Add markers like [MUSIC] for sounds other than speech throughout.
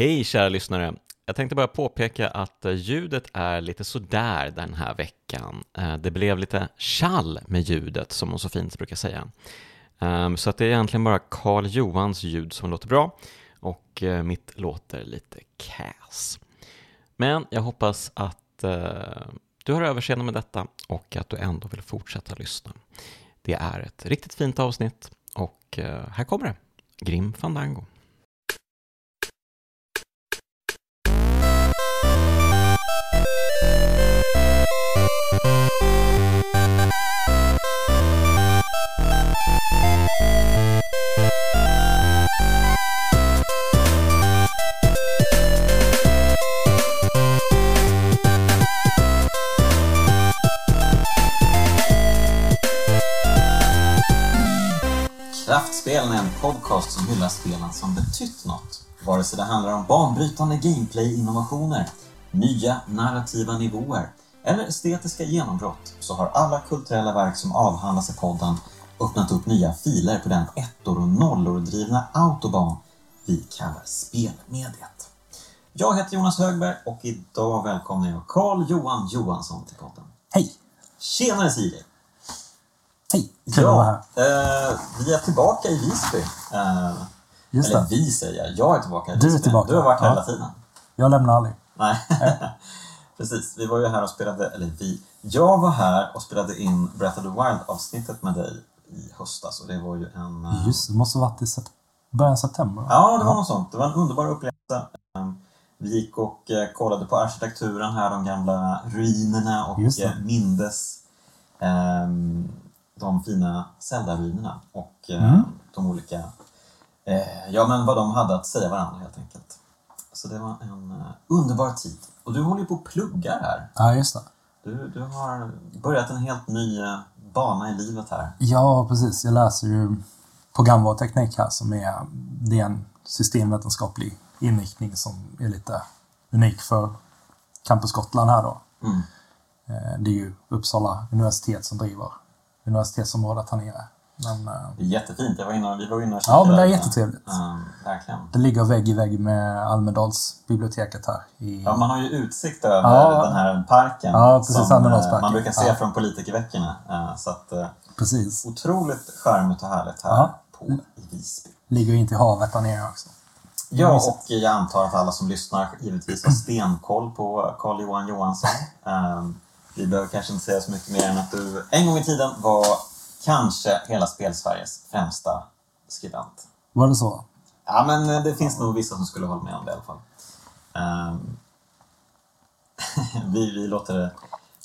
Hej kära lyssnare! Jag tänkte bara påpeka att eh, ljudet är lite sådär den här veckan. Eh, det blev lite kall med ljudet, som hon så fint brukar säga. Ehm, så att det är egentligen bara Karl Johans ljud som låter bra och eh, mitt låter lite kass. Men jag hoppas att du har överseende med detta och att du ändå vill fortsätta lyssna. Det är ett riktigt fint avsnitt och här kommer det. Grim Fandango. Kraftspelen är en podcast som hyllar spelen som betytt något. Vare sig det handlar om banbrytande gameplay-innovationer, nya narrativa nivåer eller estetiska genombrott så har alla kulturella verk som avhandlas i podden öppnat upp nya filer på den ettor och nollor drivna autobahn vi kallar spelmediet. Jag heter Jonas Högberg och idag välkomnar jag Carl Johan Johansson till podden. Hej! Tjenare Siri! Hej! Kul att vara här. Ja, eh, vi är tillbaka i Visby. Eh, Just eller det. vi säger jag. Jag är tillbaka i Du är Visby. tillbaka. Du har varit här Ja. hela tiden. Jag lämnar aldrig. Nej. [LAUGHS] Precis. Vi var ju här och spelade, eller vi. Jag var här och spelade in Breath of the Wild-avsnittet med dig i höstas och det var ju en... eh, Just det, måste ha varit i sep- början av september. Ja, det var något sånt. Det var en underbar upplevelse. Eh, Vi gick och eh, kollade på arkitekturen här, de gamla ruinerna och eh, mindes ehm, de fina Zelda-ruinerna och eh, Mm. de olika, ja men vad de hade att säga varandra helt enkelt. Så det var en eh, underbar tid. Och du håller ju på och pluggar här. Ja, just det. Du, du har börjat en helt ny eh, bana i livet här. Ja, precis. Jag läser ju programvaruteknik här som är, det är en systemvetenskaplig inriktning som är lite unik för Campus Gotland här då. Mm. Eh, Det är ju Uppsala universitet som driver universitetsområdet här nere. Men eh, Det är jättefint. Jag var inne, vi var inne och Ja, men det är jättetrevligt. Mm, verkligen. det ligger vägg i vägg med Almedalsbiblioteket här. I, Ja, man har ju utsikt över Ja. den här parken Ja, precis, som eh, Almedalsparken. man brukar se Ja. från politikerveckorna. Eh, Så att, eh, Precis. otroligt charmigt och härligt här Ja. på i Visby. Ligger in till havet där nere också. Ja, mysigt. och jag antar att alla som lyssnar givetvis har stenkoll på Carl Johan Johansson. Eh, Vi behöver kanske inte säga så mycket mer än att du en gång i tiden var kanske hela Spelsveriges främsta skribent. Var det så? Ja, men eh, det finns nog vissa som skulle hålla med om det i alla fall. Ehm, [LAUGHS] vi, vi, låter det,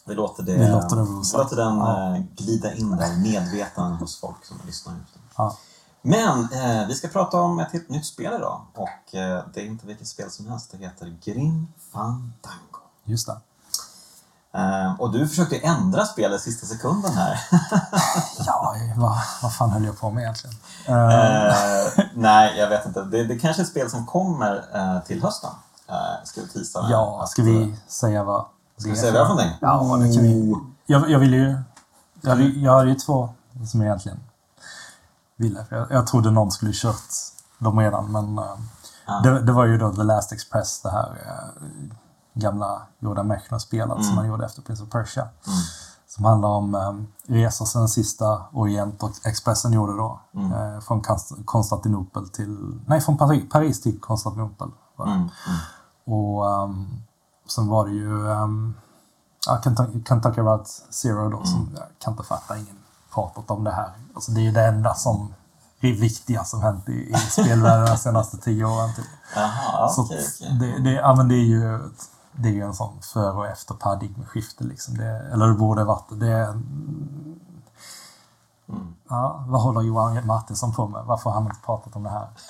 vi låter det, Vi låter vara vi låter den Ja. eh, glida in där i medvetandet hos folk som lyssnar. Ja. Men eh, vi ska prata om ett helt nytt spel idag och eh, det är inte vilket spel som helst. Det heter Grim Fandango. Just det. Eh, och du försökte ändra spelet sista sekunden här. [LAUGHS] Ja, vad, vad fan höll jag på med egentligen? Eh, [LAUGHS] nej, jag vet inte. Det, det kanske är ett spel som kommer eh, till hösten. Eh, ska vi här? ja, ska vi säga vad Ska vi säga vad för någonting? Ja, det kan vi. Jag, jag ville ju... Jag, hade- jag hade ju två som jag egentligen ville. För jag, jag trodde någon skulle kört dem redan, men det, det var ju då The Last Express, det här gamla Yoda Mechner-spelet som man gjorde efter Prince of Persia. Mm. Som handlar om eh, resor sedan sista Orient och Expressen gjorde då. Eh, från Konst- Konstantinopel till... Nej, från Paris, Paris till Konstantinopel. Det. Mm, mm. Och um, sen var det ju um, ja, Kentucky, Route Zero då, som jag kan inte fatta, ingen pratat om det här. Alltså, det är ju det enda som är viktiga som hänt i, i spelvärlden de senaste tio åren. Typ. Jaha, Så okej, att okej. det, det, ja, men det är ju det är ju en sån före och efter paradigmskifte. Liksom. Det, eller det borde varit det. Mm. Ja, vad håller Johan Martinsson på med? Varför har han inte pratat om det här? [LAUGHS]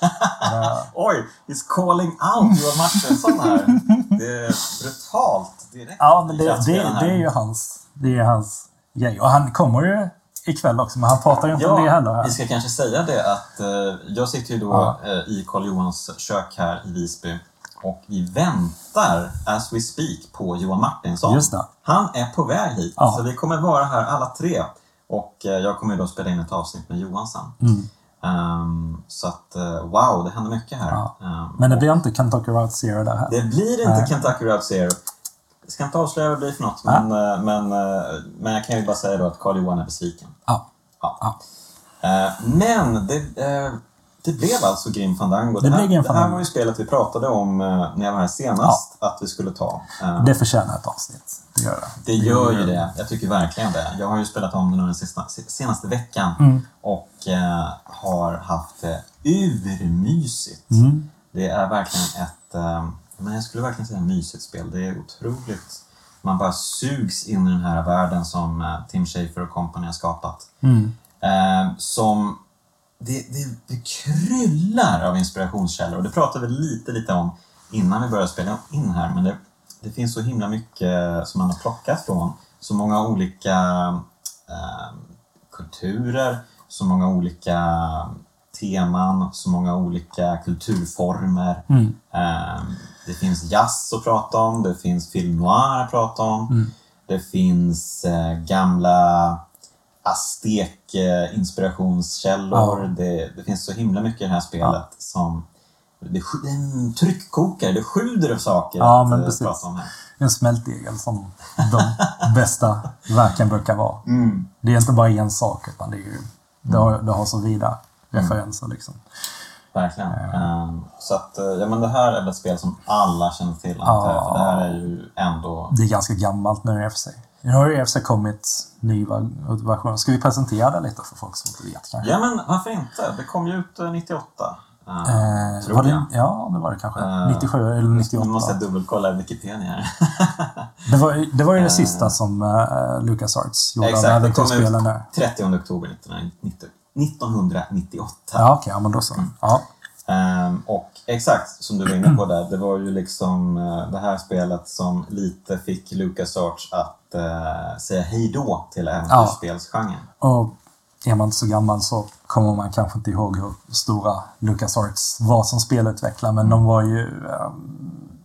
det, Oj, he's calling out Johan Martinsson här. Det är brutalt direkt. Ja, men det, det, det är ju hans, det är hans grej. Och han kommer ju ikväll också, men han pratar ju inte om det heller. Ja, Här. vi ska kanske säga det att eh, jag sitter ju då Ja. eh, i Karl Johans kök här i Visby och vi väntar as we speak på Johan Martinsson. Just det. Han är på väg hit, Ja. så vi kommer vara här alla tre. Och eh, jag kommer då spela in ett avsnitt med Johan sen. Mm. Ehm, så att, eh, wow, det händer mycket här. Ja. Ehm, Men det blir inte Kentucky Route Zero där här. det blir inte Nej. Kentucky Route Zero. Jag ska inte avslöja vad det blir för något, men, eh, men, men jag kan ju bara säga då att Carl Johan är besviken. Ja. Ja. Men det, det blev alltså Grim Fandango. Det här, blev Grim det här var ju spelet vi pratade om eh, när jag var här senast att vi skulle ta. Eh, Det förtjänar ett avsnitt. Det gör det. Det gör ju det. Jag tycker verkligen det. Jag har ju spelat om det nu den sista, senaste veckan Mm. och eh, har haft det urmysigt. Mm. Det är verkligen ett, eh, men jag skulle verkligen säga mysigt spel. Det är otroligt. Man bara sugs in i den här världen som eh, Tim Schafer och company har skapat. Mm. Eh, som det, det, det kryllar av inspirationskällor och det pratade vi lite, lite om innan vi började spela in här. Men det, det finns så himla mycket som man har plockat från. Så många olika eh, kulturer, så många olika teman, så många olika kulturformer. Mm. Eh, det finns jazz att prata om, det finns film noir att prata om. Det finns eh, gamla aztek-inspirationskällor. Ja. Det, det finns så himla mycket i det här spelet som det, det är en tryckkokare, det sjuder av saker Ja, att men eh, precis. prata om här. En smältdegel som de bästa verken brukar vara. Mm. Det är inte bara en sak, utan det, är ju, det, har, det har så vida referenser. Liksom. Verkligen. Ehm, så att, eh, ja men det här är väl ett spel som alla känner till jag, för det här är ju ändå... Det är ganska gammalt nu i och för sig. Nu har det sig kommit ny version. Ska vi presentera det lite för folk som inte vet kanske? Ja men varför inte? Det kom ju ut eh, 98. eh, Eh, tror var jag. det, ja, det var det kanske. Eh, 97 eller Nu 98. måste jag dubbelkolla Wikipedia här. Det [LAUGHS] var, det var ju det sista som uh, LucasArts gjorde av Exakt, det kom ut där. 30 oktober 1990, 1998. Ja, okej, ja, men då så. Ja. Ehm, och exakt som du var inne på där, det var ju liksom eh, det här spelet som lite fick LucasArts att uh, säga hej då till äventyrsspelsgenren. Och är man inte så gammal så kommer man kanske inte ihåg hur stora LucasArts var som spelutvecklare, men de var ju, eh,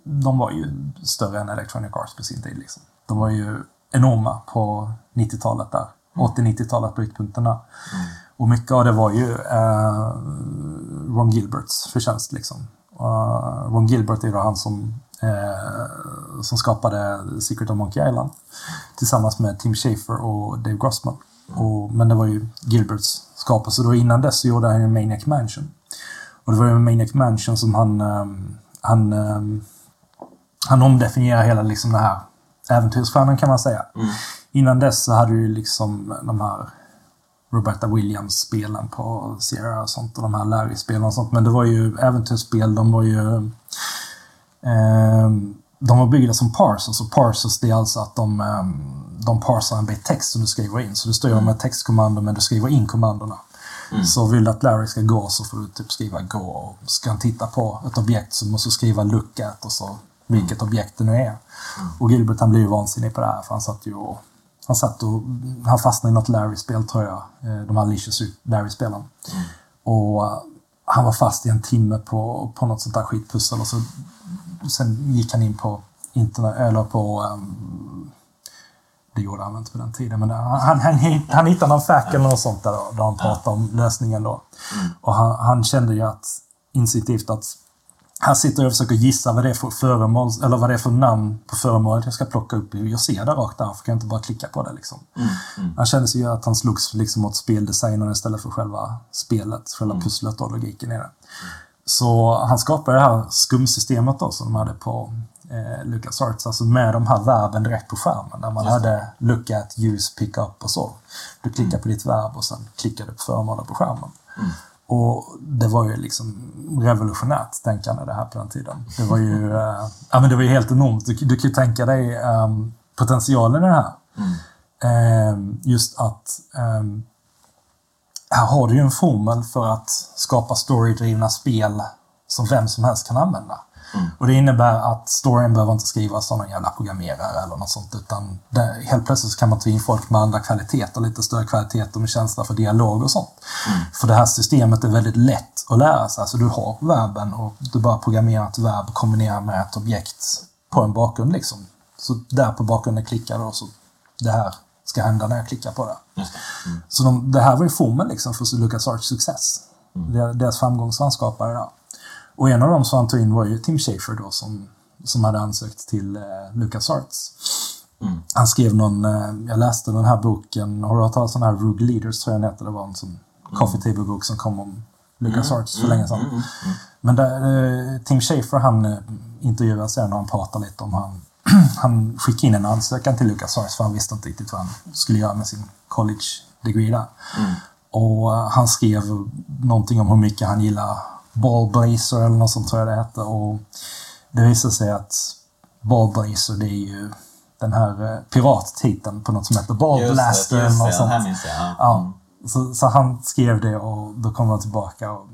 de var ju större än Electronic Arts på sin tid. Liksom. De var ju enorma på 90-talet där. 80-90-talet, brytpunkterna. Och mycket av det var ju eh, Ron Gilberts förtjänst. Liksom. Uh, Ron Gilbert är då han som, eh, som skapade Secret of Monkey Island tillsammans med Tim Schafer och Dave Grossman. Och, men det var ju Gilberts skapelse. Då innan dess så gjorde han ju Maniac Mansion. Och det var ju Maniac Mansion som han, ehm, han, ehm, han omdefinierar hela liksom den här äventyrsstjärnan kan man säga. Innan dess så hade du ju liksom de här Roberta Williams-spelen på Sierra och sånt och de här Larry-spelen och sånt. Men det var ju äventyrsspel, de var ju... ehm, de var byggda som parsers och parsers det är alltså att de, ehm, de parsar en bit text som du skriver in. Så du styr med textkommando men du skriver in kommandona. Så vill du att Larry ska gå så får du typ skriva gå. Och ska han titta på ett objekt så måste du skriva look at och så vilket objekt det nu är. Och Gilbert han blev ju vansinnig på det här för han satt ju och han satt och han fastnade i något Larry-spel tror jag. Eh, De här Licious Larry-spelen. Och han var fast i en timme på, på något sånt där skitpussel och så sen gick han in på internet, eller på um, det gjorde han inte på den tiden, men han, han, han, han hittade någon fack eller något sånt där, då, där han pratade om lösningen då. Och han, han kände ju att instinktivt att han sitter och försöker gissa vad det är för föremål, eller vad det är för namn på föremålet jag ska plocka upp. Jag ser det rakt där, för kan jag inte bara klicka på det liksom. Han kände sig ju att han slogs liksom mot speldesignen istället för själva spelet, själva pusslet och logiken i det. Så han skapade det här skumsystemet då som de hade på eh, LucasArts, alltså med de här verben direkt på skärmen. Där man hade look at, use, pick up och så. Du klickar på ditt verb och sen klickar du på föremålet på skärmen. Och det var ju liksom revolutionärt tänkande det här på den tiden. Det var ju, eh, ja, men det var ju helt enormt. Du, du kan ju tänka dig ehm, potentialen i det här. Ehm, just att ehm, här har du ju en formel för att skapa storydrivna spel som vem som helst kan använda. Och det innebär att storyn behöver inte skrivas av någon jävla programmerare eller något sånt utan det, helt plötsligt så kan man ta in folk med andra kvaliteter, lite större kvaliteter med känsla för dialog och sånt. För det här systemet är väldigt lätt att lära sig. Alltså du har verben och du bara programmerar ett verb och kombinerar med ett objekt på en bakgrund liksom. Så där på bakgrunden klickar du och så det här ska hända när jag klickar på det. Mm. Så de, det här var ju formen liksom för LucasArts success. Mm. Deras framgång som han skapade där. Och en av dem som han tog in var ju Tim Schafer då som, som hade ansökt till eh, LucasArts. Mm. Han skrev någon, eh, jag läste den här boken, har du hört talas om den här Rogue Leaders tror jag den heter, det var en sån coffee table-bok som kom om LucasArts för länge sedan. Mm, mm, mm. Men där, eh, Tim Schafer han eh, intervjuas sen och han pratar lite om han [CLEARS THROAT] han skickade in en ansökan till LucasArts för han visste inte riktigt vad han skulle göra med sin college degree där. Mm. Och eh, han skrev någonting om hur mycket han gillar Ballblazer eller något sånt tror jag det hette. Och det visade sig att Ballblazer det är ju den här eh, pirattiteln på något som heter Ballblaster eller något sånt. jag. Ja. Ja, så, så han skrev det och då kom han tillbaka och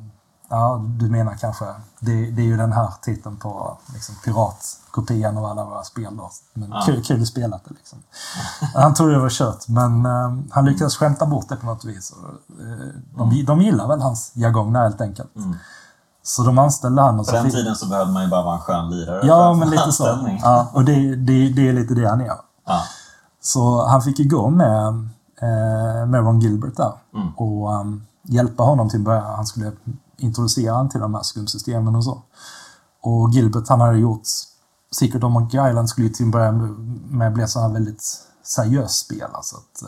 ja, du menar kanske, det, det är ju den här titeln på liksom, piratkopian av alla våra spel då. Men Ja. kul, kul spelat det liksom. Han trodde det var kört men eh, han lyckades skämta bort det på något vis. Och, eh, de, de gillar väl hans jargong helt enkelt. Mm. Så de anställde han och På så den fick- tiden så behövde man ju bara vara en skön lirare Ja, men lite så. anställning. Ja, och det, det, det är lite det han är. Ja. Så han fick ju gå med, eh, med Ron Gilbert där Mm. och um, hjälpa honom till att börja. Han skulle introducera honom till de här skumsystemen och så. Och Gilbert han hade gjort Secret of Monkey Island skulle ju till att börja med bli så här väldigt seriöst spel. Alltså ett,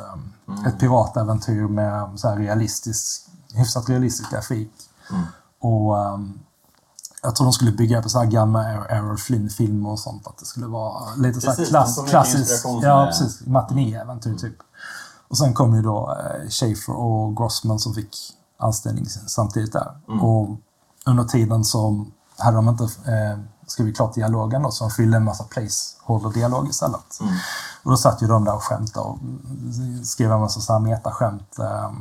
um, ett piratäventyr med så här realistisk, hyfsat realistisk grafik. Mm. Och um, jag tror de skulle bygga på så här gamla Errol Flynn-filmer och sånt. Att det skulle vara lite så här Precis, klass, från Ja, precis. Matinéäventyr typ. Och sen kom ju då eh, Schaefer och Grossman som fick anställning samtidigt där. Mm. Och under tiden så hade de inte eh, skrivit klart dialogen då, så de fyllde en massa placeholder-dialog istället. Mm. Och då satt ju de där och skämtade och skrev en massa så här metaskämt eh,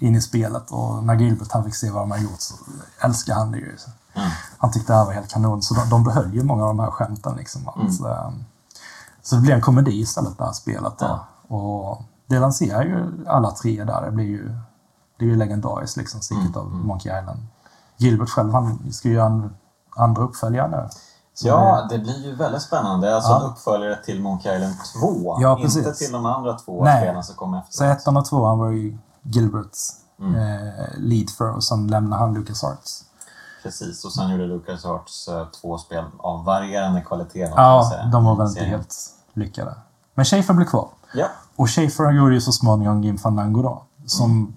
in i spelet. Och när Gilbert han fick se vad de hade gjort så älskade han det ju. Mm. Han tyckte det här var helt kanon. Så de, de behöll ju många av de här skämten. Liksom, att, eh, så det blev en komedi istället, det här spelet. Då. Och det lanserar ju alla tre där. Det blir ju, det är ju legendariskt, liksom, Secret of Monkey Island. Gilbert själv, han ska ju göra en andra uppföljare nu. Så Ja, det- det blir ju väldigt spännande. Alltså Ja. en uppföljare till Monkey Island 2. Ja, Inte till de andra två spelen som kom efter. Så ettan och tvåan var ju Gilberts Mm. eh, lead för och sen lämnade han LucasArts. Precis, och sen gjorde LucasArts eh, två spel av varierande kvalitet. Ja, de var väl inte helt lyckade. Men Schaefer blev kvar. Ja. Och Schaefer gjorde ju så småningom Gim Fandango då. Som...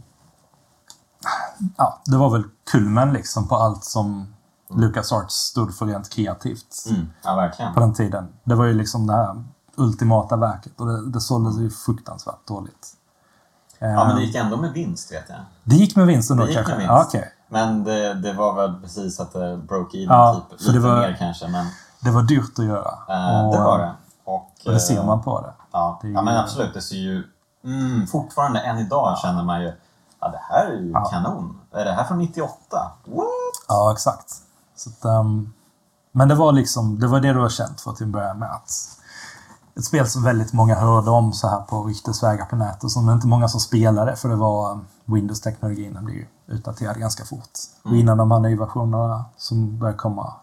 Ja, det var väl kulmen liksom på allt som LucasArts stod för rent kreativt Mm. ja, verkligen. på den tiden. Det var ju liksom det här ultimata verket och det, det såldes ju fruktansvärt dåligt. Ja, men det Eh, gick ändå med vinst vet jag. det gick med vinsten då Det gick kanske? med vinst. Ja, okej. Men det, det var väl precis att det broke even Ja, typ. Lite var- mer kanske, men Det var dyrt att göra. eh, och, det var det. Och, Och det ser eh, man på det. Ja, Det är ja men ju- absolut. Det ser ju... Mm, fortfarande än idag känner man ju Ja, det här är ju Ja. kanon. Är det här från 98? What? Ja, exakt. Så att, ehm, men det var liksom, det var det du var känt för till att börja med. Att ett spel som väldigt många hörde om så här på ryktesvägar på nätet. Som inte många som spelade för det var um, Windows-teknologin den blev ju utdaterad ganska fort. Och innan de här nyversionerna som började komma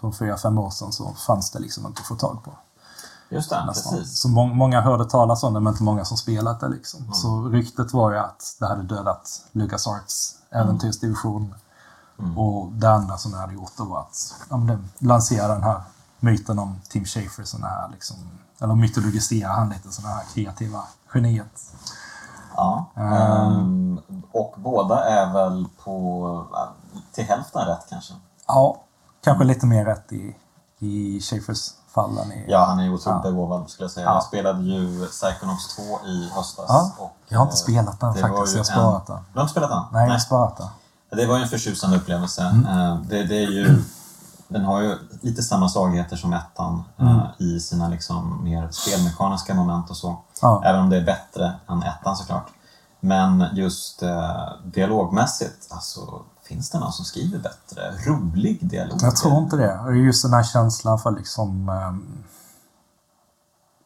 för fyra, fem år sedan så fanns det liksom inte att få tag på. Just det, Nästan. precis. Så må- många hörde talas om det men inte många som spelat det. Liksom. Så ryktet var ju att det hade dödat LucasArts äventyrsdivision. Och det andra som det hade gjort då var att ja, lanserade den här myten om Tim Schafer, sån här, liksom, eller mytologiserar han lite sådana här kreativa geniet. Ja. ehm, och båda är väl på ja, till hälften rätt kanske. Ja, kanske lite mer rätt i, i Schafers fall i... Ja, han är ju otroligt Ja. begåvad skulle jag säga. Ja. Jag spelade ju Psychonauts 2 i höstas. Ja, och, jag har inte eh, spelat den faktiskt, jag har sparat en... den. Du har inte spelat den? Nej, jag har sparat den. Det var ju en förtjusande upplevelse. Mm. Eh, Det, det är ju, den har ju lite samma svagheter som ettan eh, Mm. i sina liksom mer spelmekaniska moment och så. Ja. Även om det är bättre än ettan såklart. Men just eh, dialogmässigt, alltså finns det någon som skriver bättre? Rolig dialog? Jag tror inte det. Just den här känslan för liksom ehm,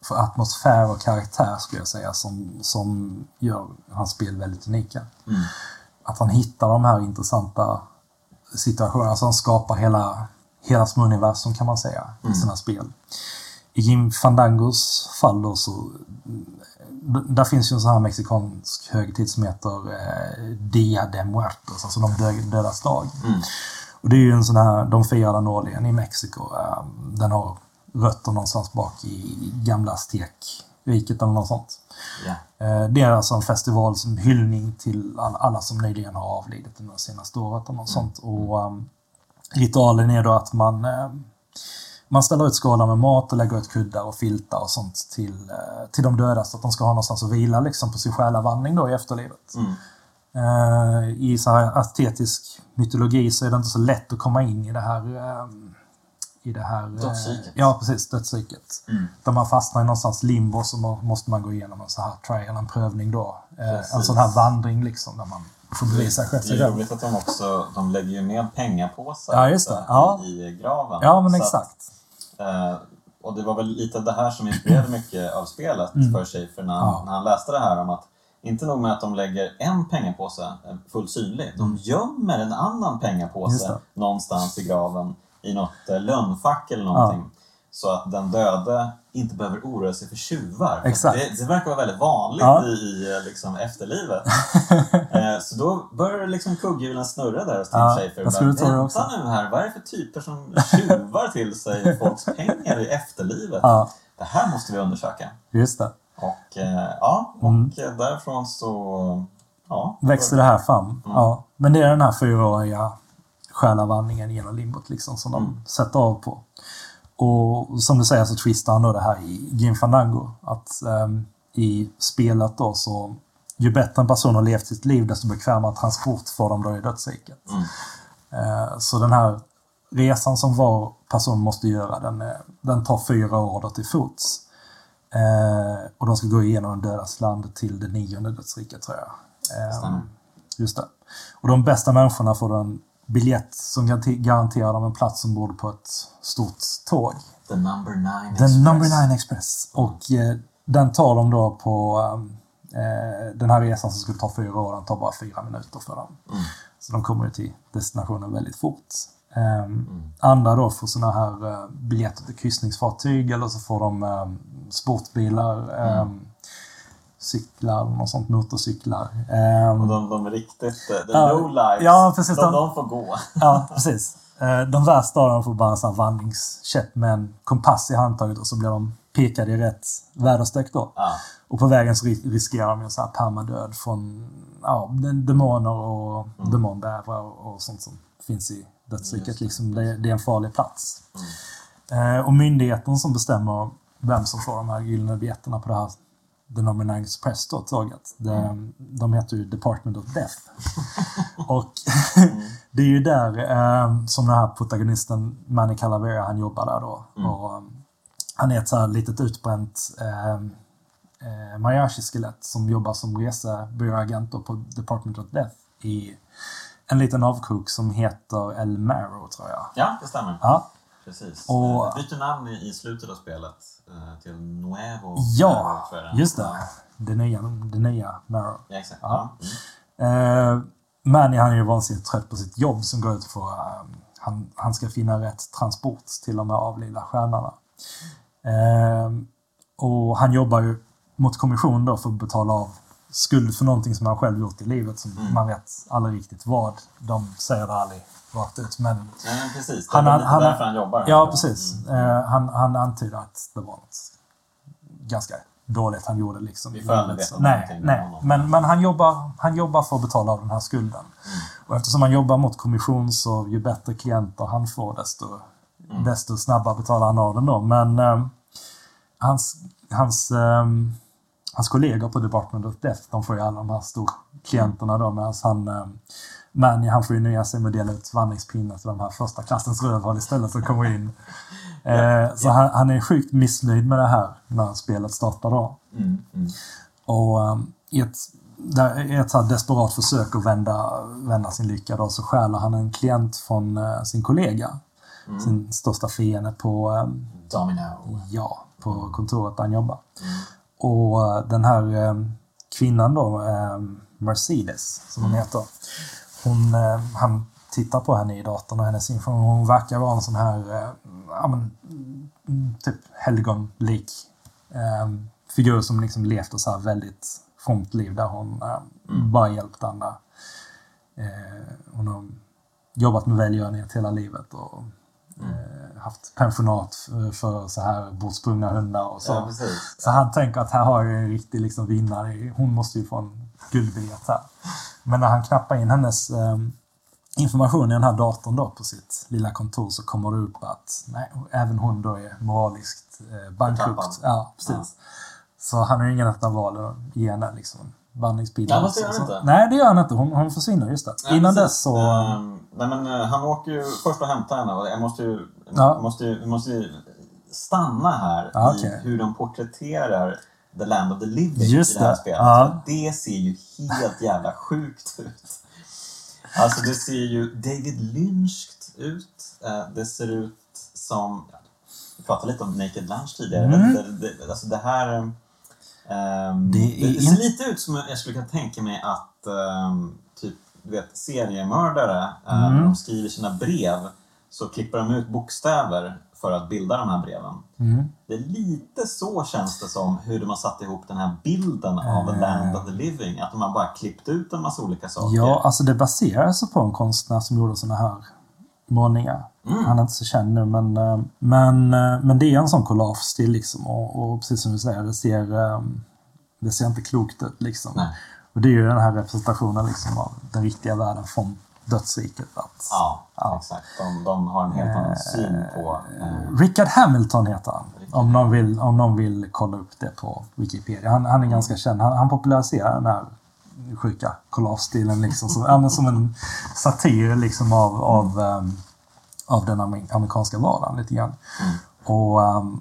för atmosfär och karaktär skulle jag säga som, som gör hans spel väldigt unika. Mm. Att han hittar de här intressanta situationerna. Alltså han skapar hela, hela som universum kan man säga i sina spel. I Jim Fandangos fall då så... Där finns ju en sån här mexikansk högtid som heter eh, Dia de Muertos, alltså de dö- dödas dag. Mm. Och det är ju en sån här, de firar den årligen i Mexiko. Eh, Den har rötter någonstans bak i gamla Aztekriket eller något sånt. Eh, Det är alltså en festival som hyllning till all- alla som nyligen har avlidit under senaste året och något sånt. Och um, ritualen är då att man, eh, man ställer ut skålar med mat och lägger ut kuddar och filtar och sånt till, eh, till de döda så att de ska ha någonstans att vila liksom på sin själavandring då i efterlivet. Mm. Eh, I så här astetisk mytologi så är det inte så lätt att komma in i det här i det här... Dödsriket. Ja, precis. Dödsriket. Mm. Där man fastnar i någonstans limbo så må- måste man gå igenom en så här trial, en prövning då. Eh, en Precis. sån här vandring liksom där man får bevisa sig Det är roligt att de också de lägger ju med pengapåsar Ja, just det. Ja. i, graven. Ja, men exakt. Att, eh, och det var väl lite det här som inspirerade mycket av spelet för sig. För när, Mm. Ja. när han läste det här om att inte nog med att de lägger en pengapåse eh, fullt synlig, de gömmer en annan pengapåse någonstans i graven i något eh, lönnfack eller någonting. Så att den döde inte behöver oroa sig för tjuvar. Det, det verkar vara väldigt vanligt Ja. i, liksom, efterlivet. [LAUGHS] Eh, Så då börjar liksom kugghjulen snurra där hos Ja, Schafer. jag skulle Bara, tro det Vänta också." nu här, vad är det för typer som tjuvar till sig [LAUGHS] folks pengar i efterlivet? Ja, Det här måste vi undersöka. just det. Och eh, ja, och Mm. därifrån så... Ja, Växte det här fram. Mm. Ja. Men det är den här fyraåriga själavandringen genom limbot liksom som de Mm. sätter av på. Och som du säger så twistar han då det här i Grim Fandango. Att ehm, i spelet då så ju bättre en person har levt sitt liv desto bekvämare transport får de då i dödsriket. Mm. Eh, så den här resan som var person måste göra den, eh, den tar fyra år då till fots. Eh, och de ska gå igenom en dödas land till det nionde dödsriket tror jag. Stämmer. Just det. Och de bästa människorna får då en biljett som garanterar dem en plats ombord på ett stort tåg. The number nine Den Express. Number Nine Express. Och eh, den tar de då på eh, den här resan som skulle ta fyra år, den tar bara fyra minuter för dem. Mm. Så de kommer ju till destinationen väldigt fort. Ehm, Andra då får såna här eh, biljetter till kryssningsfartyg eller så får de eh, sportbilar, eh, cyklar, något sånt, motorcyklar. Ehm, Och de, de är riktigt... eh, The Ja, low lives, ja, precis, de, de- de får gå. Ja, precis. Eh, De värsta av dem får bara en sån vandringskäpp med en kompass i handtaget och så blir de pekade i rätt väderstreck då. Ja. Och på vägen så ri- riskerar de en sån här permadöd från ja, de- demoner och demonbävrar och sånt som finns i dödsriket. Liksom. Det, det är en farlig plats. Eh, och myndigheten som bestämmer vem som får de här gyllene biljetterna på det här The Number Nine Express då, tåget. Det, De heter ju Department of Death. [LAUGHS] och [LAUGHS] det är ju där eh, som den här protagonisten Manny Calavera, han jobbar där då. Och, um, han är ett så här litet utbränt eh, eh, Mariachi-skelett som jobbar som resebyråagent på Department of Death i en liten avkrok som heter El Maro, tror jag. ja, det stämmer. Ja, Precis. Och- Eh, byter namn i, slutet av spelet eh, till Nuevo. ja just det. Det nya, det nya Maro. Ja, exakt. Ja. Mm. Eh, Manny han är ju vansinnigt trött på sitt jobb som går ut på att han, han ska finna rätt transport till de här avlidna stjärnorna. Eh, och han jobbar ju mot kommission då för att betala av skuld för någonting som han själv gjort i livet som Mm. man vet aldrig riktigt vad. De säger det aldrig rakt ut men Nej, precis. Det Han- han- han- därför han jobbar. Ja, Mm. precis. Eh, han, han antyder att det var något ganska dåligt han gjorde. Liksom. Vi får aldrig veta nej, nej. Men, men han, jobbar, han jobbar för att betala av den här skulden. Mm. Och eftersom han jobbar mot kommission så ju bättre klienter han får desto, Mm. desto snabbare betalar han av den då. Men eh, hans, hans, eh, hans kollegor på Department of Death, de får ju alla de här storklienterna då medan han eh, Manny han får ju nöja sig med att dela ut vandringspinnar till de här första klassens rövhål istället som kommer in. [LAUGHS] Eh, så Han, han är sjukt missnöjd med det här när spelet startar då. Mm. Mm. Och um, i ett, där, ett så desperat försök att vända, vända sin lycka då, så stjäler han en klient från eh, sin kollega. Sin största fiende på, um, Domino. ja, på kontoret där han jobbar. Och eh, den här eh, kvinnan då, Mercedes, som hon heter. Hon, eh, han tittar på henne i datorn och hennes information. Hon verkar vara en sån här eh, ja, men, mm, typ helgonlik eh, figur som liksom levt ett så här väldigt fromt liv där hon eh, bara hjälpt andra. Eh, hon har jobbat med välgörenhet hela livet och eh, haft pensionat för, för så här bortsprungna hundar och så. Ja. Så han tänker att här har jag en riktig liksom, vinnare. Hon måste ju få en guldbiljett här. Men när han knappar in hennes eh, information i den här datorn då på sitt lilla kontor så kommer det upp att nej, även hon då är moraliskt eh, bankrupt. Ja, precis. Så han har ju ingen annat val att ge henne liksom. Ja, fast det gör han inte. Nej, det gör han inte. Hon, hon försvinner, just det. Ja, Innan precis. dess så... Ehm, nej, men, eh, han åker ju först och hämtar henne jag måste ju, Ja. måste måste ju stanna här Ja, i hur de porträtterar The Land of the Living Just i det här det. spelet. Ja. Det ser ju helt jävla sjukt ut. Alltså det ser ju David Lynched ut. Eh, Det ser ut som... Vi pratade lite om Naked Lunch tidigare. Mm. Det, det, alltså det här... ehm, Det det, ser lite ut som jag skulle kunna tänka mig att ehm, typ, du vet, seriemördare, eh, när Mm. de skriver sina brev så klipper de ut bokstäver för att bilda de här breven. Mm. Det är lite så känns det som hur de har satt ihop den här bilden av Eh. Land of the Living. Att de har bara klippt ut en massa olika saker. Ja, alltså det baserar sig på en konstnär som gjorde såna här målningar. Mm. Han är inte så känd nu, men, eh, men, eh, men det är en sån collage-stil liksom. Och, och precis som du säger, det ser, eh, det ser inte klokt ut liksom. Nej. Och det är ju den här representationen liksom av den riktiga världen från dödsriket. Att, Ja, Ja. exakt. De, de har en helt annan syn på... Eh, Richard Hamilton heter han. Richard Om någon, vill, om någon vill kolla upp det på Wikipedia. Han, han är ganska känd. Han, han populariserar den här sjuka collage-stilen. Liksom, som, som en satir liksom av, av, ehm, av den amer- amerikanska vardagen lite grann. Mm. Och ehm,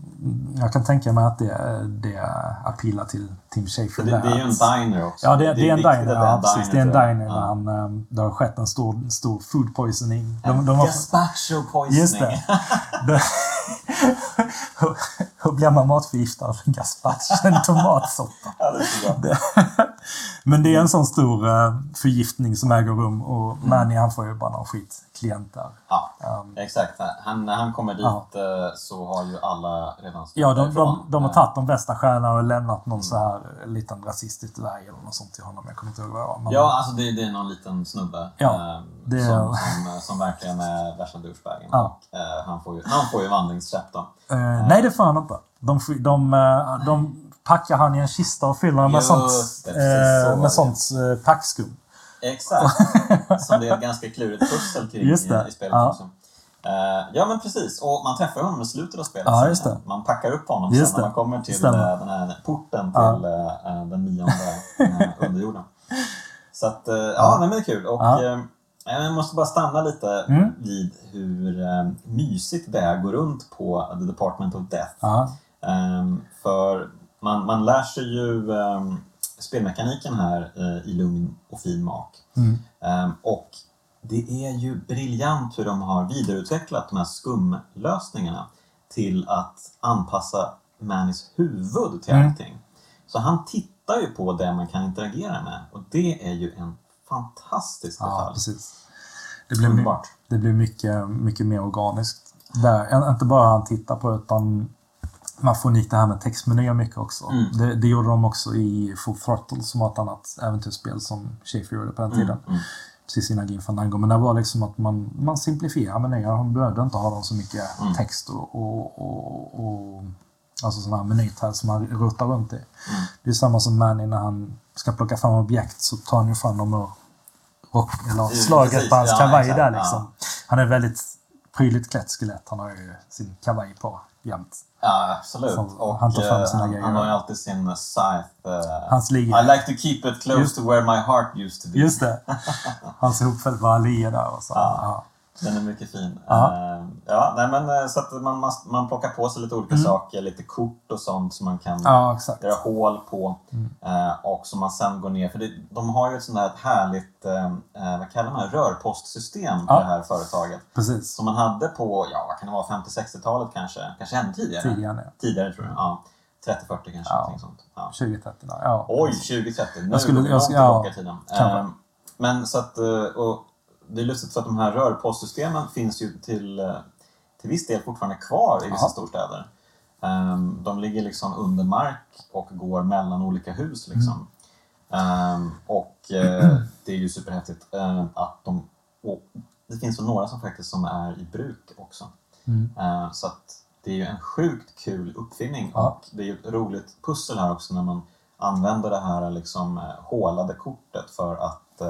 jag kan tänka mig att det, det appealar till Tim Schafer. det, det är ju en diner också. Ja, det, det, är en diner. Ja, precis. Det är en diner Ja. han, ehm, det har skett en stor, stor food poisoning. En har- Gazpacho poisoning. Just det. [LAUGHS] det hur, [LAUGHS] hur blir man matförgiftad av en gazpacho? En tomatsoppa. ja, det. Det- [LAUGHS] Men det är en sån stor eh, förgiftning som äger rum och Mm. Manny han får ju bara någon skitklient där. Ja, Um, exakt. Han, när han kommer dit Ja. eh, så har ju alla redan ja, de, de, de har Eh, tagit de bästa stjärnorna och lämnat Mm. någon så här eh, liten rasistisk dvärg eller något sånt till honom. Jag kommer inte ihåg vad det var. Men- Ja, alltså det, det är någon liten snubbe Ja, eh, det som, som, som verkligen är värsta douchebagen. Ja. Eh, han, får ju, han får ju vandringskäpp då. Eh, nej, det får han inte. De, de, eh, de packar han i en kista och fyller den med sånt, så eh, med sånt eh, packskum. Exakt. [LAUGHS] Som det är ett ganska klurigt pussel kring i, i spelet Ja. också. Eh, ja men precis, och man träffar honom i slutet av spelet. Ja, just det. Man packar upp honom Just sen när man kommer till Stämmer. eh, den här porten Ja. till eh, den nionde [LAUGHS] underjorden. Så att, ja, nej, men det är kul. Och Ja. jag måste bara stanna lite Mm. vid hur mysigt det är att gå runt på The Department of Death. Ja. Ehm, för man, man lär sig ju ehm, spelmekaniken här i lugn och fin mak. Mm. Ehm, och det är ju briljant hur de har vidareutvecklat de här skumlösningarna till att anpassa Mannys huvud till Mm. allting. Så han tittar ju på det man kan interagera med och det är ju en fantastisk Ja, detalj. precis. Det blir, Underbart. det blir mycket, mycket mer organiskt. Där, inte bara han tittar på utan man får nytt det här med textmenyer mycket också. Mm. Det, det gjorde de också i Full Throttle som var ett annat äventyrsspel som Schaefer gjorde på den tiden. Mm, mm. Precis innan Grim Fandango. Men det var liksom att man, man simplifierar menyerna. Man behövde inte ha så mycket Mm. text och, och, och, och alltså sådana här menyträd som man rotar runt i. Mm. Det är samma som Manny när han ska plocka fram objekt så tar han ju fram dem ur rock, eller slaget precis. på hans Ja, kavaj exakt. där Ja. liksom. Han är väldigt prydligt klätt skelett. Han har ju sin kavaj på jämt. Ja, absolut. Som- och han tar fram eh, sina grejer. han har ju alltid sin scythe. eh, Hans liga. I like to keep it close Just- to where my heart used to be. Just det. [LAUGHS] Hans hopfällbara lia där och så. Ja. Ja. Den är mycket fin. Ja. Eh, ja, nej, men, eh, så att man, man, man plockar på sig lite olika saker, lite kort och sånt som man kan Mm. ja, göra hål på. Mm. Eh, och som man sen går ner, för det, de har ju ett sånt här härligt, eh, eh, vad kallar man det, rörpostsystem på Ja. det här företaget. Precis. Som man hade på, ja vad kan det vara, 50-60-talet kanske? Kanske ännu tidigare? Tidigare ner. Tidigare tror jag. Ja. 30-40 kanske, Ja. sånt. Ja. 2030 där. Ja. Oj, 2030. Nu Jag skulle- går jag långt tillbaka ja, i tiden. Ehm, men så att, och det är lustigt för att de här rörpostsystemen finns ju till, eh, till viss del fortfarande kvar i vissa Jaha. storstäder. Ehm, de ligger liksom under mark och går mellan olika hus. Liksom. Ehm, och eh, det är ju superhäftigt eh, att de... Det finns några som faktiskt som är i bruk också. Mm. Eh, så det är ju en sjukt kul uppfinning Ja. och det är ju ett roligt pussel här också när man använder det här liksom hålade kortet för att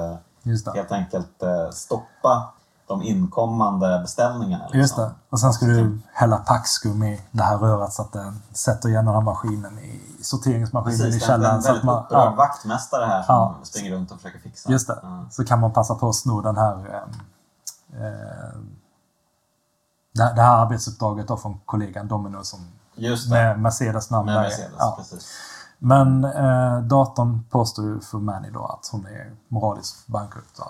Just det. helt enkelt eh, stoppa de inkommande beställningarna. Liksom. Just det. Och sen ska du hälla packskum i det här röret så att den sätter igen den här maskinen i sorteringsmaskinen Precis, i det är källaren. en Så att väldigt man, upprörd ja, vaktmästare här som Ja. springer runt och försöker fixa. just det. Ja. Så kan man passa på att sno den här eh, eh, det, det här arbetsuppdraget då från kollegan Domino som Just det, med Mercedes namn. med där. Mercedes. Ja. Precis. Men eh, datorn påstår ju för Manny då att hon är moraliskt bankrupt.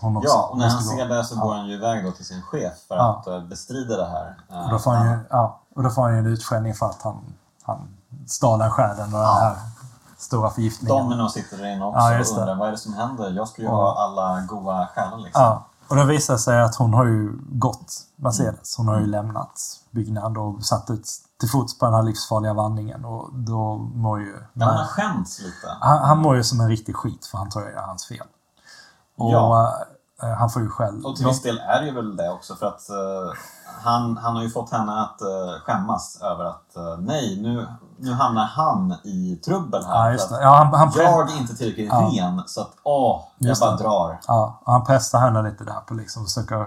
Hon Ja, och när han ser det så Ja. går han ju iväg då till sin chef för Ja. att eh, bestrida det här. Eh, Och då får han ju, ja, och då får han ju en utskällning för att han, han stal den själen och den här stora förgiftningen. Domino sitter där inne också Ja, och undrar vad är det som händer? Jag ska ju ha alla goda stjärnor liksom. Ja, och då visar det sig att hon har ju gått Mercedes. Hon har Mm. ju lämnat byggnaden och satt ut till fots på den här livsfarliga vandringen. Och då mår ju... Men han har skämts lite. han, han mår ju som en riktig skit för han det är hans fel. Och Ja. eh, han får ju själv... Och till viss del är det ju väl det också för att eh, han, han har ju fått henne att uh, skämmas över att nej, nu, nu hamnar han i trubbel här. Ja. Ja, han, han, Jag är inte tillräckligt Ja. ren så att åh, jag bara drar. ja, och han pressar henne lite där på liksom försöka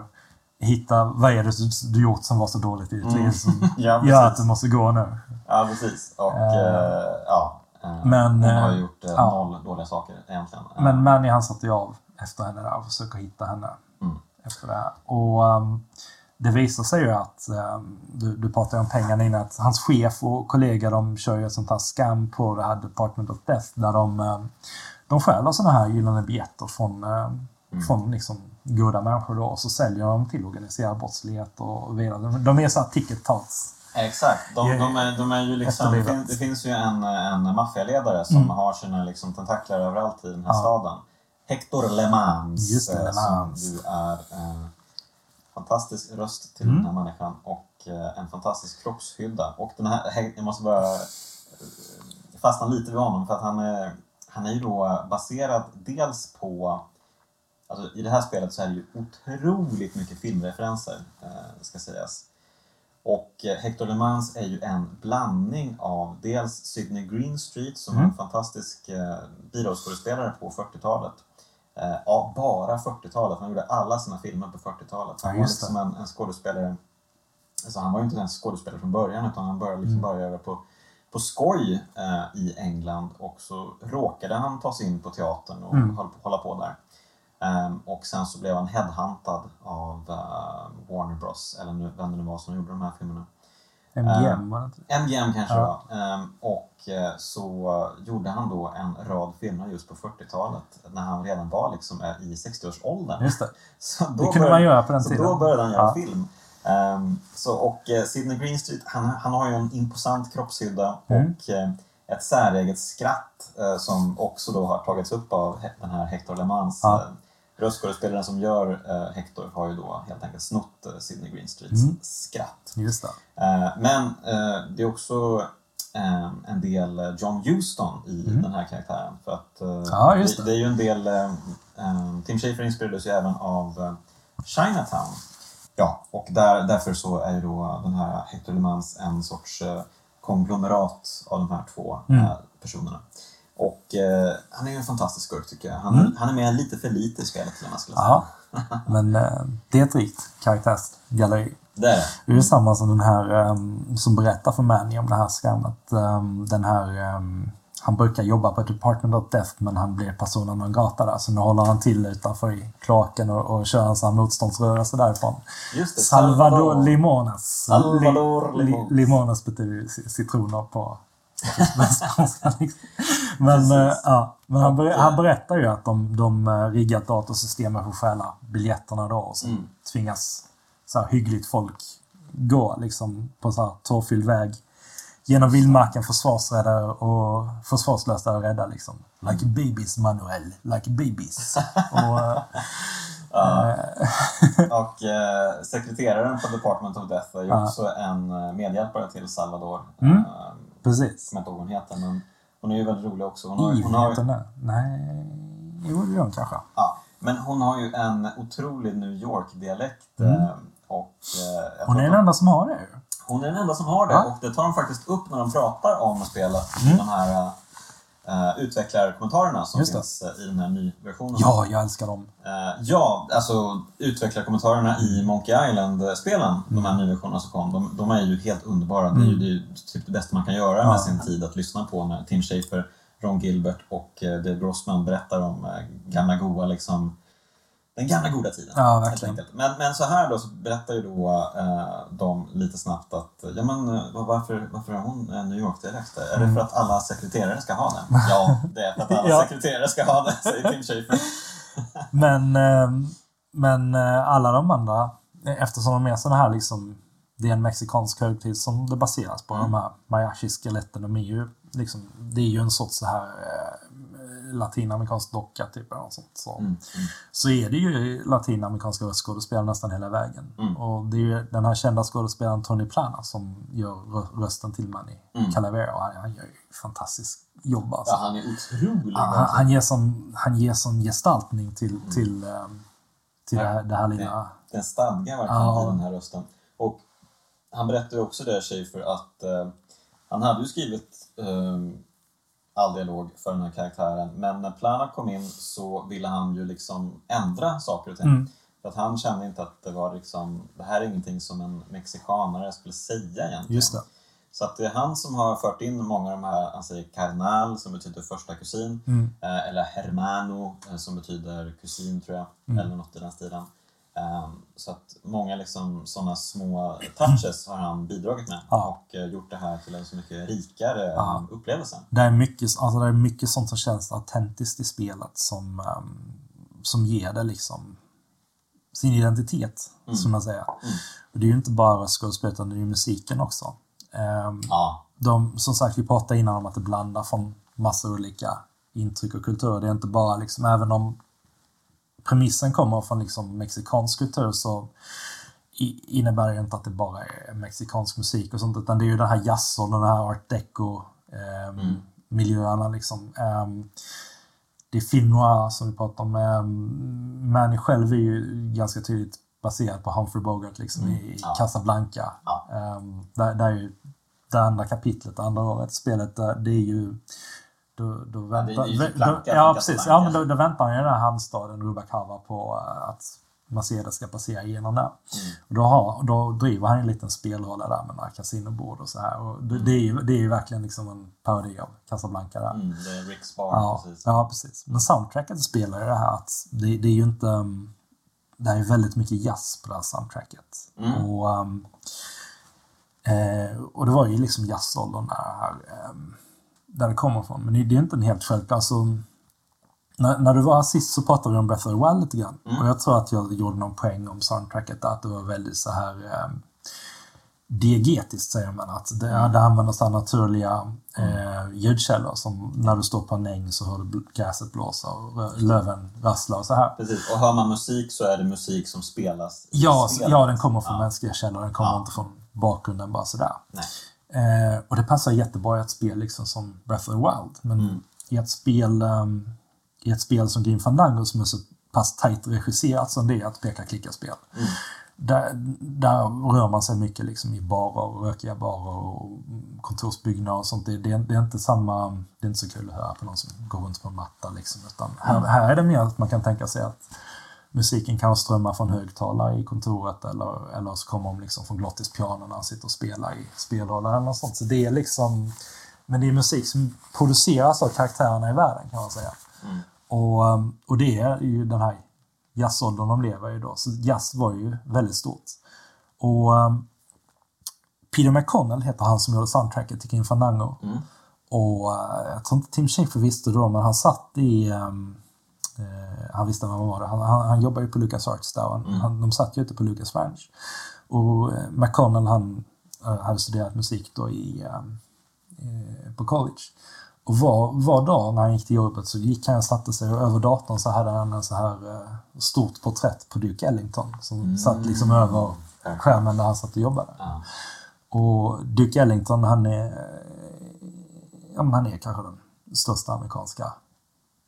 hitta vad är det du, gjort som var så dåligt i ditt liv som Mm. [LAUGHS] Ja, gör att du måste gå nu. Ja, precis. Och eh, ja, eh, men, hon har ju gjort ja. noll dåliga saker egentligen. Men Manny han satte ju av efter henne där och försöker hitta henne Mm. efter det. Och um, det visar sig ju att, um, du, du pratade om pengarna innan, att hans chef och kollega de kör ju ett sånt här scam på det här Department of Death där de, um, de stjäler såna här gyllene biljetter från, Mm. från liksom goda människor då och så säljer de till organiserad brottslighet och vidare. De, de är så här ticket touts. Exakt. De, de, är, de är ju liksom, det, finns, det finns ju en, en maffialedare som Mm. har sina liksom, tentakler överallt i den här Ja. staden. Hector LeMans. Just det, eh, LeMans. Som ju är en fantastisk röst till Mm. den här människan och eh, en fantastisk kroppshydda. Och den här, jag måste bara eh, fastna lite vid honom för att han är, han är ju då baserad dels på Alltså, I det här spelet så är det ju otroligt mycket filmreferenser, eh, ska sägas. Och eh, Hector LeMans är ju en blandning av dels Sydney Greenstreet som var en Mm. fantastisk eh, birollskådespelare på 40-talet. Eh, ja, bara 40-talet. Han gjorde alla sina filmer på 40-talet. Han Ja, var liksom en, en skådespelare. Alltså han var ju inte ens skådespelare från början utan han började liksom Mm. bara göra på, på skoj eh, i England och så råkade han ta sig in på teatern och Mm. hålla på där. Ehm, och sen så blev han headhuntad av eh, Warner Bros. Eller nu, vem det nu var som gjorde de här filmerna. MGM var det inte? MGM kanske Ja. det var. Ehm, och eh, så gjorde han då en rad filmer just på 40-talet när han redan var liksom eh, i 60-årsåldern. Just det. [LAUGHS] Så Det då kunde började- man göra på den så tiden. då började han göra Ja. film. Ehm, så, och Sidney Greenstreet, han, han har ju en imposant kroppshydda Mm. och ett säreget skratt som också då har tagits upp av den här Hector LeMans. Ja. Röstskådespelaren som gör eh, Hector har ju då helt enkelt snott eh, Sidney Greenstreets Mm. skratt. Eh, men eh, det är också eh, en del eh, John Huston i Mm. den här karaktären. För att, Ja, det. det. det är ju en del... Tim Schafer inspirerades ju även av Chinatown. Ja, och där, därför så är ju då den här Hector LeMans en sorts konglomerat av de här två Mm. personerna. Och eh, han är ju en fantastisk skurk tycker jag. Han, Mm. han är med lite för lite i spelet man skulle säga. Ja. [LAUGHS] Men eh, det är ett rikt karaktärsgalleri. Det är det. Är samma som den här ehm, som berättar för Manny om det här skammet. Ehm, den här, ehm, han brukar jobba på ett Department of Death men han blir personen non grata där. Så nu håller han till utanför i kloaken och, och kör en sån här motståndsrörelse därifrån. Just det, Salvador Limones. Salvador Li- li- Limones. Limones betyder ju ci- liksom. Men, eh, ja, men han, ber, han berättar ju att de, de eh, riggat datorsystemet för att stjäla biljetterna då och så Mm. tvingas så här hyggligt folk gå liksom på så här torrfylld väg genom vildmarken försvarsräddare och försvarslösa och rädda liksom. Like babies Manuel, like babies. [LAUGHS] och, Ja. [LAUGHS] och eh, sekreteraren på Department of Death är ju också en medhjälpare till Salvador. Mm. Eh, Precis. kommer inte ihåg vad hon heter, men hon är ju väldigt rolig också. Hon har, hon har, Iveten där? Nej, jo det gör hon kanske. ja, men hon har ju en otrolig New York-dialekt. Mm. eh, Och, eh, jag Hon är den enda som har det ju. hon är den enda som har det Ja. och det tar de faktiskt upp när de pratar om spelet. Mm. De här uh, utvecklarkommentarerna som finns eh, i den här nyversionen. Ja, jag älskar dem. Eh, ja, alltså utvecklarkommentarerna i Monkey Island-spelen, de Mm. här nyversionerna som kom, de, de är ju helt underbara. Det är ju, det är ju typ det bästa man kan göra Ja. med sin tid att lyssna på när Tim Schafer, Ron Gilbert och Dave Grossman berättar om gamla goa liksom den gamla goda tiden. Ja, verkligen. Men, men så här då så berättar ju då eh, de lite snabbt att ja men eh, varför, varför har hon en New York-dialekt? Är det för att alla sekreterare ska ha den? [LAUGHS] Ja, det är för att alla Mm. Ja. sekreterare ska ha den, säger Tim Schafer. [LAUGHS] Men, eh, men eh, alla de andra, eh, eftersom de är sådana här liksom, det är en mexikansk högtid som det baseras på, Mm. de här mariachi-skeletten, de är ju liksom, det är ju en sorts så här eh, latinamerikansk docka typ eller något sånt. Så, Mm, mm. så är det ju latinamerikanska röstskådespelare nästan hela vägen. Mm. Och det är ju den här kända skådespelaren Tony Plana som gör rö- rösten till Manny Mm. Calavera. Och Han, han gör ju fantastiskt jobb alltså. Ja, han är otrolig. han, han, ger som, han ger som gestaltning till, till, ehm, till det, här, det här lilla... Det är en stadga verkligen Ja. i den här rösten. Och han berättade ju också där, Schaefer, att eh, han hade ju skrivit eh, all dialog för den här karaktären, men när Plana kom in så ville han ju liksom ändra saker och ting. Mm. För att han kände inte att det var liksom, det här är ingenting som en mexikanare skulle säga egentligen. Just det. Så att det är han som har fört in många av de här, han säger carnal som betyder första kusin, Mm. eh, eller hermano eh, som betyder kusin tror jag, Mm. eller något i den stilen. Ehm, så att många liksom sådana små touches har han bidragit med Ja. och eh, gjort det här till en så mycket rikare Ja. eh, upplevelse. Det är, mycket, alltså det är mycket sånt som känns autentiskt i spelet som, ehm, som ger det liksom sin identitet, Mm. som man säger. Mm. Och det är ju inte bara röstskådespel utan det är ju musiken också. Ehm, Ja, de, som sagt, vi pratade innan om att det blandar från massa olika intryck och kulturer. Det är inte bara liksom, även om premissen kommer från liksom mexikansk kultur så innebär det inte att det bara är mexikansk musik och sånt, utan det är ju den här jazz och den här art deco ehm, Mm. miljöerna liksom. Ehm, det är film noir som vi pratade om. Um, Manny själv är ju ganska tydligt baserad på Humphrey Bogart liksom Mm, i ja. Casablanca. Ja. Ehm, där, där är ju det andra kapitlet, det andra året, spelet, det är ju då, då väntar, då, ja, precis. Ja, men då, då väntar han ju den här hamnstaden Rubacava på eh, att Mercedes ska passera igenom där. Mm. Och då, har, då driver han en liten spelroll där med några kasinobord och så här. Och det, det, är ju, det är ju verkligen liksom en parodi av Casablanca där. mm, det är Rick Spar Ja, precis. ja, precis. Men soundtracket spelar ju det här att det, det är ju inte... um, Det är väldigt mycket jazz på det här soundtracket. Mm. Och, um, eh, och det var ju liksom jazzåldern där, um, där det kommer ifrån. Men det, det är inte en helt självklar... Alltså, när, när du var här sist så pratade vi om Breath of the Wild lite grann. Mm. Och jag tror att jag gjorde någon poäng om soundtracket att det var väldigt så här... Um, diegetiskt säger man att det, Mm. det använder så naturliga eh, ljudkällor som när du står på en äng så hör du gräset blåsa och löven rassla och så här. Precis, och hör man musik så är det musik som spelas i Ja, spelet. ja den kommer från Ja. mänskliga källor, den kommer Ja. inte från bakgrunden bara sådär. Nej. Eh, och det passar jättebra i ett spel liksom som Breath of the Wild. Men Mm. i ett spel ehm, i ett spel som Grim Fandango som är så pass tajt regisserat som det är ett peka-klicka-spel. Mm. Där, där rör man sig mycket liksom i barer, rökiga barer och kontorsbyggnader och sånt. Det, det, det är inte samma, det är inte så kul att höra på någon som går runt på en matta liksom. Utan här, här är det mer att man kan tänka sig att musiken kan strömma från högtalare i kontoret eller, eller så kommer de liksom från Glottis-piano när han sitter och spelar i spelrollen eller något sånt. Så det är liksom, men det är musik som produceras av karaktärerna i världen kan man säga. Mm. Och, um, och det är ju den här jazzåldern de lever i då. Så jazz var ju väldigt stort. Och um, Peter McConnell heter han som gjorde soundtracket till King Fandango. Mm. Och uh, jag tror inte Tim Schafer visste det då, men han satt i... Um, eh, han visste vem han var. Han, han, han jobbar ju på Lucas Arts där. och Han, Mm. han, de satt ju ute på Lucas Ranch. Och eh, McConnell han eh, hade studerat musik då i, eh, på college. Och var, var dag när han gick till jobbet så gick han och satte sig och över datorn så hade han en så här eh, stort porträtt på Duke Ellington som satt liksom över skärmen där han satt och jobbade. Ja. Och Duke Ellington, han är, eh, ja, han är kanske den största amerikanska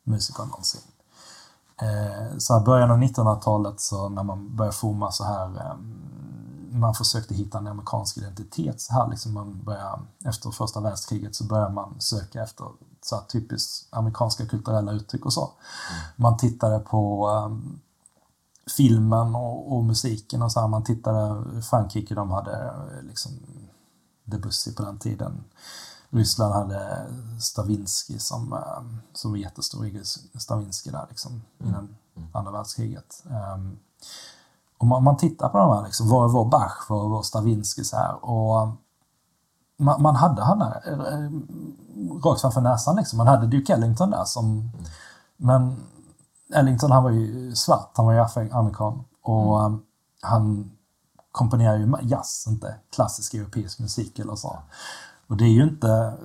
musikern någonsin. Eh, så här början av 1900-talet så när man började forma så här eh, man försökte hitta en amerikansk identitet så här liksom man började, efter första världskriget så började man söka efter så här typiskt amerikanska kulturella uttryck och så. Man tittade på um, filmen och, och musiken och så här. Man tittade, Frankrike de hade eh, liksom Debussy på den tiden. Ryssland hade Stravinsky som, eh, som var jättestor, Stravinsky där liksom innan andra världskriget. Um, och man, man tittar på de här, liksom, vad var Bach, vad var Stravinsky så här. Och man, man hade han där eh, rakt framför näsan liksom. Man hade Duke Ellington där som... Men Ellington han var ju svart, han var ju afroamerikan. Och um, han komponerar ju jazz, inte klassisk europeisk musik eller så. Och det är ju inte,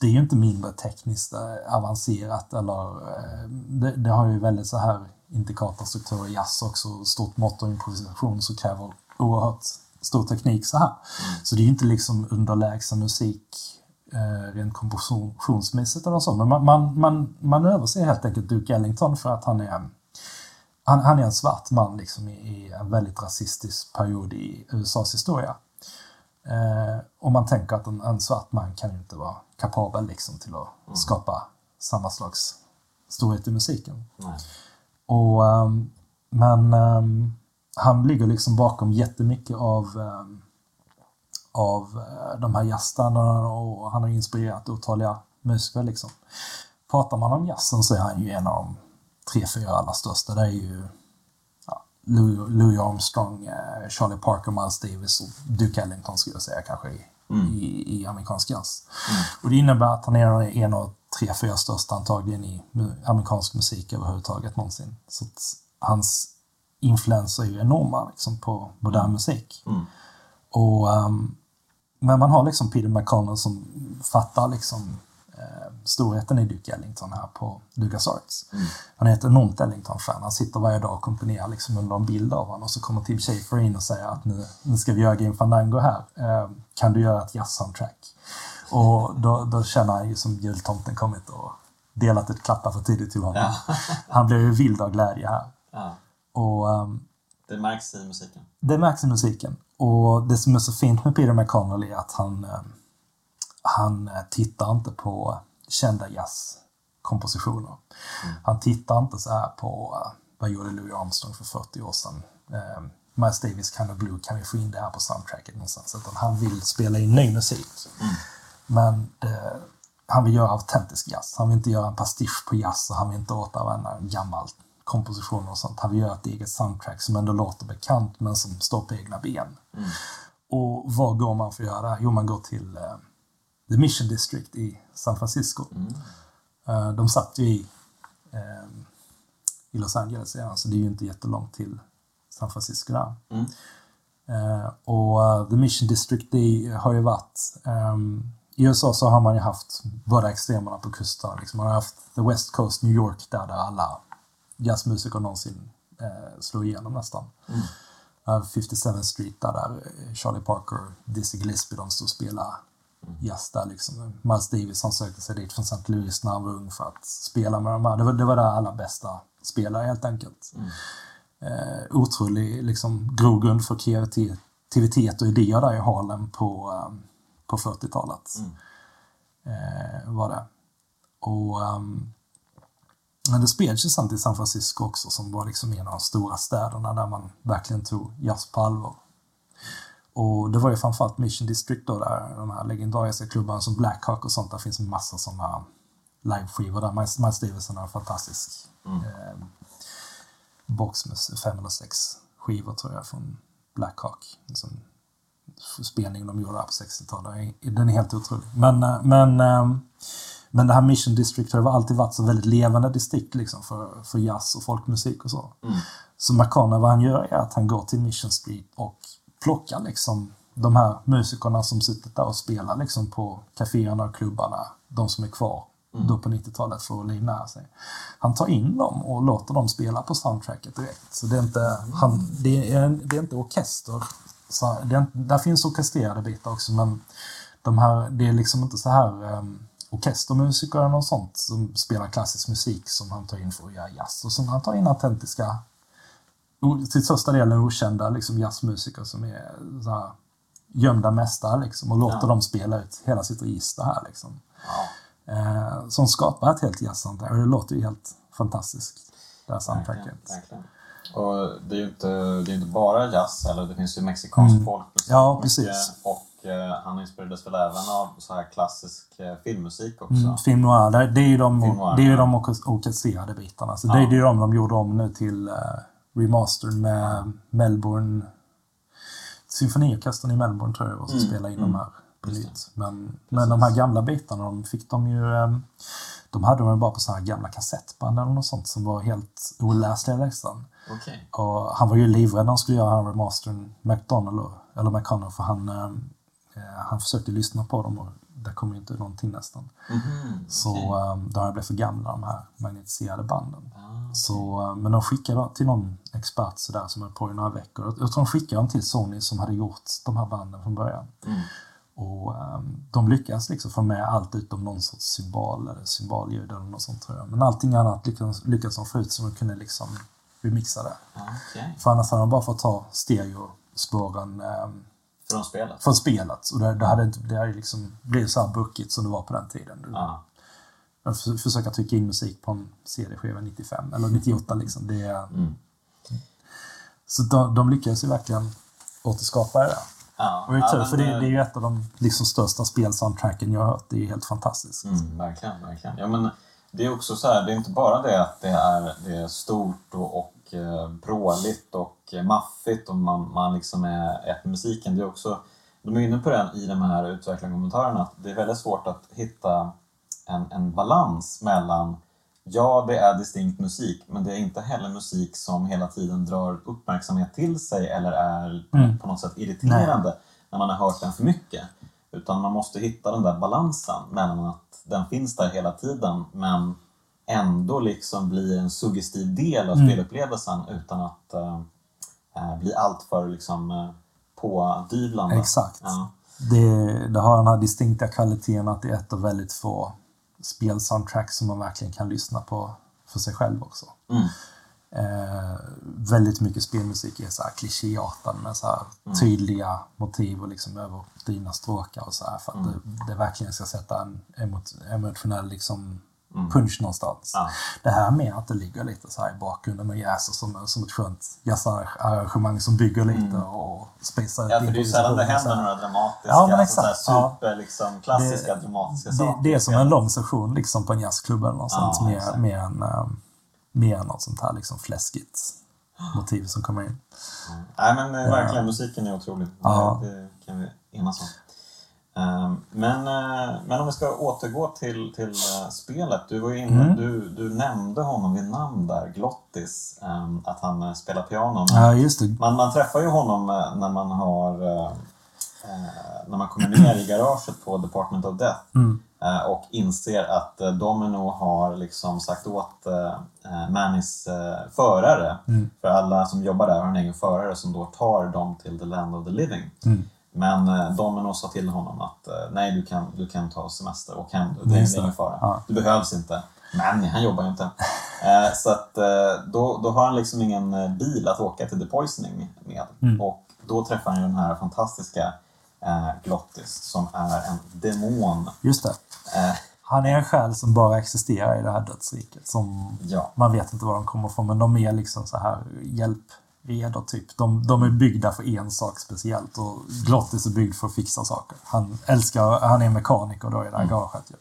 det är ju inte mindre tekniskt eh, avancerat eller eh, det, det har ju väldigt så här intrikata strukturer i jazz också, stort mått av improvisation som kräver oerhört stor teknik så här. Så det är ju inte liksom underlägsen musik eh, rent kompositionsmässigt eller så, men man, man, man, man överser helt enkelt Duke Ellington för att han är han, han är en svart man liksom i, i en väldigt rasistisk period i USAs historia. Eh, och man tänker att en, en svart man kan ju inte vara kapabel liksom till att skapa samma slags storhet i musiken. Nej. Och, ehm, men ehm, han ligger liksom bakom jättemycket av, um, av eh, de här jazzstandarderna och han har inspirerat otaliga musiker. Liksom. Pratar man om jazzen så är han ju en av de tre, fyra allra största. Det är ju Louis, Louis Armstrong, eh, Charlie Parker, Miles Davis och Duke Ellington skulle jag säga kanske i, i, i amerikansk jazz. Och det innebär att han är en av tre, fyra största antagligen i amerikansk musik överhuvudtaget någonsin. Så att hans influenser är ju enorma liksom, på modern musik. Och, ehm, men man har liksom Peter McConnell som fattar liksom eh, storheten i Duke Ellington här på LucasArts. Han är ett enormt Ellington-fan. Han sitter varje dag och komponerar liksom under en bild av honom och så kommer Tim Schafer in och säger att nu, nu ska vi göra Game Fandango här. Eh, kan du göra ett jazz-soundtrack? Och då, då känner han ju som jultomten kommit och delat ett klappar för tidigt till honom. [LAUGHS] Han blir ju vild av glädje här. Ja. Och ehm, Det märks i musiken. det märks i musiken. Och det som är så fint med Peter McConnell är att han, eh, han eh, tittar inte på kända jazzkompositioner. Han tittar inte så här på eh, vad gjorde Louis Armstrong för 40 år sedan. Eh, Miles Davis Kind of Blue, kan vi få in det här på soundtracket någonstans? Utan han vill spela in ny musik. Men det, han vill göra autentisk jazz. Han vill inte göra en pastisch på jazz och han vill inte återanvända gammal komposition och sånt. Han vill göra ett eget soundtrack som ändå låter bekant men som står på egna ben. Och var går man för att göra det? Jo, man går till eh, The Mission District i San Francisco. Eh, de satt ju i, eh, i Los Angeles redan, så det är ju inte jättelångt till San Francisco där. Eh, och eh, The Mission District det har ju varit... ehm, I USA så har man ju haft båda extremerna på kusten. Liksom. Man har haft The West Coast, New York, där, där alla jazzmusiker någonsin eh, slog igenom nästan. Uh, 57 Street där, där Charlie Parker, Dizzy Gillespie, de stod och spelade jazz där liksom. Miles Davis han sökte sig dit från St. Louis när han var ung för att spela med de här. Det var, det var där alla bästa spelare helt enkelt. Eh, otrolig liksom, grogrund för kreativitet och idéer där i Harlem på, eh, på 40-talet. Eh, var det. Och, ehm, men det spreds ju sen till San Francisco också som var liksom en av de stora städerna där man verkligen tog jazz på allvar. Och det var ju framförallt Mission District då, där de här legendariska klubbarna som Black Hawk och sånt. Där finns en massa sådana liveskivor där. Miles Miles har en fantastisk eh, box med fem eller sex skivor tror jag från Black Hawk. En sån spelning de gjorde på 60-talet. Den är helt otrolig. Men, eh, men, eh, men det här Mission District har alltid varit så väldigt levande distrikt liksom för, för jazz och folkmusik och så. Så McConnell, vad han gör är att han går till Mission Street och plockar liksom de här musikerna som sitter där och spelar liksom på kaféerna och klubbarna, de som är kvar då på 90-talet för att livnära sig. Han tar in dem och låter dem spela på soundtracket direkt. Så det är inte, han, det är, det är inte orkester. Så det är, där finns orkestrerade bitar också men de här, det är liksom inte så här um, orkestermusiker eller något sånt som spelar klassisk musik som han tar in för att göra jazz. Och som han tar in autentiska, till största delen okända liksom jazzmusiker som är så här, gömda mästare liksom, och låter Ja. dem spela ut hela sitt register här. Liksom. Ja, Eh, som skapar ett helt jazzsoundtrack. Och det låter ju helt fantastiskt, det här soundtracket. Och det är ju inte, det är inte bara jazz eller det finns ju mexikansk Mm. folkmusik. Ja, precis. Och eh, han inspirerades väl även av så här klassisk eh, filmmusik också. Mm, film noir, det, det är ju de, noir, det är ju ja. de orkes- orkestrerade bitarna. Så Ja. det är ju de de gjorde om nu till uh, remastern med Melbourne Symfoniorkestern i Melbourne tror jag var som Mm, spelade in mm. de här på Just nytt. Men, men de här gamla bitarna, de fick de ju... ehm, De hade de bara på så här gamla kassettband eller något sånt som var helt oläsliga nästan. Okej. Och han var ju livrädd när han skulle göra den remastern, McDonald, eller McConnell, för han, eh, han försökte lyssna på dem och det kom ju inte någonting nästan. Mhm, Så okej. okay. de här blev för gamla, de här magnetiserade banden. Ah, Så, eh, men de skickade till någon expert sådär som höll på i några veckor. Jag tror de skickade dem till Sony som hade gjort de här banden från början. Mm. Och um, de lyckas liksom få med allt utom någon sorts symbol eller symbolljud eller något sånt tror jag. Men allting annat lyckas, lyckas de få ut så de kunde liksom remixa det. Ah, Okej. För annars hade de bara fått ta stereospåren um, Från spelet? från spelet. Och det, det hade inte det hade liksom blivit så här buckigt som det var på den tiden. Ja. att för- försöka trycka in musik på en CD-skiva 95 eller 98 liksom. Det, Mm. Så de, de lyckades ju verkligen återskapa det. Ja, Och det är tur, för det, eh, det är ju ett av de liksom, största spelsoundtracken jag har hört. Det är ju helt fantastiskt. Mm, verkligen, verkligen. Ja, men det är också så här, det är inte bara det att det är, det är stort och, och eh, bråligt och eh, maffigt och man, man liksom är ett med musiken. Det är också, de är inne på den i de här utvecklarkommentarerna, att det är väldigt svårt att hitta en, en balans mellan Ja, det är distinkt musik, men det är inte heller musik som hela tiden drar uppmärksamhet till sig eller är Mm. på något sätt irriterande när man har hört den för mycket. Utan man måste hitta den där balansen mellan att den finns där hela tiden men ändå liksom blir en suggestiv del av Mm. spelupplevelsen utan att eh, bli alltför liksom, eh, pådyvlande. Exakt. Ja. Det, det har den här distinkta kvaliteten att det är ett av väldigt få spelsoundtracks som man verkligen kan lyssna på för sig själv också. Mm. Eh, väldigt mycket spelmusik är så här klichéartad med så Mm. tydliga motiv och liksom överdrivna stråkar och så här för att Mm. det, det verkligen ska sätta en emot, emotionell liksom. Punch någonstans. Ja. Det här med att det ligger lite så här i bakgrunden och jäser som, som ett skönt jazzarrangemang som bygger lite och spacear ut Mm. Ja, för det är ju sällan det så händer några dramatiska, Ja, men alltså exakt. sådär Ja. super, liksom, klassiska dramatiska det, saker. det är som en lång session liksom på en jazzklubb eller något Ja, sånt. Mer, än, um, mer än något sånt här liksom fläskigt motiv som kommer in. Nej men eh, verkligen, musiken är otrolig. Ja. Det, det kan vi enas om. Ehm, Men, eh, men om vi ska återgå till, till eh, spelet. Du, var inne, Mm. du, du nämnde honom vid namn där, Glottis, ehm, att han eh, spelar piano. Ja, just det. Man, man träffar ju honom när man har när man kommer ner i garaget på Department of Death Mm. och inser att Domino har liksom sagt åt Mannys förare, Mm. för alla som jobbar där har en egen förare som då tar dem till the land of the living. Men eh, Domino sa till honom att eh, nej, du kan, du kan ta semester och hem. Det är ingen fara. Ja. Du behövs inte. Men han jobbar ju inte. Eh, så att då, då har han liksom ingen bil att åka till The Poisoning med. Mm. Och då träffar han ju den här fantastiska Glottis som är en demon. Just det. Han är en själ som bara existerar i det här dödsriket. Som ja. man vet inte var de kommer ifrån, men de är liksom så här hjälpredor typ. De, de är byggda för en sak speciellt och Glottis är byggd för att fixa saker. Han älskar, han är mekaniker då i det här garaget ju.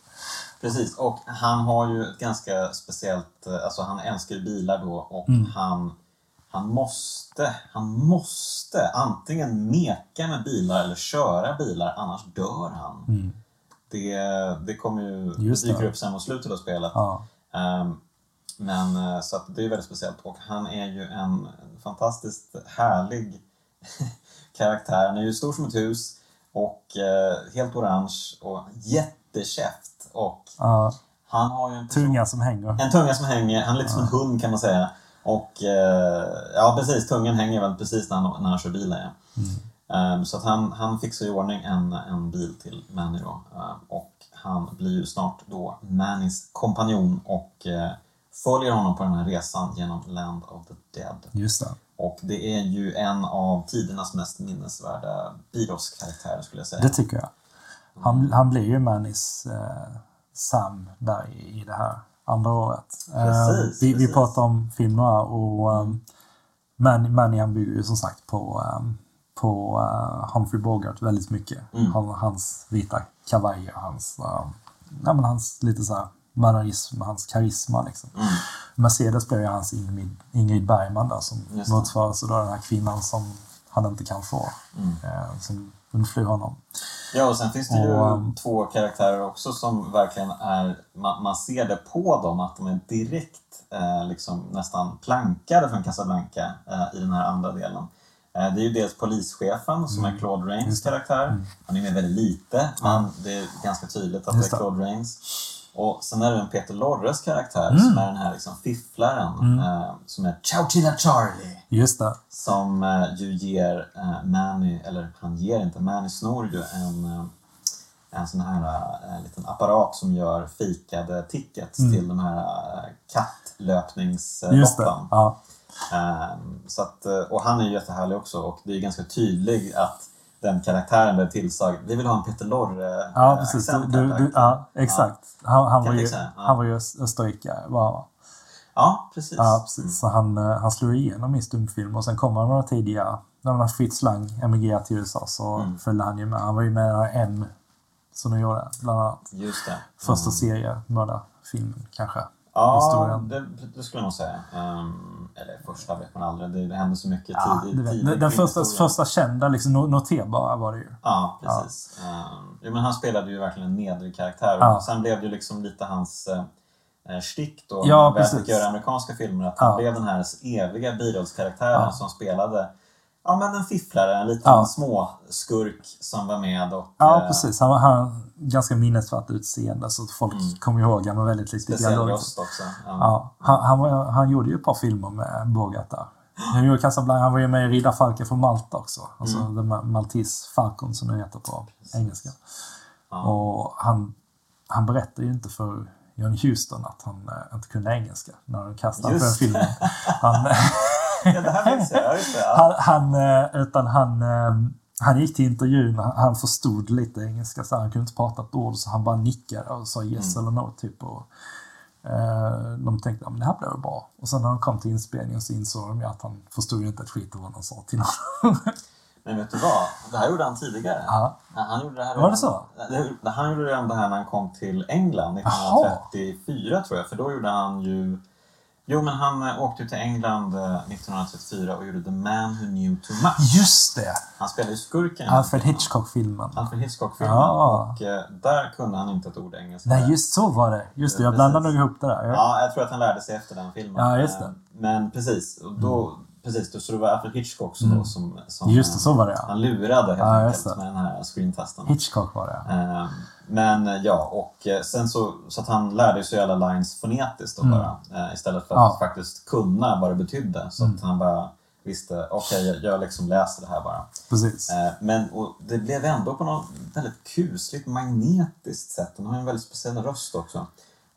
Precis, och han har ju ett ganska speciellt, eh, alltså han älskar ju bilar då och Mm. han, han måste, han måste antingen meka med bilar eller köra bilar, annars dör han. Mm. Det, det kommer ju, Just det. dyker upp sen mot slutet av spelet. Ja. Ehm, men eh, så att det är väldigt speciellt och han är ju en fantastiskt härlig [LAUGHS] karaktär. Han är ju stor som ett hus och eh, helt orange och jättekäft. Och Ja, han har ju en tunga som hänger. en tunga som hänger. Han är lite som en hund kan man säga. Och eh, ja, precis. Tungan hänger väl precis när han, när han kör bil. Ja. Ehm, så att han, han fixar i ordning en, en bil till Manny då. Ehm, och han blir ju snart då Mannys kompanjon och följer honom på den här resan genom Land of the Dead. Just det. Och det är ju en av tidernas mest minnesvärda Beatles-karaktärer skulle jag säga. Det tycker jag. Han, han blir ju Mannys eh, Sam där i, i det här andra året. Eh, Precis, vi, vi precis. pratar om filmer och um, Manny, Manny han bygger ju som sagt på, um, på uh, Humphrey Bogart väldigt mycket. Mm. Han, hans vita kavajer, hans, um, ja, men hans lite så här mannerism, hans karisma liksom. Mm. Mercedes spelar ju hans Ingrid, Ingrid Bergman där som Just det. motsvarar så då den här kvinnan som han inte kan få. Mm. Eh, som undflyr honom. Ja, och sen finns det ju Och, um, två karaktärer också som verkligen är... Man, man ser det på dem att de är direkt eh, liksom nästan plankade från Casablanca eh, i den här andra delen. Eh, det är ju dels polischefen som är Claude Rains Mm. Det. Mm. karaktär. Han är med väldigt lite, men det är ganska tydligt att det är. Claude Rains. Och sen är det en Peter Lorres karaktär Mm. som är den här liksom fifflaren eh, som är Chowchilla Charlie. Just det. Som eh, ju ger eh, Manny, eller han ger inte, Manny snor ju en, eh, en sån här eh, liten apparat som gör fikade tickets till de här eh, Mm. Kattlöpningsloppen. Ja. Ehm, så att, eh, och han är ju jättehärlig också och det är ganska tydligt att den karaktären blev tillsagd. Vi vill ha en Peter Lorre Ja, eh, precis. Du, du, du, ja, exakt. Han, han, var ju, ja. han var ju öst- österrikare. Var, han. Ja, precis. ja, precis. Så han, eh, han slog igenom i stumfilm och sen kom han några tidigare. När Fritz Lang emigrerade till USA så Mm. följde han ju med. Han var ju med i M som de gjorde, bland annat. Just det. Första Mm. seriemördarfilmen kanske. Ja, historien. det, det skulle jag nog säga. Ehm, eller första vet man aldrig. Det, det hände så mycket Ja, tidigt. tidigt den första, första kända, liksom, no- noterbara var det ju. Ja, precis. Ehm, ja, men han spelade ju verkligen en nedrig karaktär. Ja. Sen blev det ju liksom lite hans eh, stick då. Ja, när han fick göra amerikanska filmer. Att han blev den här eviga Beatles-karaktären Ja. som spelade Ja, men en fifflare, en liten Ja. småskurk som var med och... Ja, eh, precis. Han har ganska minnesvärt utseende så att folk kommer ihåg honom väldigt lite Speciell röst också. Ja. Ja, han, han, var, han gjorde ju ett par filmer med Bogart där. Han, gjorde Casablanca, han var ju med i Riddarfalken från Malta också. Alltså Mm. Ma- Maltese Falcon som den heter på engelska. Ja. Och han, han berättade ju inte för John Houston att han eh, inte kunde engelska när de kastade för den Just filmen. Han, [LAUGHS] ja, det här minns jag. Ja, just det. Ja. han, han, eh, utan han, eh, han gick till intervjun, han- förstod lite engelska så han kunde inte prata ett ord så han bara nickade och sa yes Mm. eller no typ. Och, eh, de tänkte att det här väl bra. Och sen när de kom till inspelningen så insåg de att han förstod inte ett skit av vad de sa till honom. [LAUGHS] Men vet du vad? Det här gjorde han tidigare. Ja. Ja, Han gjorde det här Var det så? Det- Han gjorde redan det här när han kom till England Jaha. 1934 tror jag. För då gjorde han ju... Jo, men han eh, åkte till England eh, 1934 och gjorde The Man Who Knew Too Much. Just det! Han spelade ju skurken. Alfred filmen. Hitchcock-filmen. Alfred Hitchcock-filmen. Ja. Och eh, där kunde han inte ett ord engelska. Nej, just så var det. Just det, jag blandade nog ihop det där. Jag- Ja, jag tror att han lärde sig efter den filmen. Ja, just det. Mm. Eh, Men precis, och då, precis då, så det var Alfred Hitchcock som, då, som, som Just det, så var det ja. Han lurade helt Ja, just enkelt med den här screentesten. Hitchcock var det. Eh, Men eh, ja, och eh, sen så, så att han lärde sig alla lines fonetiskt då Mm. bara. eh, Istället för Ja. att faktiskt kunna vad det betydde. Så Mm. att han bara visste, okej, jag, jag liksom läser det här bara. Precis. Eh, Men och det blev ändå på något väldigt kusligt magnetiskt sätt. Han har ju en väldigt speciell röst också.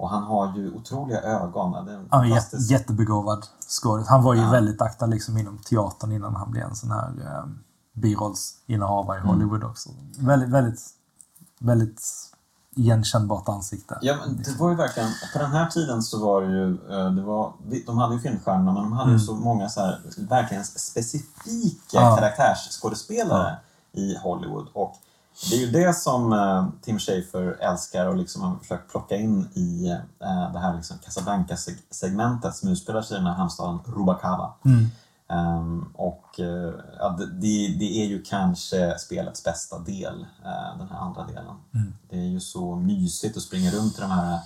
Och han har ju otroliga ögon. Är Han jätte, fantastisk- jättebegåvad skådis. Han var ju Ja. väldigt aktad liksom inom teatern innan han blev en sån här eh, birollsinnehavare Mm. i Hollywood också. Väldigt, väldigt, väldigt igenkännbart ansikte. Ja, men det var ju verkligen, på den här tiden så var det ju, eh, det var, de hade ju filmstjärnorna men de hade ju så många så här, verkligen specifika Mm. Ja. karaktärsskådespelare i Hollywood. Och det är ju det som eh, Tim Schafer älskar och liksom har försökt plocka in i eh, det här liksom Casablanca-segmentet som utspelar sig i den här hamnstaden Rubacava. Mm. Ehm, och eh, ja, det, det är ju kanske spelets bästa del, eh, den här andra delen. Mm. Det är ju så mysigt att springa runt i de här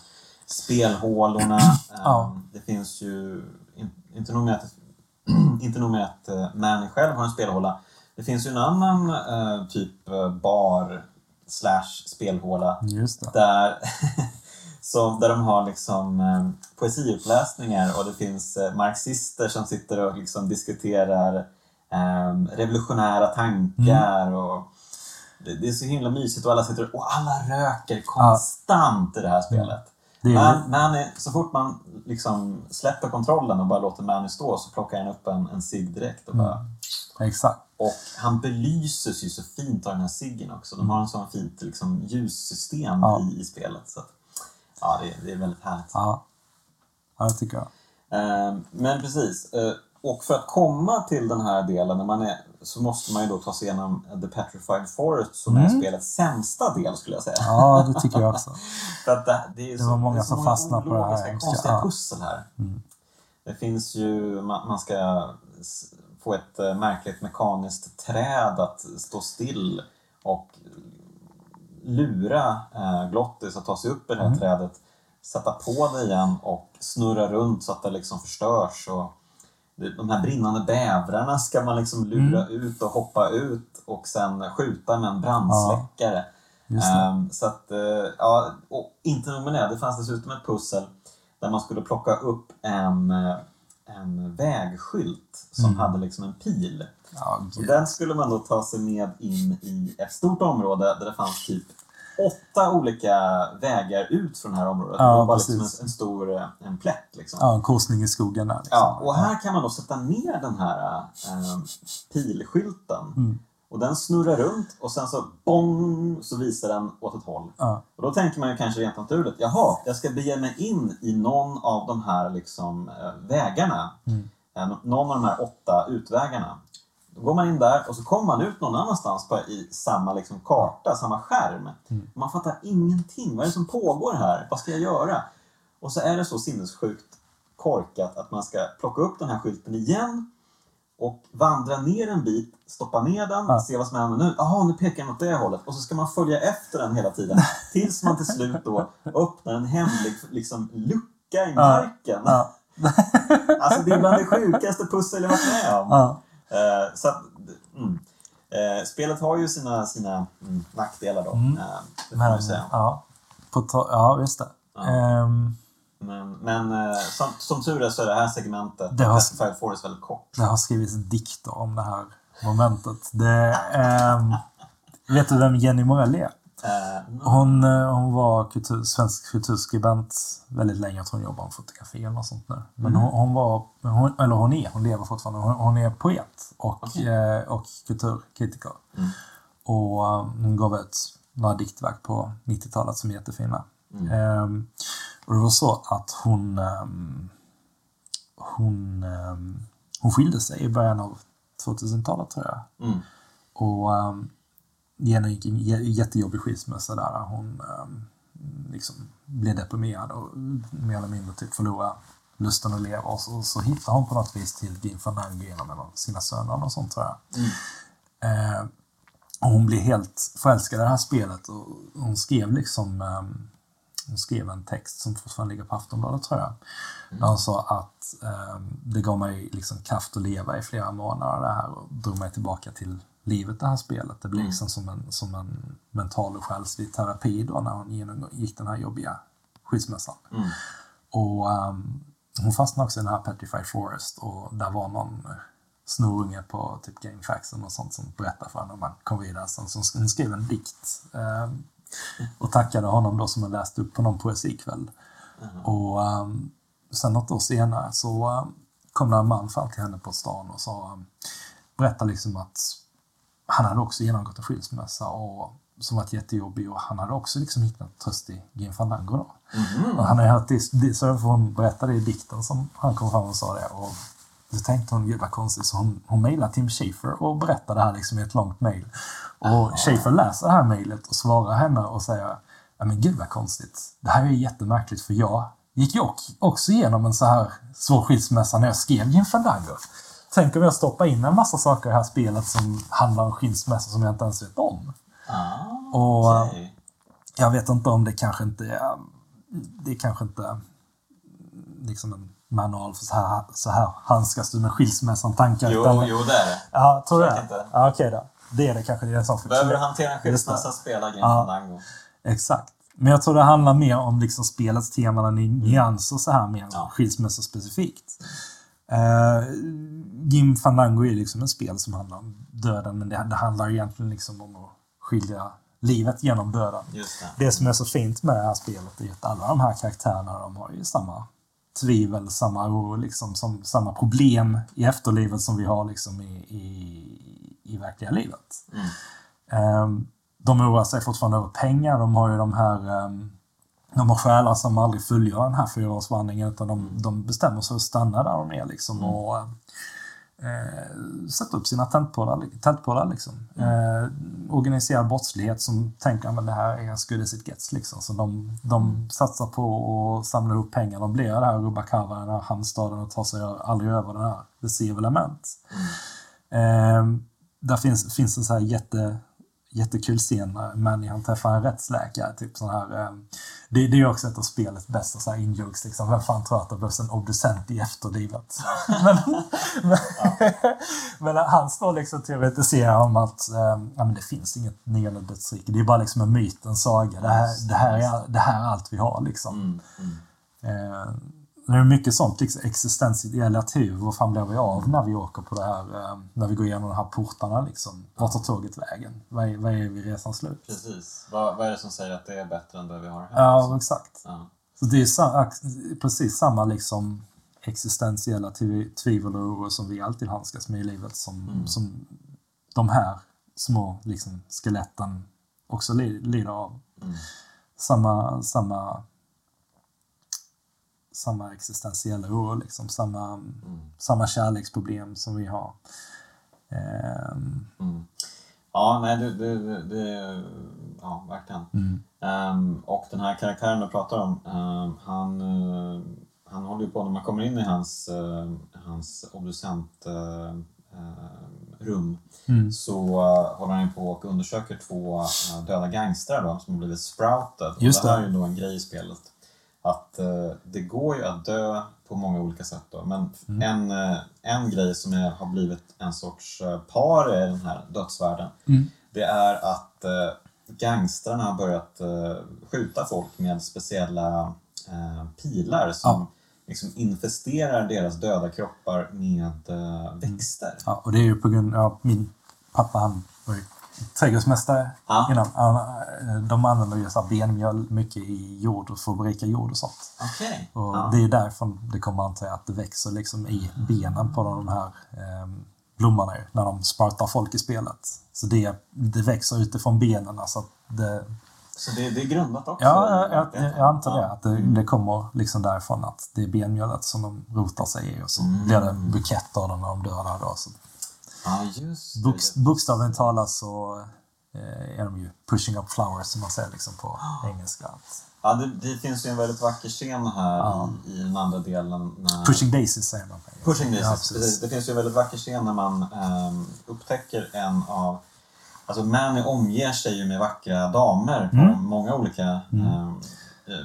spelhålorna. Ja. Ehm, Det finns ju, in, inte nog med att, [CLEARS THROAT] inte nog med att eh, Manny själv har en spelhåla, Det finns ju en annan eh, typ eh, bar slash spelhåla där, [LAUGHS] som, där de har liksom eh, poesiuppläsningar och det finns eh, marxister som sitter och liksom diskuterar eh, revolutionära tankar och det, det är så himla mysigt och alla sitter och alla röker konstant i det här spelet. Det är, Man, Manny, så fort man liksom släpper kontrollen och bara låter Manny stå så plockar han upp en, en cigg direkt och bara Exakt. Och han belyses ju så fint av den här ciggen också. De har en sån fint liksom, ljussystem Ja. i, i spelet. Så att, ja, det, är- det är väldigt härligt. Ja. ja, det tycker jag. Eh, men precis. Eh, och för att komma till den här delen när man är, så måste man ju då ta sig igenom The Petrified Forest som är Mm. spelets sämsta del skulle jag säga. Ja, det tycker jag också. [LAUGHS] Att det, det, är Det så, var många det är som fastnade på det här ologiska, hemska. konstiga Ja. pussel här. Mm. Det finns ju, man, man ska få ett eh, märkligt mekaniskt träd att stå still och lura eh, Glottis att ta sig upp i det här Mm. trädet, sätta på det igen och snurra runt så att det liksom förstörs. Och de här brinnande bävrarna ska man liksom lura Mm. ut och hoppa ut och sen skjuta med en brandsläckare. Det. Ehm, så att, eh, ja, och inte nog med det, det fanns dessutom ett pussel där man skulle plocka upp en, en vägskylt som Mm. hade liksom en pil. Ja, gud. den skulle man då ta sig med in i ett stort område där det fanns typ åtta olika vägar ut från det här området. Ja, det var bara liksom en, en stor eh, en plätt. Liksom. Ja, en korsning i skogen där. Liksom. Ja, och här kan man då sätta ner den här eh, pilskylten. Mm. Och den snurrar runt och sen så bong så visar den åt ett håll. Ja. Och då tänker man ju kanske rent naturligt, jaha, jag ska bege mig in i någon av de här liksom, eh, vägarna. Mm. Eh, någon av de här åtta utvägarna. Då går man in där och så kommer man ut någon annanstans på, i samma liksom, karta, samma skärm. Mm. Man fattar ingenting. Vad är det som pågår här? Vad ska jag göra? Och så är det så sinnessjukt korkat att man ska plocka upp den här skylten igen och vandra ner en bit, stoppa ner den, Ja. se vad som händer nu. Jaha, nu pekar den åt det hållet. Och så ska man följa efter den hela tiden. [LAUGHS] Tills man till slut då öppnar en hemlig liksom, lucka i marken. Ja. [LAUGHS] Alltså det är bland det sjukaste pussel jag varit med om. Ja. Eh, så att, mm. Eh, spelet har ju sina, sina mm, nackdelar då. Mm. Eh, det får man ju säga. ja. På ja, just det. Ja. Ehm, Men, men eh, som, som tur är så är det här segmentet, Det har- Pacified Forest, väldigt kort. det har skrivits dikter om det här momentet. Det, ehm, vet du vem Jenny Morell är? Eh, Hon, eh, hon var kultur, svensk kulturskribent väldigt länge. Jag tror hon jobbar med fotografi eller något sånt nu. Men Mm. hon, hon var, hon, eller hon är, hon lever fortfarande. Hon, hon är poet och, eh, och kulturkritiker. Mm. Och eh, hon gav ut några diktverk på 90-talet som är jättefina. Mm. Ehm, och det var så att hon, ehm, hon, ehm, hon skilde sig i början av 2000-talet tror jag. Mm. Och um, genomgick en jä- jättejobbig skilsmässa där hon um, liksom blev deprimerad och mer eller mindre typ förlorade lusten att leva. Och så, så hittade hon på något vis till Gin Fandango genom en av sina söner och sånt tror jag. Mm. Eh, och hon blev helt förälskad i det här spelet och hon skrev liksom um, skrev en text som fortfarande ligger på Aftonbladet tror jag. Där hon sa att ehm, det gav mig liksom kraft att leva i flera månader det här och drog mig tillbaka till livet det här spelet. Det blev Mm. liksom som en, som en mental och själslig terapi då när hon genomgick den här jobbiga skilsmässan. Mm. Och ehm, hon fastnade också i den här Petrified Forest och där var någon snorunge på typ GameFAQs och sånt som berättade för henne om man kom vidare. Sen så hon skrev en dikt ehm, och tackade honom då som hon läste upp på någon poesikväll. Och um, sen något år senare så um, kom det en man fram till henne på stan och sa, um, berättade liksom att han hade också genomgått en skilsmässa och som varit jättejobbig och han hade också liksom hittat tröst i Gin Fandango då. Mhm. Och han hade hört det, det, så hon berättade i dikten som han kom fram och sa det. Och så tänkte hon, gud vad konstigt, så hon, hon mejlade Tim Schafer och berättade det här liksom i ett långt mejl. Och Schafer läser det här mejlet och svarar henne och säger, ja men gud vad konstigt, det här är jättemärkligt för jag gick ju ock- också igenom en så här svår skilsmässa när jag skrev Gin Fandango. Tänk om jag stoppar in en massa saker i det här spelet som handlar om skilsmässa som jag inte ens vet om. Ah, Och, okej. Jag vet inte om det kanske inte är, det är kanske inte liksom en manual för så här, så här handskas du med skilsmässan-tankar. Jo, utan- jo, det är det. Ja, tror du det? inte. Ja, Okej då. Det är det kanske. Det är en sån Behöver du hantera en skilsmässa, spela Grim Ja. Exakt. Men jag tror det handlar mer om liksom spelets teman, ny- nyanser så här mer än Ja. skilsmässa specifikt. Uh, Gim Fandango är liksom ett spel som handlar om döden, men det, det handlar egentligen liksom om att skilja livet genom döden. Just det. Det som är så fint med det här spelet är att alla de här karaktärerna de har ju samma tvivel, samma oro, liksom, som, samma problem i efterlivet som vi har liksom i, i, i verkliga livet. Mm. Ehm, de oroar sig fortfarande över pengar. De har ju de här ehm, de har själar som aldrig fullgör den här fyraårsvandringen utan de, de bestämmer sig att stanna där de är liksom och eh, sätta upp sina tältpålar. tältpålar liksom. Eh, organiserad brottslighet som tänker att det här är as good as it gets. Liksom. Så de, de satsar på att samla ihop pengar. De blir det här Rubacava, den här hamnstaden och tar sig aldrig över den här The of Element. Eh, där finns, finns en så här jätte, jättekul scen när han träffar en rättsläkare. Typ sån här, eh, det, det är också ett av spelets bästa så här in-jokes. Liksom. Vem fan tror att det behövs en obducent i efterlivet? [LAUGHS] men, men, men han står liksom och teoretiserar om att eh, ja, men det finns inget nionde dödsrike. Det är bara liksom en myt, en saga. Det här, det här, är, det här är allt vi har. Liksom. Mm. Mm. Eh, det är mycket sånt, liksom, existentiella tur. Vad fan blir vi av när vi åker på det här, eh, när vi går igenom de här portarna liksom? Vart tar tåget vägen? Vad är, vad är vid resans slut? Precis. Vad, vad är det som säger att det är bättre än det vi har här? Ja, exakt. Ja. Så det är sa- precis samma liksom existentiella tvi- tvivel och oro som vi alltid handskas med i livet som, Mm. som de här små liksom, skeletten också li- lider av. Mm. Samma, samma, samma existentiella oro, liksom, samma, Mm. samma kärleksproblem som vi har. Ehm, Mm. Ja, nej, det, det, det, ja, verkligen. mm. Ehm, och den här karaktären du pratar om, ehm, han, eh, han håller ju på, när man kommer in i hans, uh, hans obducentrum Mm. så eh, håller han på och undersöker två eh, döda gangstrar då, som har blivit sprouted. Just och det här det. är ju då en grej i spelet. Att eh, det går ju att dö på många olika sätt då, men Mm. en, eh, en grej som är, har blivit en sorts eh, par i den här dödsvärlden Mm. det är att gangstrarna har börjat skjuta folk med speciella pilar som Ja. liksom infesterar deras döda kroppar med Mm. växter. Ja, och det är ju på grund av min pappa, han var ju trädgårdsmästare Ja. innan. Eh, de använder ju så benmjöl mycket i jord för att berika jord och sånt. Okej. Och Ja. Det är därifrån det kommer antar jag att det växer liksom i benen på de här eh, blommorna när de spartar folk i spelet. Så det, det växer utifrån benen. Alltså det, Så det, det är grundat också? ja, jag, jag, jag antar det. Att det, det kommer liksom därifrån att det är benmjölet som de rotar sig i och så Mm. blir det buketter av dem när de dör där då. Så Ja, just det. Boks, bokstavligen talat så eh, är de ju pushing up flowers som man säger liksom på [GASPS] engelska. Att Ja, det, det finns ju en väldigt vacker scen här Ja. i, i den andra delen. När... pushing daisies säger man engelska. Pushing daisies, Ja, precis. Det finns ju en väldigt vacker scen när man ehm, upptäcker en av... Alltså Manny omger sig ju med vackra damer på Mm. många olika ehm, eh,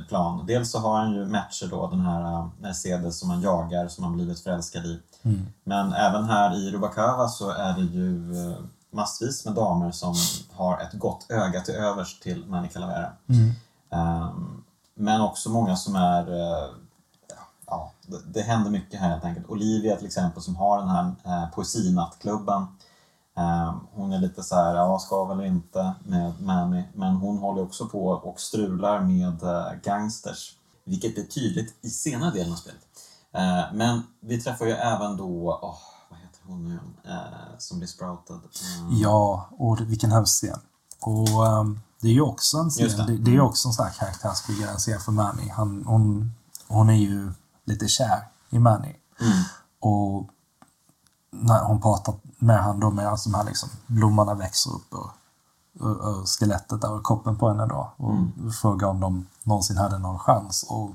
plan. Dels så har han ju matcher då, den här eh, Mercedes som han jagar, som han blivit förälskad i. Mm. Men även här i Rubacava så är det ju eh, massvis med damer som har ett gott öga till övers till Manny Calavera. Mm. Ehm, men också många som är... eh, ja, det, det händer mycket här helt enkelt. Olivia till exempel som har den här uh, poesinnattklubben. Ehm, hon är lite så här, ja ska eller inte med Manny. Men hon håller också på och strular med eh, gangsters. Vilket är tydligt i senare delen av spelet. Eh, men vi träffar ju även då, åh, vad heter hon nu igen? Eh, som blir sprouted. Mm. Ja, och vilken hemsk scen. Och ehm, det är ju också en scen, det. det. Det, är också en sån här scen för Manny. Han, hon, hon är ju lite kär i Manny. Mm. Och när hon pratar med han då medan de här liksom blommorna växer upp ur, ur, ur skelettet där ur kroppen på henne då. Och Mm. frågar om de någonsin hade någon chans. Och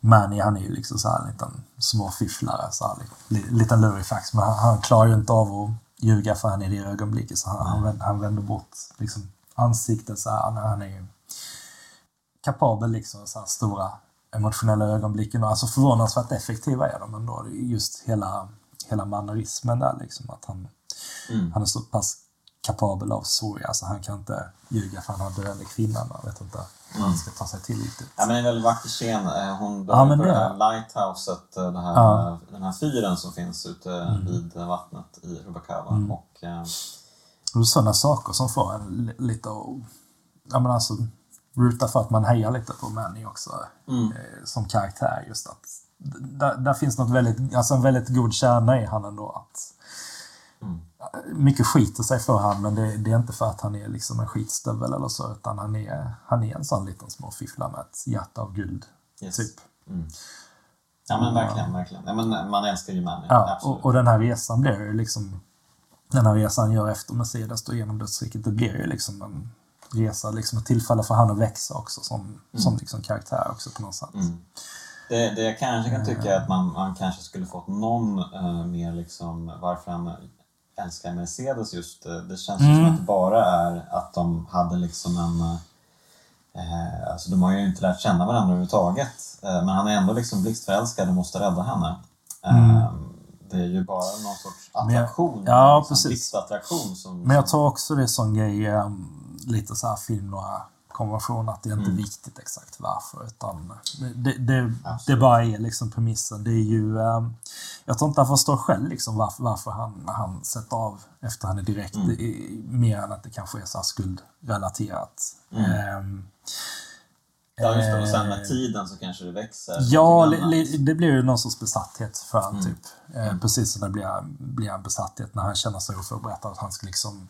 Manny han är ju liksom så här en liten småfifflare, så här, li, liten lurifax. Men han, han klarar ju inte av att ljuga för henne i det ögonblicket. Så han, han, vänder, han vänder bort liksom, ansiktet så här. Han, är ju kapabel liksom så här stora emotionella ögonblicken. Alltså förvånansvärt effektiva är de ändå. Just hela, hela mannerismen där liksom. Att han, Mm. han är så pass kapabel av sorg. Alltså han kan inte ljuga för han har dödlig kvinnan. Jag vet inte hur han ska ta sig till riktigt. Ja, men det är en väldigt vacker scen. Eh, Hon Ja, dör men på det det är- här lighthouset, eh, det här, Ja. Mm. den här fyren som finns ute vid vattnet i Rubacava. Och, eh, Och sådana saker som får en li- lite att... Ja men alltså, ruta för att man hejar lite på Manny också. Mm. Eh, som karaktär just att... Där, där finns något väldigt, alltså en väldigt god kärna i han ändå. Att, Mm. Mycket skiter sig för han men det, det är inte för att han är liksom en skitstövel eller så utan han är, han är en sån liten småfiffla med ett hjärta av guld. yes. Typ. Mm. Ja men verkligen, verkligen. Ja, men man älskar ju Manny. Ja, absolut. och, och den här resan blir ju liksom... Den här resan gör efter Mercedes då genom dödsriket, det blir ju liksom en resa, liksom ett tillfälle för han att växa också som, som liksom karaktär också på något sätt. Mm. Det, det jag kanske kan tycka är att man, man kanske skulle fått någon eh, mer liksom varför han älskar Mercedes just. eh, Det känns ju som Mm. att det bara är att de hade liksom en... Eh, alltså de har ju inte lärt känna varandra överhuvudtaget. Men han är ändå liksom blixtförälskad och måste rädda henne. Eh, Det är ju bara någon sorts Mm. Men attraktion. ja, liksom precis. Blixtattraktion som... Men jag som- tror också det sån grej, um, lite så här film och konvention, att det är inte Mm. viktigt exakt varför. Utan det, det, det bara är liksom premissen. Det är ju, um, jag tror inte han förstår själv liksom varför, varför han, han sätter av efter henne direkt. Mm. Är, mer än att det kanske är så här skuldrelaterat. Mm. Um, Ja, just det. Och sen eh, med tiden så kanske det växer. Ja, det blir ju någon sorts besatthet för han Mm. typ. Eh, precis som det blir, blir en besatthet när han känner sig oförberedd att han ska liksom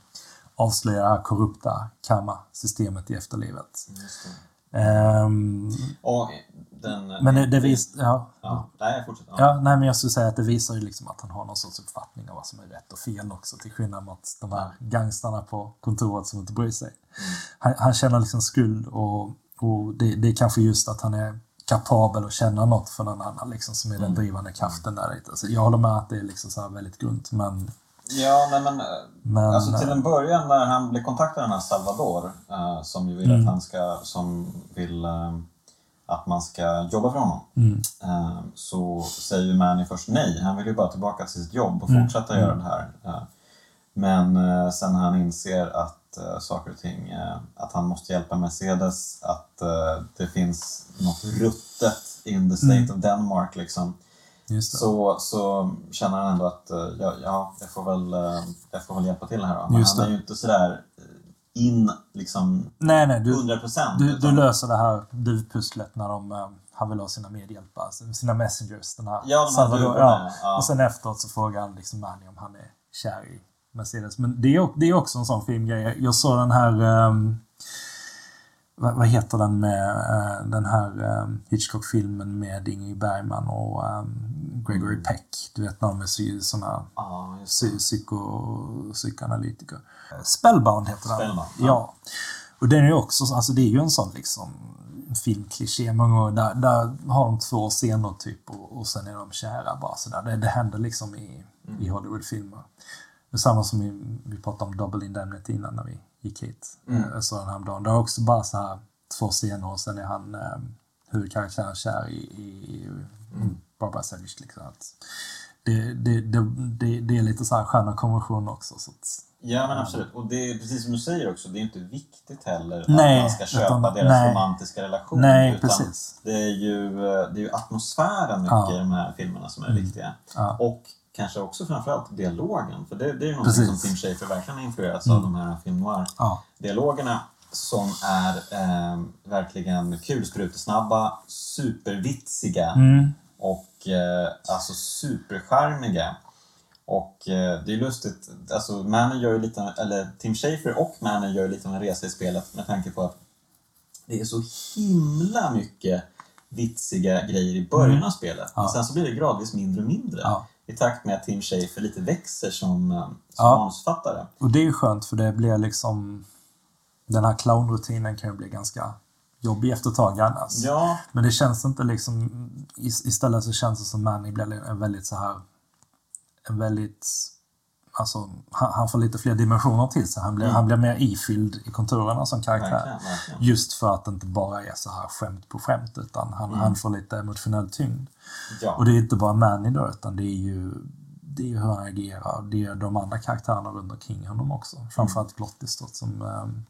avslöja det här korrupta karma-systemet i efterlivet. Och den... men det, det vis, ja, Ja, nej, fortsätt. Ja. ja, nej, men jag skulle säga att det visar ju liksom att han har någon sorts uppfattning av vad som är rätt och fel också. Till skillnad mot de här gangstarna på kontoret som inte bryr sig. Han, han känner liksom skuld och, och det, det är kanske just att han är kapabel att känna något för någon annan liksom, som är den drivande kraften där lite. Så jag håller med att det är liksom så här väldigt grunt men... Ja, nej, men, eh, men alltså till en början när han blir kontaktad av den här Salvador eh, som ju vill Mm. att han ska, som vill eh, att man ska jobba för honom. Mm. Eh, så säger ju Manny först nej. Han vill ju bara tillbaka till sitt jobb och Mm. fortsätta göra det här. Eh, men eh, sen när han inser att eh, saker och ting, eh, att han måste hjälpa Mercedes, att eh, det finns något ruttet in the state Mm. of Denmark liksom. Så, så känner han ändå att eh, ja, ja, jag, får väl, eh, jag får väl hjälpa till här då. Men han är ju inte sådär eh, in liksom nej, nej, du, 100 procent. du, du löser det här duvpusslet när de, han vill ha sina medhjälpare, sina messengers. Den här Ja, de här duvorna, ja. Och sen efteråt så frågar han liksom Manny om han är kär i Mercedes. Men det är, det är också en sån filmgrej. Jag såg den här... ehm, vad, vad heter den med eh, den här um, Hitchcock-filmen med Ingrid Bergman och ehm, Gregory Mm. Peck. Du vet de är sy- såna psy, psyko, psykoanalytiker. Spellbound heter den. Spellbound, ja. ja. Och den är ju också, alltså det är ju en sån liksom filmkliché många gånger. Där, där har de två scener typ och, och sen är de kära bara sådär. Det, det händer liksom i, Mm. i Hollywoodfilmer. Är samma som vi, vi pratade om Double Indemnity innan när vi gick hit. Mm. Mm. Så den häromdagen. Det är också bara så här två scener och sen är han eh, huvudkaraktären kär i, i Mm. Barbara Savage. Liksom. Det, det, det, det, är lite så här konventioner också. Så att, Ja men absolut. Och det är precis som du säger också, det är inte viktigt heller Nej, att man ska köpa utan- deras nej. romantiska relation. Nej, utan precis. Det är, ju, det är ju atmosfären mycket Ja. Mm. i de här filmerna som är viktiga. Ja. Och kanske också framförallt dialogen. För det, det är något som Tim Schafer verkligen har influerats av, de här film noir ja. dialogerna som är eh, verkligen kulsprutesnabba, supervitsiga Mm. och eh, alltså supercharmiga. Och eh, det är lustigt, alltså Manny gör ju lite, eller Tim Schafer och Manny gör ju lite av en resa i spelet med tanke på att det är så himla mycket vitsiga grejer i början av spelet. Men Mm. Ja. sen så blir det gradvis mindre och mindre. Ja. I takt med att Tim Schafer lite växer som, eh, som Ja. manusförfattare. Och det är ju skönt för det blir liksom... Den här clownrutinen kan ju bli ganska jobbig efter ett tag annars. Ja, Men det känns inte liksom... is- Istället så känns det som Manny blir en väldigt så här... En väldigt... Alltså, han, han får lite fler dimensioner till sig. Han blir, han blir mer ifylld i konturerna som karaktär. Verkligen, verkligen. Just för att det inte bara är så här skämt på skämt utan han, han får lite emotionell tyngd. Ja. Och det är inte bara Manny då utan det är ju det är ju hur han agerar. Det är de andra karaktärerna runt omkring honom också. Framförallt Glottis då, som ehm,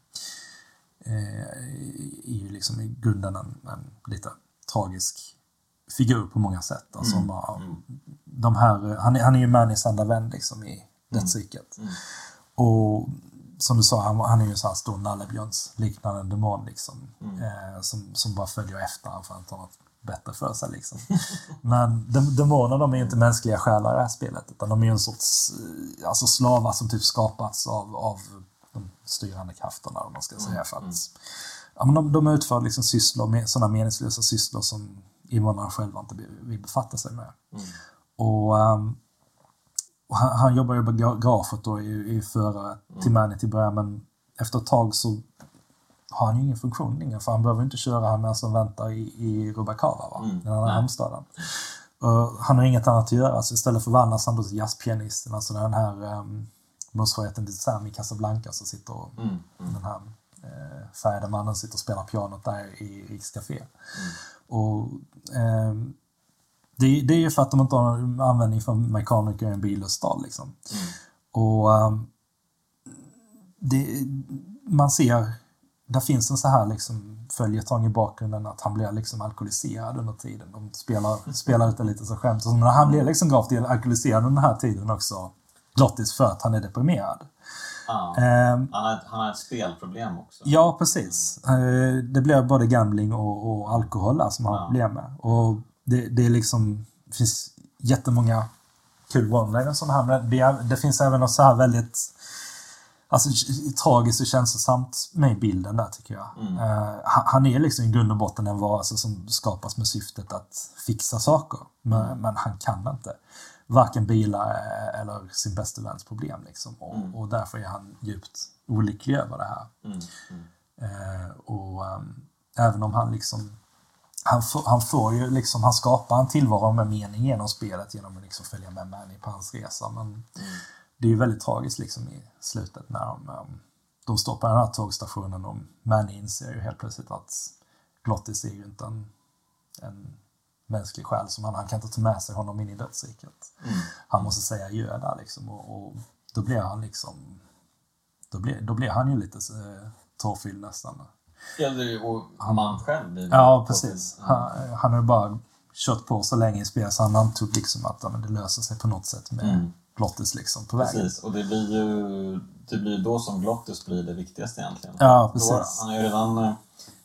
eh, är ju liksom i grunden en, en lite tragisk figur på många sätt. Alltså, Mm. bara, de här, han, är, han är ju Mannys enda vän liksom, i dödsriket. Mm. Och som du sa, han, han är ju en sån här stor nallebjörns liknande demon liksom. Mm. Eh, som, som bara följer efter honom för att han har något bättre för sig. Liksom. [LAUGHS] Men de, demoner de är ju inte mänskliga själar i det här spelet. Utan de är ju en sorts eh, alltså slavar som typ skapats av, av de styrande krafterna, om man ska säga. För att, ja, men de, de utför liksom sysslor, med, sådana meningslösa sysslor som invånarna själva inte vill- befatta sig med. Och, ehm, och han, han jobbar ju på garaget då i, i förare till Manny till början men efter ett tag så har han ju ingen funktion längre för han behöver inte köra han medan han väntar i, i Rubacava, va? Mm, den nej. hamnstaden. Och han har inget annat att göra så istället förvandlas han då till jazzpianisten, alltså den här um, motsvarigheten till Sam i Casablanca som sitter och Mm, mm, den här eh, färgade mannen sitter och spelar pianot där i Rikscafé. Mm. Och ehm, det, det är ju för att de inte har någon användning för mekaniker i en billös stad liksom. Mm. Och ehm, det, man ser, där finns en så här liksom följetong i bakgrunden att han blir liksom alkoholiserad under tiden. De spelar, spelar ut det lite som skämt. Och när han blir liksom gravt alkoholiserad under den här tiden också, Glottis för att han är deprimerad. Ja. Ehm, Han, har ett, han har ett spelproblem också. Ja, precis. Eh, Det blir både gambling och, och alkohol som han har Ja. problem med. Och det, det är liksom, det finns jättemånga kul one som här. Men det, det finns även något så här väldigt alltså, tragiskt och känslosamt med bilden där tycker jag. Mm. Eh, han, är liksom i grund och botten en varelse som skapas med syftet att fixa saker. Men, Mm. men han kan inte. Varken bilar eh, eller sin bästa väns problem. Liksom. Och, Mm. och därför är han djupt olycklig över det här. Eh, och ehm, även om han liksom han får, han får ju liksom, han skapar en tillvaro med mening genom spelet genom att liksom följa med Manny på hans resa. Men mm. det är ju väldigt tragiskt liksom i slutet när de, ehm, de står på den här tågstationen och Manny inser ju helt plötsligt att Glottis är ju inte en, en mänsklig själ som han, han kan inte ta med sig honom in i dödsriket. Mm. Han måste säga adjö där liksom och, och då blir han liksom då blir, då blir han ju lite eh, tårfylld nästan. Ju- och man själv Ja, precis. Ja. Han, han har ju bara kört på så länge i spel så han antog liksom att ja, men det löser sig på något sätt med Mm. Glottis liksom på vägen. Precis, och det blir ju det blir då som Glottis blir det viktigaste egentligen. Ja, precis. Då, han, är ju redan, eh,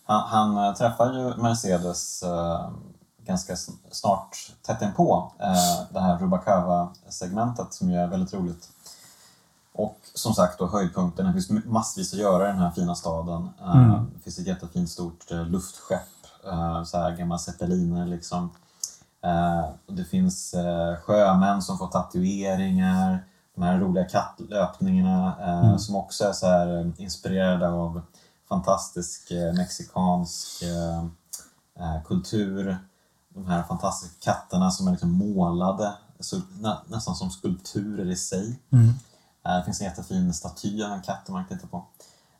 han, han eh, träffar ju Mercedes eh, ganska snart tätt inpå eh, det här Rubacava-segmentet som ju är väldigt roligt. Och som sagt då höjdpunkten, det finns massvis att göra i den här fina staden. Eh, Mm. Det finns ett jättefint stort eh, luftskepp, eh, så här gamla zeppeliner liksom. Det finns sjömän som får tatueringar, de här roliga kattlöpningarna Mm. som också är så här inspirerade av fantastisk mexikansk kultur. De här fantastiska katterna som är liksom målade, så, nä, nästan som skulpturer i sig. Mm. Det finns en jättefin staty av en katt man kan titta på.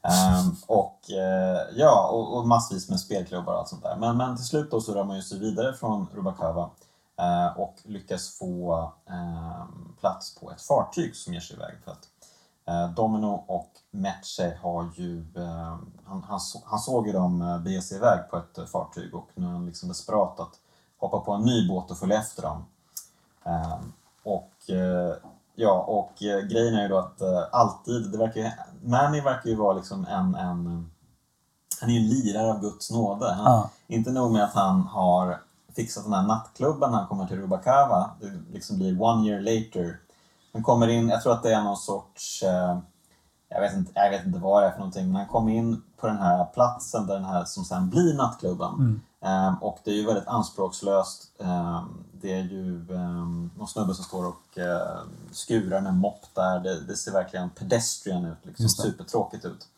Ehm, och eh, ja, och, och massvis med spelklubbar och allt sånt där. Men, men till slut då så rör man ju sig vidare från Rubakava eh, och lyckas få ehm, plats på ett fartyg som ger sig iväg. För att Domino och Meche har ju, ehm, han, han, så, han såg ju dem bege sig iväg på ett fartyg och nu är han liksom desperat att hoppa på en ny båt och följa efter dem. Och ja, och eh, grejen är ju då att eh, alltid, det verkar ju, Manny verkar ju vara liksom en, en han är ju lirare av Guds nåde. Han, Ja. Inte nog med att han har fixat den här nattklubben när han kommer till Rubacava. Det liksom blir one year later. Han kommer in, jag tror att det är någon sorts, eh, jag, vet inte, jag vet inte vad det är för någonting, men han kommer in på den här platsen där den här som sen blir nattklubben. Mm. Ehm, och det är ju väldigt anspråkslöst. Det är ju um, någon snubbe som står och uh, skurar med mopp där. Det, det ser verkligen pedestrian ut, liksom, supertråkigt ut.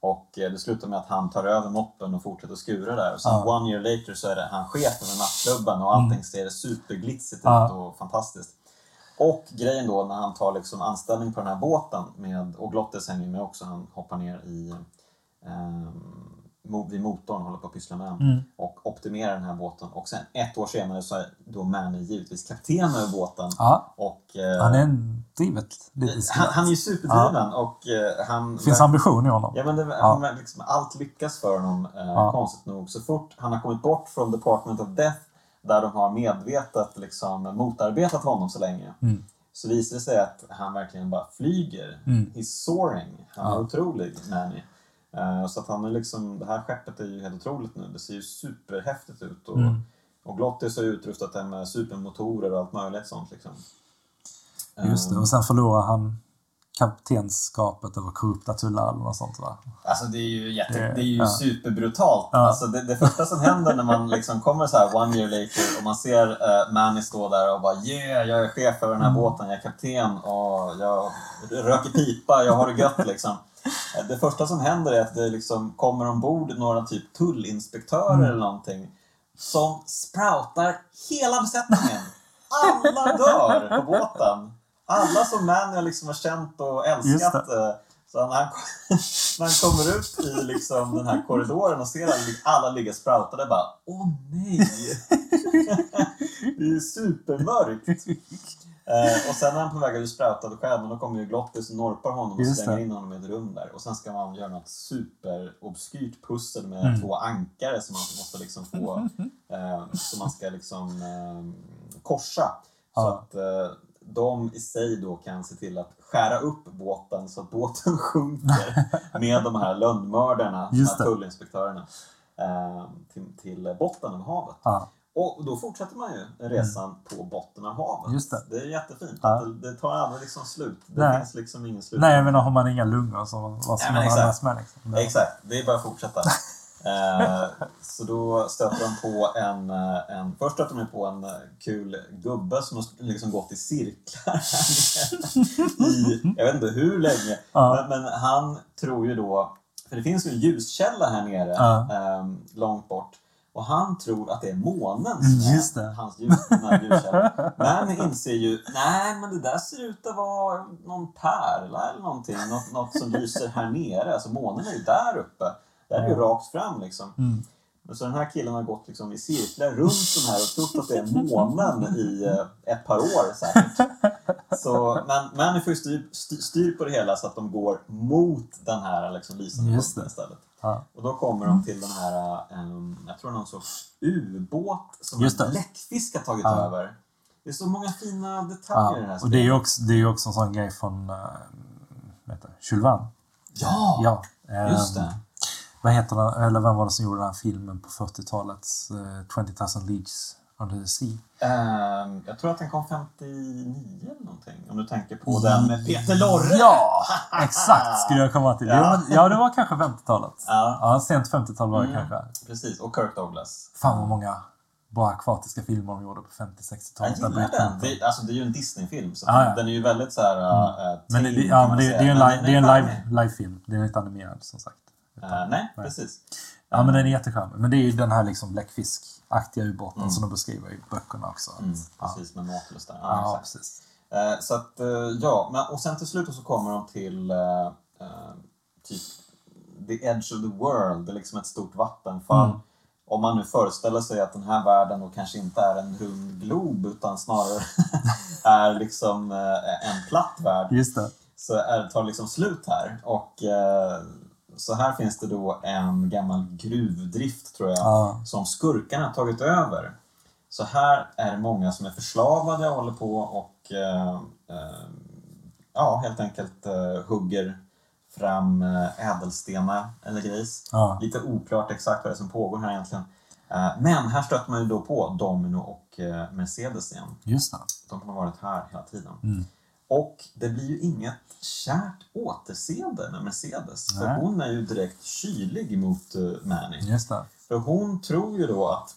Och eh, det slutar med att han tar över moppen och fortsätter skura där. Och sen Ja. one year later så är det han chefen med nattklubben och allting ser superglitsigt Ja. ut och fantastiskt. Och grejen då när han tar liksom anställning på den här båten med, och Glottis hänger med också, han hoppar ner i eh, vid motorn håller på att pyssla med Mm. och optimerar den här båten. Och sen ett år senare så är då Manny givetvis kapten över båten. Ja, Och, eh, han är en drivet lite han, han är ju superdriven och eh, han... Det finns ambition i honom. Ja, men det, Ja. han, liksom, allt lyckas för honom, eh, Ja. konstigt nog. Så fort han har kommit bort från Department of Death, där de har medvetet liksom, motarbetat honom så länge, Mm. så visar det sig att han verkligen bara flyger. Mm. He's soaring. Han är Ja. otrolig, Manny. Eh, så att han är liksom, det här skeppet är ju helt otroligt nu. Det ser ju superhäftigt ut. Och, Mm. och Glottis har ju utrustat det med supermotorer och allt möjligt sånt. Liksom. Just det. Eh, Och sen förlorar han kaptenskapet över korrupta tullar eller något sånt va? Alltså det är ju, jätte, Det- det är ju ja. superbrutalt. Ja. Alltså det, det första som händer när man liksom kommer så här one year later och man ser uh, Manny stå där och bara yeah, jag är chef över den här Mm. båten, jag är kapten och jag röker pipa, jag har det gött liksom. Det första som händer är att det liksom kommer ombord några typ tullinspektörer Mm. eller någonting som sproutar hela besättningen. Alla dör på båten. Alla som Manny liksom har känt och älskat. eh, Så när han, [LAUGHS] när han kommer ut i liksom den här korridoren och ser alla, alla ligga sproutade bara Åh nej! [LAUGHS] det är supermörkt. Eh, och sen är han på väg att bli sproutad själv, men då kommer ju Glottis och norpar honom och slänger det. in honom i ett rum där. Och sen ska man göra något superobskyrt pussel med Mm. två ankare som man måste liksom få, eh, som man ska liksom eh, korsa. Så Ja. att eh, de i sig då kan se till att skära upp båten så att båten [LAUGHS] sjunker med de här lönnmördarna, de här tullinspektörerna, eh, till, till botten av havet. Ja. Och då fortsätter man ju resan på botten av havet. Mm. Just det. det är jättefint. Ja. Det, det tar aldrig liksom slut. Det Nej. finns liksom ingen slut. Nej, jag menar har man inga lungor så vad ska Ja, man exakt. med liksom? Det- Exakt, det är bara att fortsätta. [LAUGHS] eh, så då stöter de på en, eh, en... Först stöter de på en eh, kul gubbe som har liksom gått i cirklar [LAUGHS] i, jag vet inte hur länge. Ja. Men, men han tror ju då, för det finns ju en ljuskälla här nere, eh, långt bort. Och han tror att det är månen Mm, som just är det. hans den här ljuskälla. Men inser ju, nej men det där ser ut att vara någon pärla eller någonting. Något, något som lyser här nere. Alltså månen är ju där uppe. Där är ju rakt fram liksom. Mm. Så den här killen har gått liksom i cirklar runt den här och trott att det är månen i eh, ett par år säkert. Så, men Manny får ju styr, styr, på det hela så att de går mot den här liksom lysande punkten istället. Ja. Och då kommer de till den här, um, jag tror någon sorts ubåt som Just en bläckfisk har tagit Ja. över. Det är så många fina detaljer i det här Ja. Och det är ju också, det är också en sån grej från Jules Verne. Ja, Ja. just ehm, det. Vad heter den, eller vem var det som gjorde den här filmen på 40-talets uh, 20 000 Leagues The Sea? Ehm, jag tror att den kom 59 eller någonting. Om du tänker på den med Peter Lorre. Ja! Exakt skulle jag komma till. Ja. Ja, men, ja det var kanske 50-talet. Ja, Ja, sent 50-tal var det Mm. kanske. precis. Och Kirk Douglas. Fan vad många bra akvatiska filmer de gjorde på 50-60-talet. Jag gillar den. Det, alltså, det är ju en Disney-film, så Ja, ja. den är ju väldigt så här... äh, Men det, tame, ja, men det, det är en, det är en live, livefilm. Den är inte animerad som sagt. Eh, nej, Nej. precis. Ja, men den är jättecharmig. Men det är ju den här liksom bläckfiskaktiga ubåten Mm. som de beskriver i böckerna också. Mm, ja. precis, med Nautilus där. Ja, Ja, precis. Eh, så att, eh, ja. Men, och sen till slut så kommer de till eh, eh, typ the edge of the world. Det är liksom ett stort vattenfall. Mm. Om man nu föreställer sig att den här världen då kanske inte är en rund glob utan snarare [LAUGHS] är liksom eh, en platt värld. Just det. så är, tar liksom slut här. Och så här finns det då en gammal gruvdrift tror jag, Ja. som skurkarna har tagit över. Så här är det många som är förslavade och håller på och eh, eh, ja, helt enkelt eh, hugger fram eh, ädelstenar eller grejs. Ja. Lite oklart exakt vad det är som pågår här egentligen. Eh, men här stöter man ju då på Domino och eh, Mercedes igen. Just det. De har varit här hela tiden. Mm. Och det blir ju inget kärt återseende med Mercedes. För Nej. hon är ju direkt kylig mot uh, Manny. Just det. För hon tror ju då att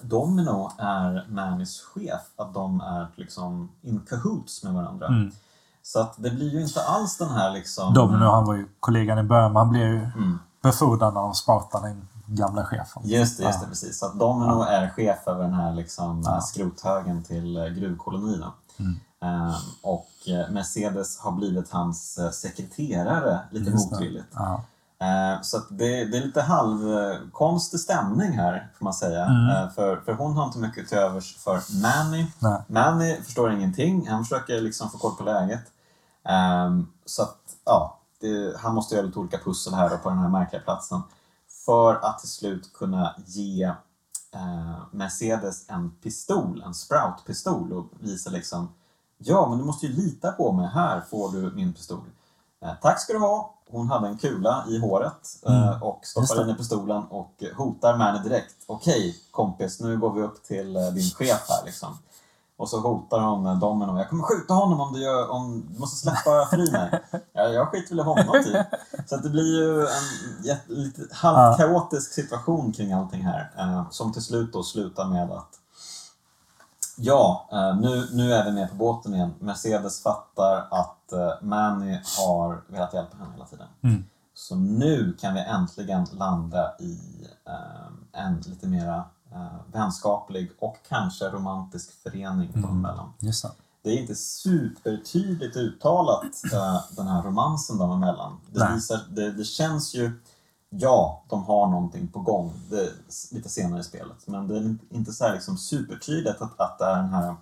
Domino är Mannys chef. Att de är liksom in cahoots med varandra. Mm. Så att det blir ju inte alls den här liksom... Domino, han var ju kollegan i början, men han blev ju Mm. befordrad de spartade den gamla chefen. Just det, just det, Ja. precis. Så att Domino Ja. är chef över den här liksom, Ja. skrothögen till eh, gruvkolonin. Mm. Ehm, och eh, Mercedes har blivit hans eh, sekreterare lite Just motvilligt. Ja. Eh, Så det, det är lite halvkonstig stämning här, får man säga. Mm. Eh, För, för hon har inte mycket till övers för Manny. Nej. Manny förstår ingenting. Han försöker liksom få koll på läget. Ehm, Så att, ja, det, han måste göra lite olika pussel här på den här märkliga platsen. För att till slut kunna ge eh, Mercedes en pistol, en Sprout-pistol och visa liksom Ja, men du måste ju lita på mig. Här får du min pistol. Eh, tack ska du ha. Hon hade en kula i håret eh, Mm. och stoppar in i pistolen och hotar Manny direkt. Okej, kompis, nu går vi upp till eh, din chef här liksom. Och så hotar hon eh, Domino. Jag kommer skjuta honom om du, gör, om, du måste släppa fri mig. Ja, jag skiter väl i honom typ. Så det blir ju en jätte, lite halvkaotisk situation kring allting här. Som till slut då slutar med att Ja, eh, nu, nu är vi med på båten igen. Mercedes fattar att eh, Manny har velat hjälpa henne hela tiden. Mm. Så nu kan vi äntligen landa i eh, en lite mera vänskaplig och kanske romantisk förening dem Mm. emellan. Just det. Det är inte supertydligt uttalat, den här romansen dem emellan. Det, visar, det, det känns ju, ja, de har någonting på gång det, lite senare i spelet. Men det är inte så liksom supertydligt att, att det är den här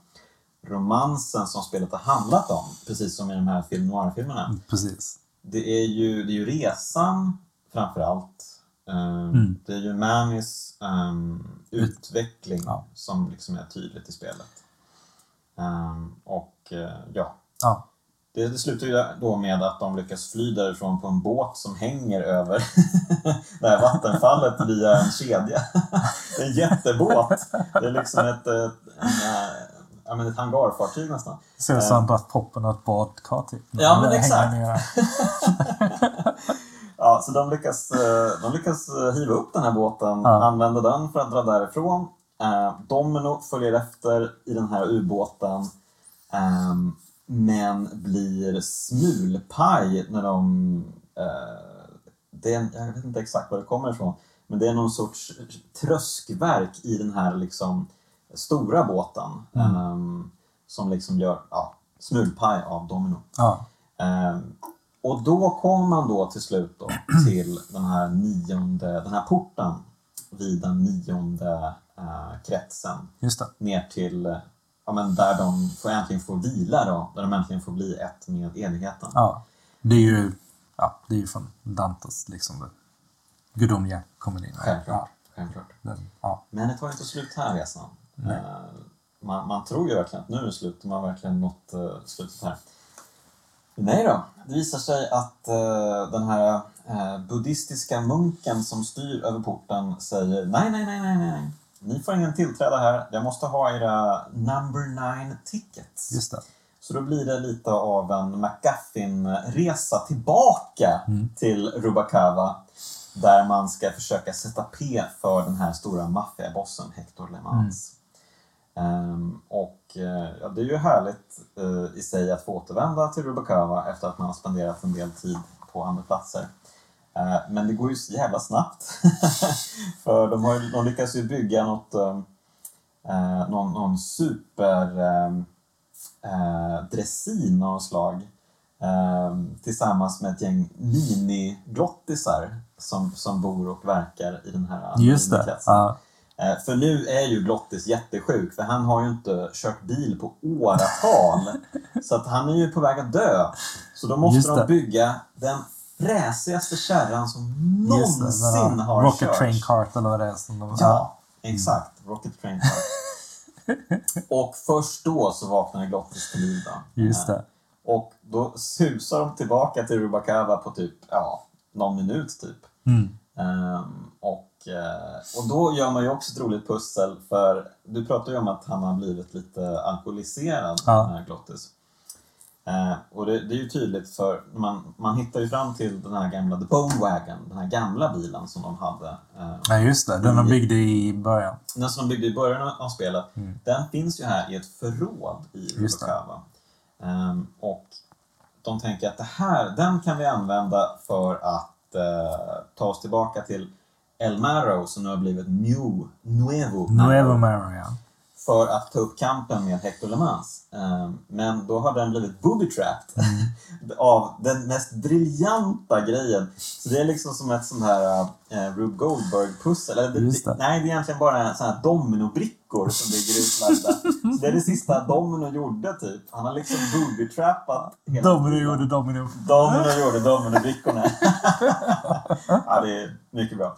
romansen som spelet har handlat om. Precis som i de här film noir-filmerna. Precis. Det är ju, det är ju resan framför allt. Ehm, Mm. Det är ju Mannys ehm, utveckling Ja. som liksom är tydligt i spelet. Ehm, och eh, ja, Ja. Det, slutar ju då med att de lyckas fly därifrån på en båt som hänger över [LAUGHS] det här vattenfallet via en kedja. Det är en jättebåt. Det är liksom ett, ett, eh, ja, men ett hangarfartyg nästan. Det ser ut som att toppen av ett badkar typ. Ja, men exakt. [LAUGHS] Ja, så de lyckas, eh, de lyckas eh, hiva upp den här båten, Ja. använda den för att dra därifrån. Eh, Domino följer efter i den här ubåten, ehm, men blir smulpaj när de... eh, det är, jag vet inte exakt var det kommer ifrån, men det är någon sorts tröskverk i den här liksom stora båten Mm. ehm, som liksom gör ja, smulpaj av Domino. Ja. Ehm, och då kommer man då till slut då [CLEARS THROAT] till den här nionde, den här porten vid den nionde eh, kretsen ner till eh, ja, men där de får, äntligen får vila då, där de äntligen får bli ett med evigheten. Ja. Det är ju, ja, det är ju från Dantes liksom gudomliga komedin. Självklart. Ja. Självklart. Den, ja. Men det tar inte slut här resan. Nej. Eh, man, man tror ju verkligen att nu är det slut, man har verkligen nått uh, slutet här. Nej då, det visar sig att eh, den här eh, buddhistiska munken som styr över porten säger nej, nej, nej, nej, nej. Ni får ingen tillträde här. Jag måste ha era number nine tickets. Just det. Så då blir det lite av en McGuffin-resa tillbaka Mm. till Rubacava där man ska försöka sätta P för den här stora maffiabossen Hector LeMans. Ehm, och eh, ja, det är ju härligt eh, i sig att få återvända till Rubacava efter att man har spenderat en del tid på andra platser. Eh, men det går ju så jävla snabbt. [LAUGHS] för de, har, ju- de lyckas ju bygga något, eh, eh, någon, någon super eh, eh, dressin av slag eh, tillsammans med ett gäng miniglottisar som, som bor och verkar i den här Just det. Ja. Eh, För nu är ju Glottis jättesjuk för han har ju inte kört bil på åratal. [LAUGHS] så att han är ju på väg att dö. Så då måste de bygga den fräsigaste kärran som Just det. den någonsin har Rocket körts. Train Cart eller vad det är. Som de, Ja, exakt. Rocket Train Cart. [LAUGHS] Och först då så vaknar Glottis till liv. Just Eh, det. Och då susar de tillbaka till Rubacava på typ, ja, någon minut typ. Mm. Ehm, och, eh, och då gör man ju också ett roligt pussel för du pratar ju om att han har blivit lite alkoholiserad, Ja. Glottis. Eh, och det, det är ju tydligt för man, man hittar ju fram till den här gamla The Bone Wagon, den här gamla bilen som de hade. Eh, Ja, just det. Den de byggde i början. den som de byggde i början av spelet, Mm. den finns ju här i ett förråd i. Rubacava. Ehm, och de tänker att det här, den kan vi använda för att eh, ta oss tillbaka till El Marrow som nu har blivit New, Nuevo Marrow. Nuevo Marrow, ja. För att ta upp kampen med Hector LeMans. Eh, men då hade den blivit booby-trapped [LAUGHS] av den mest briljanta grejen. Så det är liksom som ett sånt här eh, Rube Goldberg-pussel. Nej, det är egentligen bara såna här dominobrickor som ligger. Så det är det sista Domino gjorde typ. Han har liksom booby-trappat hela Domino tiden. gjorde Domino. Domino gjorde dominobrickorna. ja, det är mycket bra.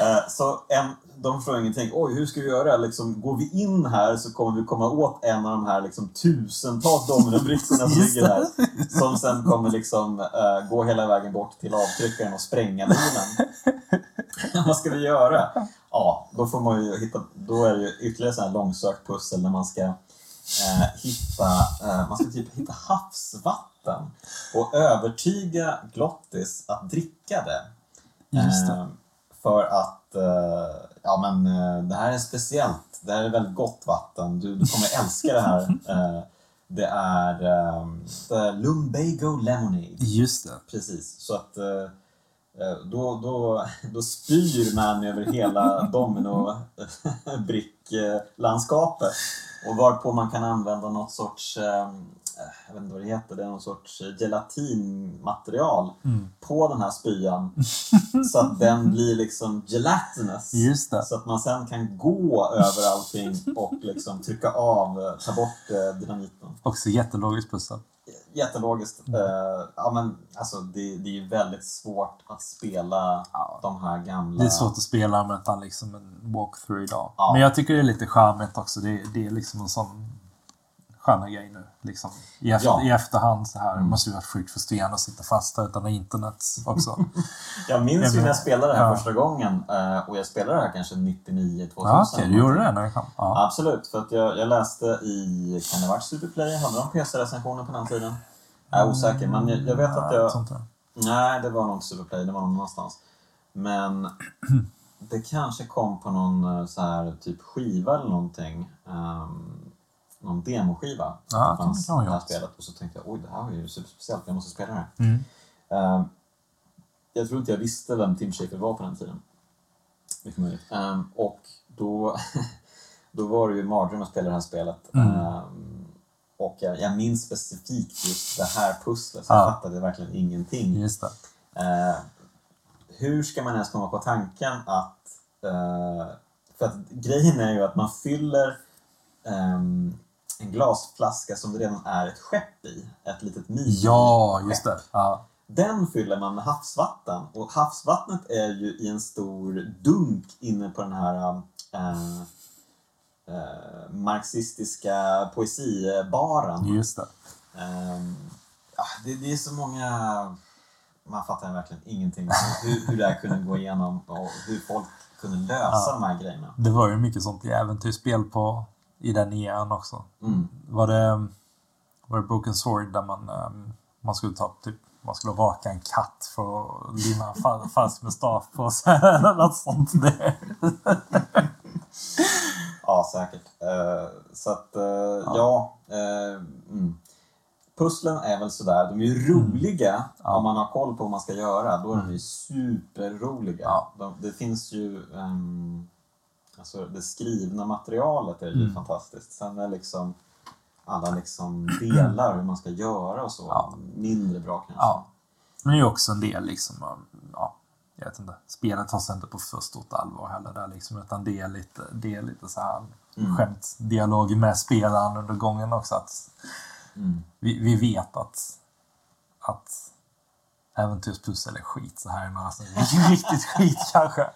Eh, Så en, de förstår ingenting. Oj, hur ska vi göra? Liksom, går vi in här så kommer vi komma åt en av de här liksom, tusentals dominobrickorna som ligger här. Som sen kommer liksom, eh, gå hela vägen bort till avtryckaren och spränga bilen. Vad ska vi göra? Ja, då får man ju hitta, då är det ju ytterligare så här långsökt pussel när man ska eh, hitta, eh, man ska typ hitta havsvatten och övertyga Glottis att dricka det. Just det. Eh, för att, eh, ja men eh, det här är speciellt. Det här är väldigt gott vatten. Du, du kommer älska det här. [LAUGHS] Eh, det är är Lumbago Lemonade. Just det. Precis, så att då, då, då spyr man över hela dominobricklandskapet. Och varpå man kan använda något sorts, eh, jag vet inte vad det heter, det är någon sorts gelatinmaterial Mm. på den här spyan. [LAUGHS] så att den blir liksom gelatinous. Så att man sen kan gå över allting och liksom trycka av, eh, ta bort eh, dynamiten. Också jättelogiskt pussel. Jättelogiskt. Mm. Eh, ja, men, alltså, det, det är ju väldigt svårt att spela Ja. de här gamla... Det är svårt att spela med utan liksom en walkthrough idag. Ja. Men jag tycker det är lite charmigt också. Det, det är liksom en sån sköna grej nu. Liksom. I, efter, Ja. I efterhand så här. Mm. Det måste ju varit sjukt frustrerande att sitta fast där utan internet också. [LAUGHS] Jag minns ju när jag spelade det här Ja. första gången eh, och jag spelade det här kanske 99, 2000. ja, Okej, du gjorde det när det kom? Ja. Absolut, för att jag, jag läste i, kan det ha varit Superplay? Hade de PC-recensioner på den tiden? Jag är osäker, men jag, jag vet att Ja, jag... Nej, det var nog inte Superplay, det var någon annanstans. Men [CLEARS THROAT] det kanske kom på någon eh, så här typ skiva eller någonting. Um, någon demoskiva. Ja, det fanns det här spelet. Och så tänkte jag, oj det här var ju superspeciellt, jag måste spela det här. Mm. Ehm, jag tror inte jag visste vem Tim Schafer var på den tiden. Mycket möjligt. Ehm, och då, [LAUGHS] då var det ju mardröm att spela det här spelet. Mm. Ehm, och jag, jag minns specifikt just det här pusslet, så jag Ja. fattade verkligen ingenting. Just. Eh, hur ska man ens komma på tanken att... Eh, för att grejen är ju att man fyller ehm, en glasflaska som det redan är ett skepp i. Ett litet mini Ja, just det. Ja. Den fyller man med havsvatten. Och havsvattnet är ju i en stor dunk inne på den här eh, eh, marxistiska poesibaren. Just det. Ja, det, det är så många... Man fattar verkligen ingenting hur, hur det här kunde gå igenom och hur folk kunde lösa Ja. de här grejerna. Det var ju mycket sånt i äventyrsspel på, i den eran också. Mm. Var det, var det Broken Sword där man, ehm, man skulle ta typ man skulle raka en katt för att limma fa- [LAUGHS] fast mustasch på sig [LAUGHS] eller något sånt. Det. [LAUGHS] Ja, säkert. Eh, så att, eh, ja. eh, mm. Pusslen är väl sådär, de är ju roliga Mm. Ja. om man har koll på vad man ska göra. Då är de ju superroliga. Ja. De, det finns ju... ehm, alltså det skrivna materialet är ju Mm. fantastiskt. Sen är liksom alla liksom [CLEARS THROAT] delar hur man ska göra och så Ja. mindre bra kanske. Ja. Men det är ju också en del liksom, av- ja, jag vet inte. Spelet tar sig inte på för stort allvar heller där liksom, utan det är lite, det är lite så här Mm. skämtdialog med spelaren under gången också. Att Mm. vi, vi vet att, att äventyrspussel är skit så här. Alltså, [LAUGHS] riktigt skit kanske.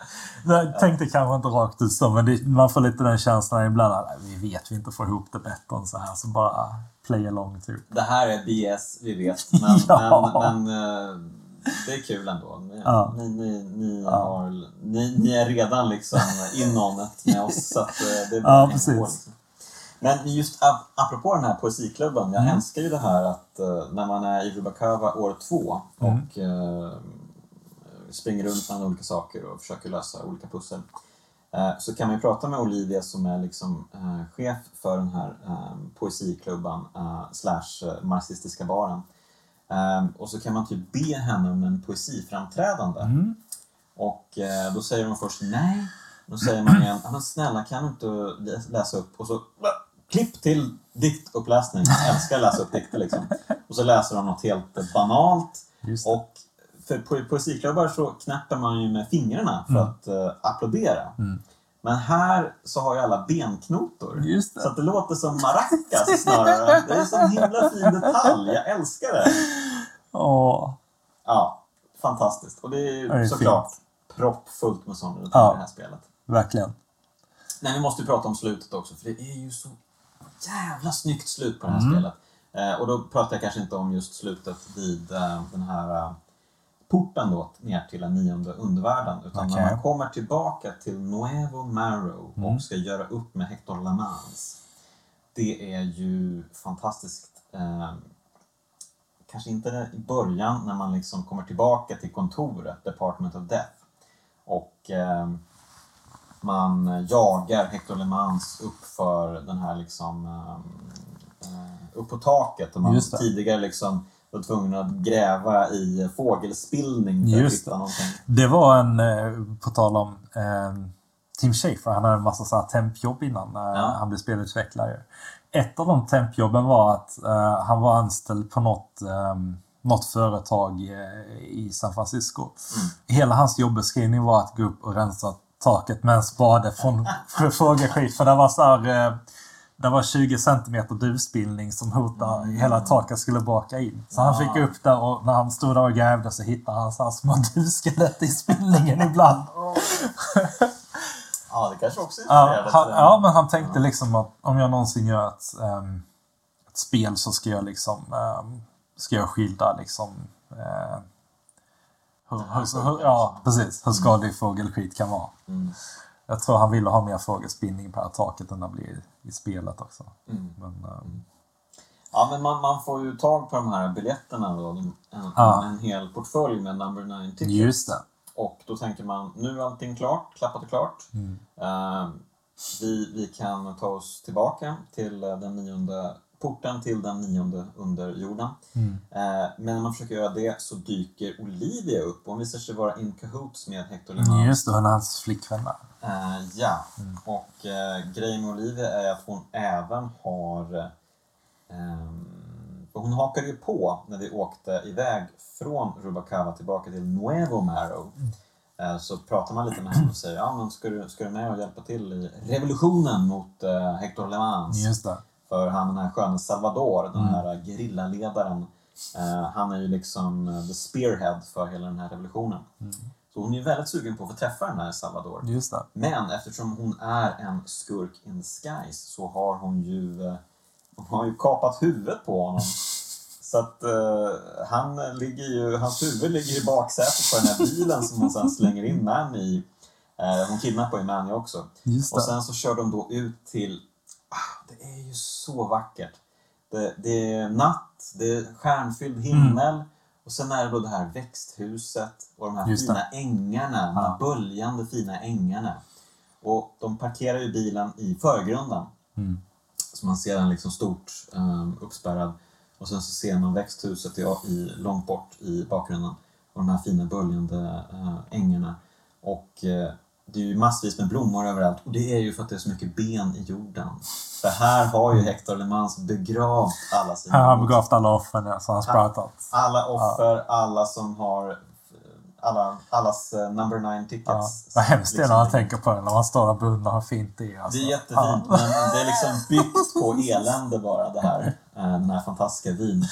Jag tänkte kanske inte rakt ut så, men det, man får lite den känslan ibland att "Nej, vi vet vi inte får ihop det bättre än så här. Så bara play along typ. Det här är BS, vi vet. [LAUGHS] Men, Ja. men, men eh, det är kul ändå. Ni, Ja. ni, ni, ni, Ja. har, ni, ni är redan liksom in on it med oss. Så att, eh, det är bara Ja, precis. på, liksom. Men just ap- apropå den här poesiklubben. Jag Mm. älskar ju det här att eh, när man är i Rubakava år två Mm. och eh, springer runt bland olika saker och försöker lösa olika pussel. Eh, Så kan man ju prata med Olivia som är liksom chef för den här poesiklubban slash marxistiska baren. Eh, och så kan man typ be henne om en poesiframträdande. Mm. Och då säger hon först nej, Då säger man igen, "Ja, men snälla kan du inte lä- läsa upp? Och så klipp till diktuppläsning. Jag älskar att läsa upp dikter liksom. Och så läser de något helt banalt. Och för po- poesiklubbar så knäpper man ju med fingrarna för Mm. att eh, applådera. Mm. Men här så har ju alla benknotor. Just det. Så att det låter som maracas snarare. Det är en sån himla fin detalj. Jag älskar det. Åh. Ja, fantastiskt. Och det är ju det är såklart proppfullt med sådana detaljer Ja. i det här spelet. Verkligen. Nej, vi måste ju prata om slutet också, för det är ju så jävla snyggt slut på det här Mm. spelet. Eh, och då pratar jag kanske inte om just slutet vid eh, den här eh, porten då, ner till den nionde undervärlden. Utan Okej. när man kommer tillbaka till Nuevo Marrow Mm. och ska göra upp med Hector Lamans. Det är ju fantastiskt. Eh, kanske inte i början när man liksom kommer tillbaka till kontoret, Department of Death. Och eh, man jagar Hector LeMans upp för den här liksom eh, eh, upp på taket och man tidigare liksom var tvungen att gräva i fågelspillning för Just att hitta det. någonting. Det var en, eh, på tal om eh, Tim Schafer, han hade en massa så här tempjobb innan när Ja. han blev spelutvecklare. Ett av de tempjobben var att eh, han var anställd på något, eh, något företag eh, i San Francisco. Mm. Hela hans jobbeskrivning var att gå upp och rensa taket med en spade från [LAUGHS] fågelskit. För det var så här, eh, det var 20 centimeter duvspillning som hotade Mm. hela taket skulle baka in. Så han fick Ja. upp där och när han stod där och grävde så hittade han så här små [LAUGHS] duvskelett i spillningen ibland. [LAUGHS] Ja, det kanske också Ja, inspirerade han, till- ja, men han tänkte liksom att om jag någonsin gör ett, ehm, ett spel så ska jag liksom um, ska jag skildra liksom eh, hur, hur, hur, ja, precis. Hur skadlig fågelskit kan vara. Mm. Jag tror han ville ha mer fågelspinning på det här taket än det blir i spelet också. Mm. Men, ehm, Ja, men man, man får ju tag på de här biljetterna då. En, Ja. en hel portfölj med number nine tickets. just det. Och då tänker man, nu är allting klart, klappat och klart. Mm. Eh, vi, vi kan ta oss tillbaka till eh, den nionde porten till den nionde underjorden. Mm. Eh, men när man försöker göra det så dyker Olivia upp och hon visar sig vara in cahoots med Hector LeMans. Just det, hon är hans flickvän. Eh, ja, Mm. och eh, grejen med Olivia är att hon även har... Eh, ehm, hon hakade ju på när vi åkte iväg från Rubacava tillbaka till Nuevo Marrow. Eh, så pratar man lite med henne och säger ja men ska du, ska du med och hjälpa till i revolutionen mot eh, Hector LeMans? Just det. För han den här sköne Salvador, den Mm. här gerillaledaren, eh, han är ju liksom eh, the spearhead för hela den här revolutionen. Mm. Så hon är väldigt sugen på att få träffa den här Salvador. Just det. Men eftersom hon är en skurk in disguise så har hon ju, eh, hon har ju kapat huvudet på honom. [LAUGHS] Så att eh, han ligger ju, hans huvud ligger i baksätet på den här bilen som hon sen slänger in Manny i. Eh, hon kidnappar ju Manny också. Och sen så kör de då ut till... Ah, det är ju så vackert. Det, det är natt, det är stjärnfylld himmel. Och sen är det då det här växthuset och de här Just fina det. ängarna. De här Ja. böljande fina ängarna. Och de parkerar ju bilen i förgrunden. Mm. Så man ser den liksom stort um, uppspärrad. Och sen så ser man växthuset i, i, långt bort i bakgrunden. Och de här fina böljande uh, ängarna. Och eh, det är ju massvis med blommor överallt. Och det är ju för att det är så mycket ben i jorden. För här har ju Hector LeMans begravt alla sina Här har han begravt alla offren ja, som han sproutat. Alla offer, alla som har alla, allas eh, number nine tickets. Ja. Vad hemskt det är när man Liksom. tänker på det, när man står och beundrar hur fint det är. Alltså. Det är jättefint, men det är liksom byggt på elände bara det här. eh, Den här fantastiska vin.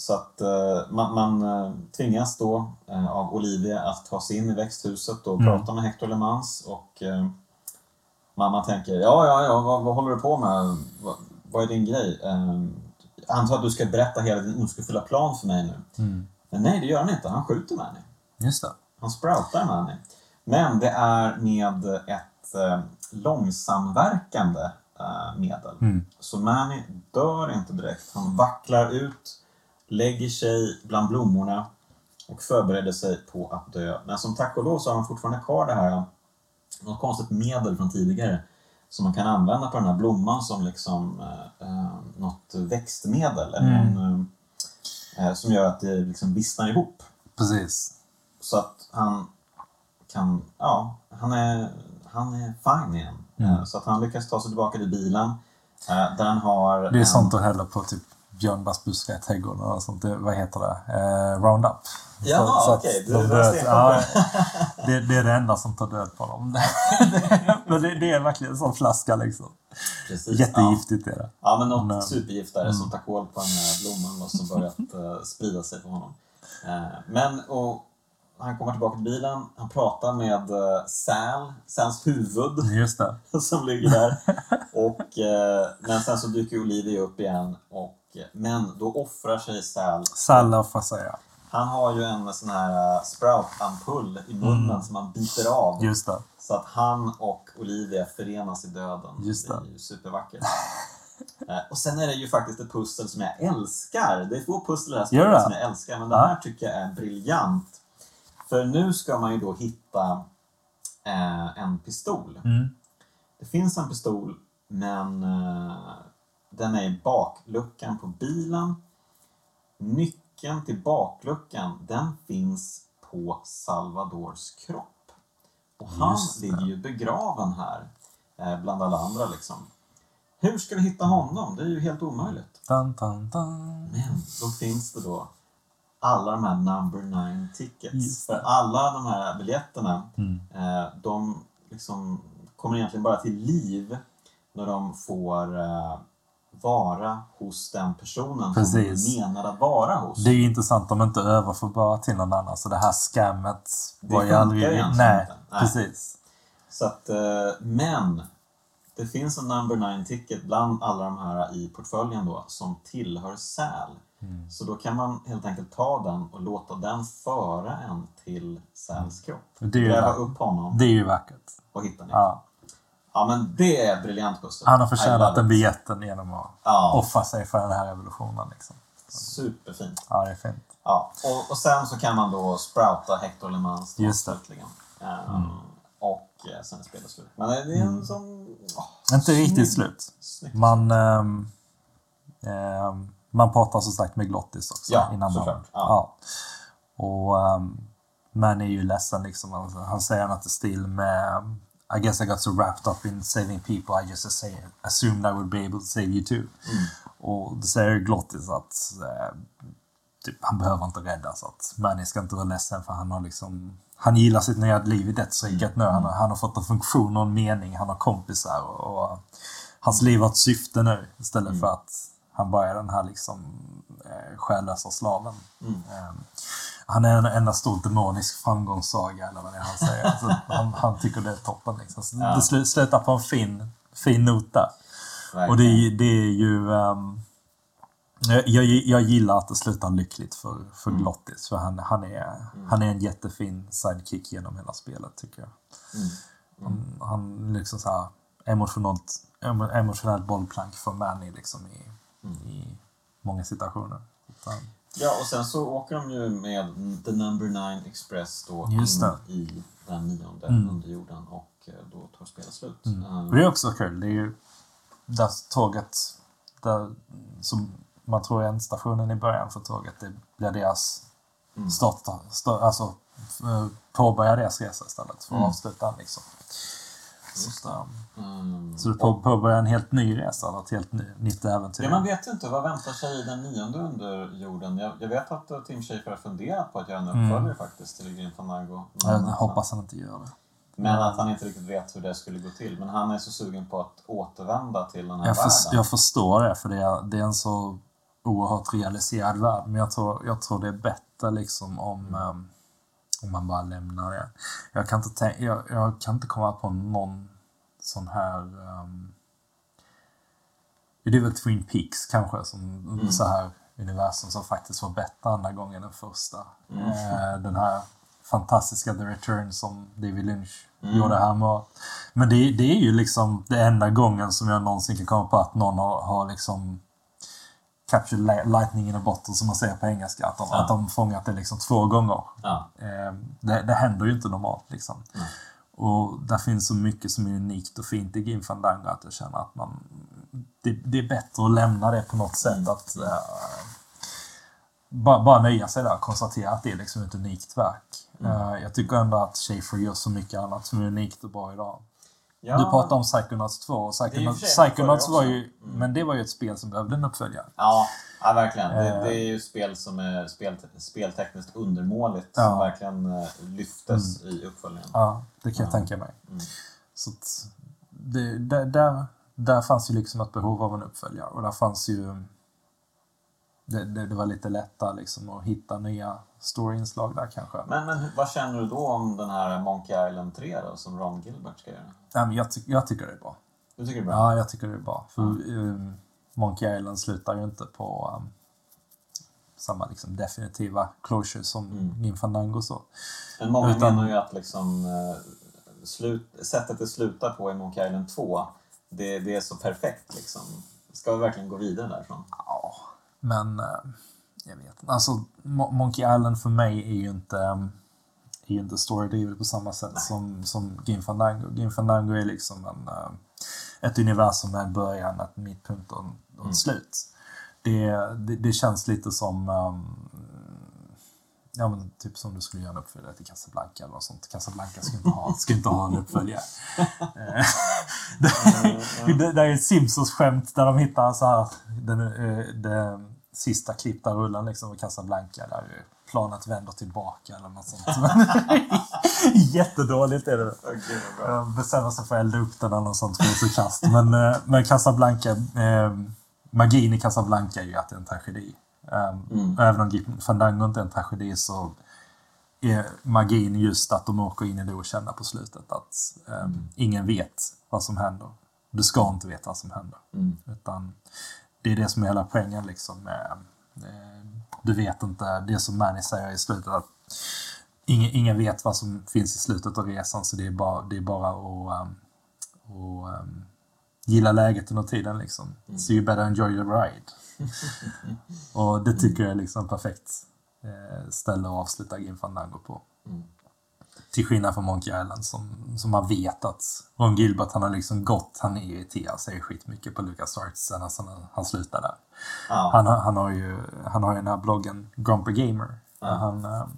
Så att eh, man, man eh, tvingas då eh, av Olivia att ta sig in i växthuset och Mm. prata med Hector LeMans och mamma tänker ja, ja, ja, vad, vad håller du på med? Vad, vad är din grej? Jag antar att du ska berätta hela din ondskefulla plan för mig nu. Mm. Men nej, det gör han inte. Han skjuter Manny. Just det. Han sproutar Manny. Men det är med ett långsamverkande medel. Mm. Så Manny dör inte direkt. Han vacklar ut, lägger sig bland blommorna och förbereder sig på att dö. Men som tack och lov så har han fortfarande kvar det här något konstigt medel från tidigare som man kan använda på den här blomman som liksom eh, eh, något växtmedel eller Mm. någon, eh, som gör att det liksom vissnar ihop. Precis. Så att han kan, ja, han är, han är fine igen. Mm. Eh, Så att han lyckas ta sig tillbaka till bilen. Eh, Där han har... Det är en- sånt att hälla på typ björnbassbuskar i trädgården och sånt. Det, vad heter det? Eh, Roundup. Jaha, Så- okej. de var död- stenkoll ja, [LAUGHS] det, det är det enda som tar död på dem. [LAUGHS] Men det, det är verkligen en sån flaska liksom. Precis, Jättegiftigt är det. Ja, men något Men- supergift där som tar koll på den här blomman och som börjat [LAUGHS] eh, sprida sig på honom. Eh, men och han kommer tillbaka till bilen, han pratar med eh, Sal, Sals huvud Just det. som ligger där. Och, eh, men sen så dyker Olivia upp igen. Och, men då offrar sig Sal. Salla får jag säga. Han har ju en sån här eh, sprout-ampull i munnen som han biter av. Mm. Just det. Så att han och Olivia förenas i döden. Just det. är ju supervackert. [LAUGHS] Eh, och sen är det ju faktiskt ett pussel som jag älskar. Det är få pussel i det här spelet det? som jag älskar, men det Ja. här tycker jag är briljant. För nu ska man ju då hitta eh, en pistol. Mm. Det finns en pistol, men eh, den är i bakluckan på bilen. Nyckeln till bakluckan, den finns på Salvadors kropp. Och han ligger ju begraven här, eh, bland alla andra liksom. Hur ska vi hitta honom? Det är ju helt omöjligt. Dun, dun, dun. Men då finns det då alla de här number nine tickets. För alla de här biljetterna, Mm. eh, de liksom kommer egentligen bara till liv när de får eh, vara hos den personen Precis. som de menar att vara hos. Det är intressant de inte överförbara till någon annan. Så det här scammet Det var ju aldrig... Nej. Nej. precis. Så att, eh, men det finns en number nine ticket bland alla de här i portföljen då som tillhör Sal. Mm. Så då kan man helt enkelt ta den och låta den föra en till Sals kropp. Gräva upp honom det är ju vackert. och hitta nyckeln. Ja. Ja. men det är briljant pussel. Han har förtjänat den biljetten genom att Ja, offra sig för den här revolutionen. Liksom. superfint. Ja, det är fint. Ja. Och, och sen så kan man då sprouta Hector Le Mans då, Just det. slutligen. Ehm, Och eh, sen är spelet slut. Men det är en sån... åh, Inte snygg- riktigt slut. snyggt. Man, ehm, ehm, man pratar som sagt med Glottis också Ja, innan såklart. man... Ja. Och um, man är ju ledsen liksom. Alltså, han säger något i stil med I guess I got so wrapped up in saving people I just assumed I would be able to save you too. Mm. Och det säger Glottis att eh, typ, han behöver inte räddas. Att Manny ska inte vara ledsen för han har liksom han gillar sitt nya liv i dödsriket nu. Han har, han har fått en funktion och en mening. Han har kompisar och, och hans liv har ett syfte nu istället för att han bara är den här liksom eh, själlösa slaven. Eh, han är en enda stor demonisk framgångssaga eller vad det är han säger. Så han, han tycker det är toppen liksom. Så Ja. Det slu- slutar på en fin, fin not där. Verkligen. Och det, är- det är ju... ehm, jag, jag, gillar att det slutar lyckligt för, för Mm. Glottis. För han, han, är, han är en jättefin sidekick genom hela spelet tycker jag. Mm. Han, han liksom så här emotionellt, emo- emotionellt bollplank för Manny liksom i, Mm. i många situationer. Utan, Ja, och sen så åker de ju med The Number Nine Express då in i den nionde Mm. underjorden och eh, då tar spelet slut. och Eh, det är också kul. Det är ju där tåget, där, som man tror är ändstationen i början för tåget, det blir deras Mm. starta, start, alltså eh, påbörja deras resa istället för att Mm. avsluta den liksom. Just det. Mm. så du på, påbörjar en helt ny resa, ett helt ny, nytt äventyr. Ja, man vet ju inte. Vad väntar sig i den nionde underjorden? Jag, jag vet att eh, Tim Schafer har funderat på att göra en Mm. uppföljare faktiskt till Grim Fandango. jag hoppas han inte gör det. men att han inte riktigt vet hur det skulle gå till. Men han är så sugen på att återvända till den här Jag, världen. för, jag förstår det, för det är, det är en så oerhört realiserad värld. Men jag tror, jag tror det är bättre liksom om, ehm, om man bara lämnar det. Jag kan inte, tänka, jag, jag kan inte komma på någon sån här... Um, det är väl Twin Peaks kanske, som så här universum som faktiskt var bättre andra gången än första. Eh, den här fantastiska The Return som David Lynch gjorde här med. Men det, det är ju liksom det enda gången som jag någonsin kan komma på att någon har, har liksom captured li- lightning in a bottle som man säger på engelska. Att de, Ja. att de fångat det liksom två gånger. Ja. Eh, det, det händer ju inte normalt liksom. Nej. Och där finns så mycket som är unikt och fint i Grim Fandango att jag känner att man... Det, det är bättre att lämna det på något sätt. Mm. Att, eh, bara, bara nöja sig där och konstatera att det är liksom ett unikt verk. Mm. Eh, jag tycker ändå att Schaefer gör så mycket annat som är unikt och bra idag. Ja, Du pratade om Psychonauts 2 och Psychonauts, Psychonauts var ju... Mm. Men det var ju ett spel som behövde en uppföljare. Ja, ja verkligen. Det, Eh. det är ju spel som är spel, speltekniskt undermåligt Ja. som verkligen eh, lyftes i uppföljningen. Ja, det kan jag Ja. tänka mig. Mm. Så det, där, där, där fanns ju liksom ett behov av en uppföljare och där fanns ju... Det, det, det var lite lättare liksom att hitta nya storyinslag där kanske. Men, men vad känner du då om den här Monkey Island 3 då, som Ron Gilbert ska göra? Nej, men jag, ty jag tycker det är bra. Du tycker det är bra? Ja, jag tycker det är bra. För um, Monkey Island slutar ju inte på um, samma liksom, definitiva closure som Mm. Grim Fandango så. Men många Utan- menar ju att liksom, eh, slut, sättet det slutar på i Monkey Island 2, det, det är så perfekt liksom. Ska vi verkligen gå vidare därifrån? Ja, men eh, jag vet. Alltså, Mo- Monkey Island för mig är ju inte, um, är ju inte storydrivet på samma sätt Nej. som, som Grim Fandango. Grim Fandango är liksom en, eh, ett universum med en början, ett mittpunkt och ett Mm. slut. Det, det, det känns lite som um, Ja men typ som du skulle göra en uppföljare till Casablanca eller något sånt. Casablanca ska inte ha, [LAUGHS] ska inte ha en uppföljare. [LAUGHS] Eh, det, [LAUGHS] det, det är ett Simpsons-skämt där de hittar så här, den, eh, den sista klippta rullen liksom av Casablanca där planet vänder tillbaka eller något sånt. Jättedåligt är det. Jag bestämmer sig för att elda upp den eller något sånt kast. Men, eh, men Casablanca, eh, magin i Casablanca är ju att det är en tragedi. Eh, Mm. Även om Grim Fandango inte är en tragedi så är magin just att de åker in i det okända på slutet. Att eh, ingen vet vad som händer. Du ska inte veta vad som händer. Mm. Utan det är det som är hela poängen liksom. Med, eh, du vet inte, det som Manny säger i slutet att ingen, ingen vet vad som finns i slutet av resan så det är bara, det är bara att um, och, um, gilla läget under tiden liksom. So you better enjoy the ride. [LAUGHS] och det tycker jag är liksom perfekt eh, ställe att avsluta Grim Fandango på. Mm. Till skillnad från Monkey Island som, som man vet att Ron Gilbert han har liksom gått, han irriterar sig skitmycket på Lucas Arts sen alltså när han slutar där. Ja. Han, har- han, har ju, han har ju den här bloggen Grumpy Gamer. Ja. Där han um,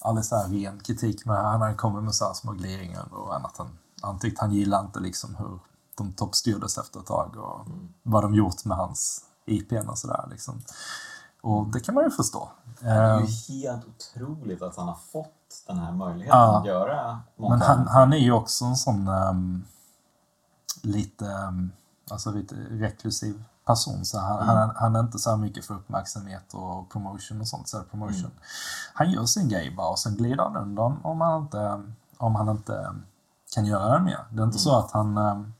aldrig så här ren kritik men han har kommit med så här små gliringar och annat. Han, han tyckte han gillade inte liksom hur de toppstyrdes efter ett tag och vad de gjort med hans IPn och sådär liksom. Och det kan man ju förstå. Det är Eh, ju helt otroligt att han har fått den här möjligheten Ja. att göra Men Monkey han, han är ju också en sån ehm, lite, ehm, alltså lite reklusiv person. Så han, Mm. han, han är inte så mycket för uppmärksamhet och promotion och sånt. Så promotion. Mm. Han gör sin grej bara och sen glider han undan om han inte, om han inte kan göra det mer. Det är inte Mm. så att han ehm,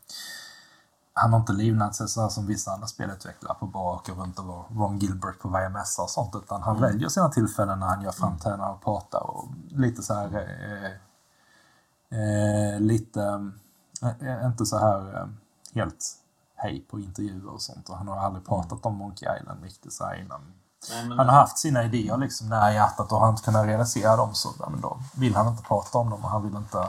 han har inte livnat sig så här som vissa andra spelutvecklare på bara åka runt och vara Ron Gilbert på varje mässa och sånt. Utan han Mm. väljer sina tillfällen när han gör framträdanden och pratar och lite så här eh, eh, lite, eh, inte så här eh, helt hej på intervjuer och sånt. Och han har aldrig pratat om Monkey Island riktigt så här innan. Nej, Han har haft sina idéer liksom nära hjärtat och har inte kunnat realisera dem så men då vill han inte prata om dem och han vill inte...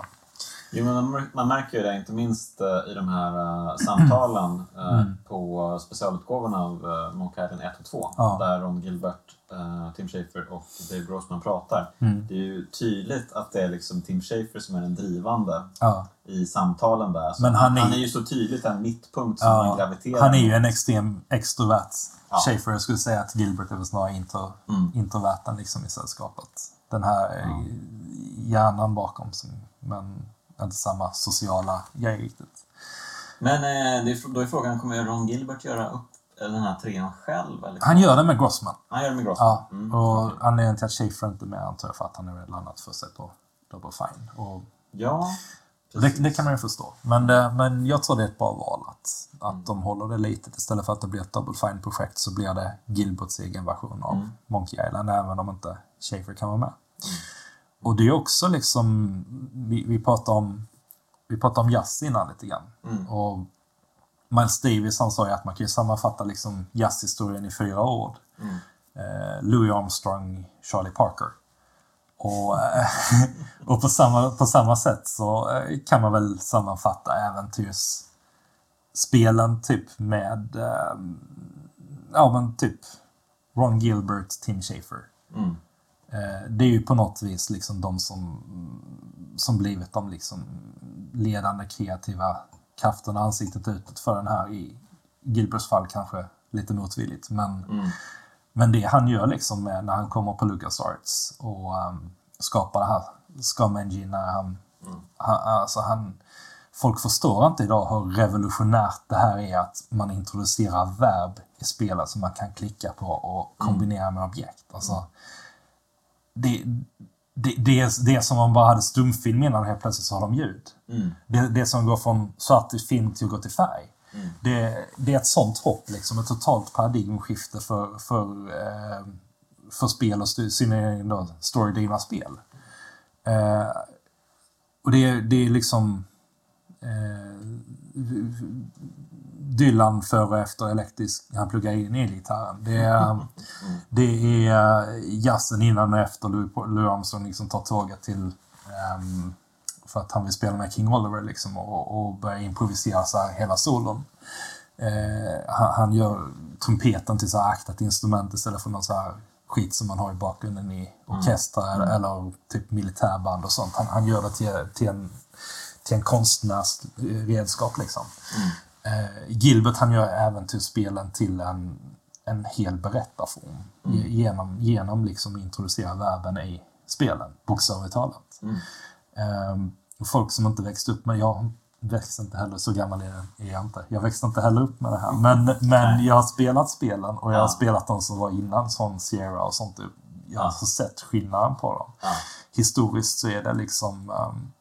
Jo, man, man märker ju det, inte minst eh, i de här eh, samtalen eh, Mm. på specialutgåvorna av uh, Island 1 och 2, Ja. där Ron Gilbert, Tim Schafer och Dave Grossman pratar. Mm. Det är ju tydligt att det är liksom Tim Schafer som är den drivande Ja. i samtalen där. Så Men han är- han är ju så tydligt en mittpunkt som Ja, graviterar han är ju en extrem extrovert Ja. Schaefer. Jag skulle säga att Gilbert är väl snarare intro, Mm. introverten liksom i sällskapet. Den här eh, hjärnan bakom, som, men inte samma sociala grej riktigt. Men eh, då är frågan, kommer Ron Gilbert göra upp den här trean själv? Eller? Han gör det med Grossman. Han gör det med Grossman? Ja, Mm, och anledningen till att Schaefer inte är med antar jag för att han är landat för sig på Double Fine. Och Ja, det, det kan man ju förstå. Men, det, men jag tror det är ett bra val att, att Mm. de håller det litet. Istället för att det blir ett Double Fine-projekt så blir det Gilberts egen version av Mm. Monkey Island, även om inte Schaefer kan vara med. Och det är också liksom, vi, vi pratade om vi pratade om jazz innan lite grann. Mm. Och Miles Davis han sa ju att man kan ju sammanfatta liksom jazzhistorien i fyra ord. Mm. Eh, Louis Armstrong, Charlie Parker. Och, eh, [LAUGHS] och på, samma, på samma sätt så eh, kan man väl sammanfatta äventyrsspelen typ med, eh, ja men typ Ron Gilbert, Tim Schafer. Mm. Eh, det är ju på något vis liksom de som, som blivit de liksom ledande kreativa krafterna, ansiktet utåt för den här. I Gilberts fall kanske lite motvilligt, men, Mm. men det han gör liksom när han kommer på LucasArts och um, skapar det här Scum Engine när han, han, alltså han Folk förstår inte idag hur revolutionärt det här är att man introducerar verb i spelet som man kan klicka på och kombinera med objekt. Alltså, det, det, det, är, det är som om man bara hade stumfilm innan helt plötsligt så har de ljud. Mm. Det, det som går från svart till film till att gå till färg. Mm. Det, det är ett sånt hopp, liksom, ett totalt paradigmskifte för, för, eh, för spel och synnerligen då storydrivna spel. Eh, och det, är- det är liksom eh, Dylan före och efter elektrisk, han pluggar in elgitarren. Det är, det är jazzen innan och efter Louis, Armstrong liksom tar tåget till ehm, för att han vill spela med King Oliver liksom och, och börja improvisera så här hela solon. Eh, han, han gör trumpeten till så här aktat instrument istället för någon så här skit som man har i bakgrunden i orkestrar eller, eller typ militärband och sånt. Han, han gör det till, till en, till en konstnärs redskap liksom. Eh, Gilbert han gör äventyrsspelen till en, en hel berättarform. Ge- Genom, genom liksom introducera verben i spelen, bokstavligt talat. Ehm, och folk som inte växt upp med, jag växte inte heller, så gammal är jag- inte. Jag växte inte heller upp med det här. Men, [LAUGHS] men jag har spelat spelen och jag har spelat de som var innan, sån Sierra och sånt. Jag har Ja. alltså sett skillnaden på dem. Ja. Historiskt så är det liksom ehm,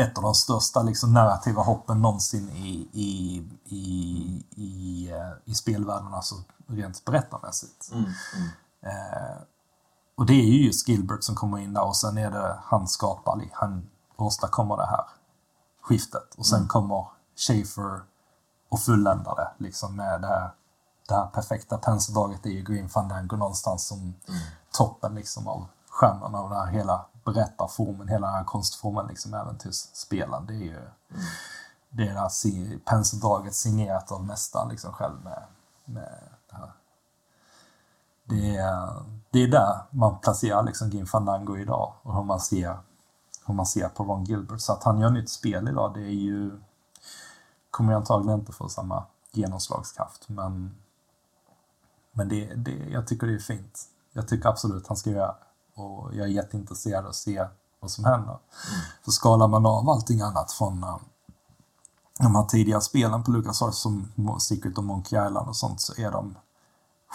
ett av de största liksom, narrativa hoppen någonsin i, i, i, i, eh, i spelvärlden, alltså rent berättarmässigt. Mm. Mm. Eh, och det är ju just Gilbert som kommer in där och sen är det han skapar, han åstadkommer det här skiftet. Och sen kommer Schaefer och fulländar det liksom med det här, det här perfekta penseldraget i Green Fandango någonstans som toppen liksom av stjärnan av den här hela berättarformen, hela den här konstformen, liksom äventyrsspelen. Det är ju det är det här penseldraget signerat av mästaren liksom själv med, med det här det är, det är där man placerar liksom Gim Fandango idag och hur man ser, hur man ser på Ron Gilbert. Så att han gör nytt spel idag, det är ju kommer jag antagligen inte få samma genomslagskraft. Men, men det, det, jag tycker det är fint. Jag tycker absolut han ska göra. Och jag är jätteintresserad av att se vad som händer. För skalar man av allting annat från uh, de här tidiga spelen på LucasArts som Secret of Monkey Island och sånt så är de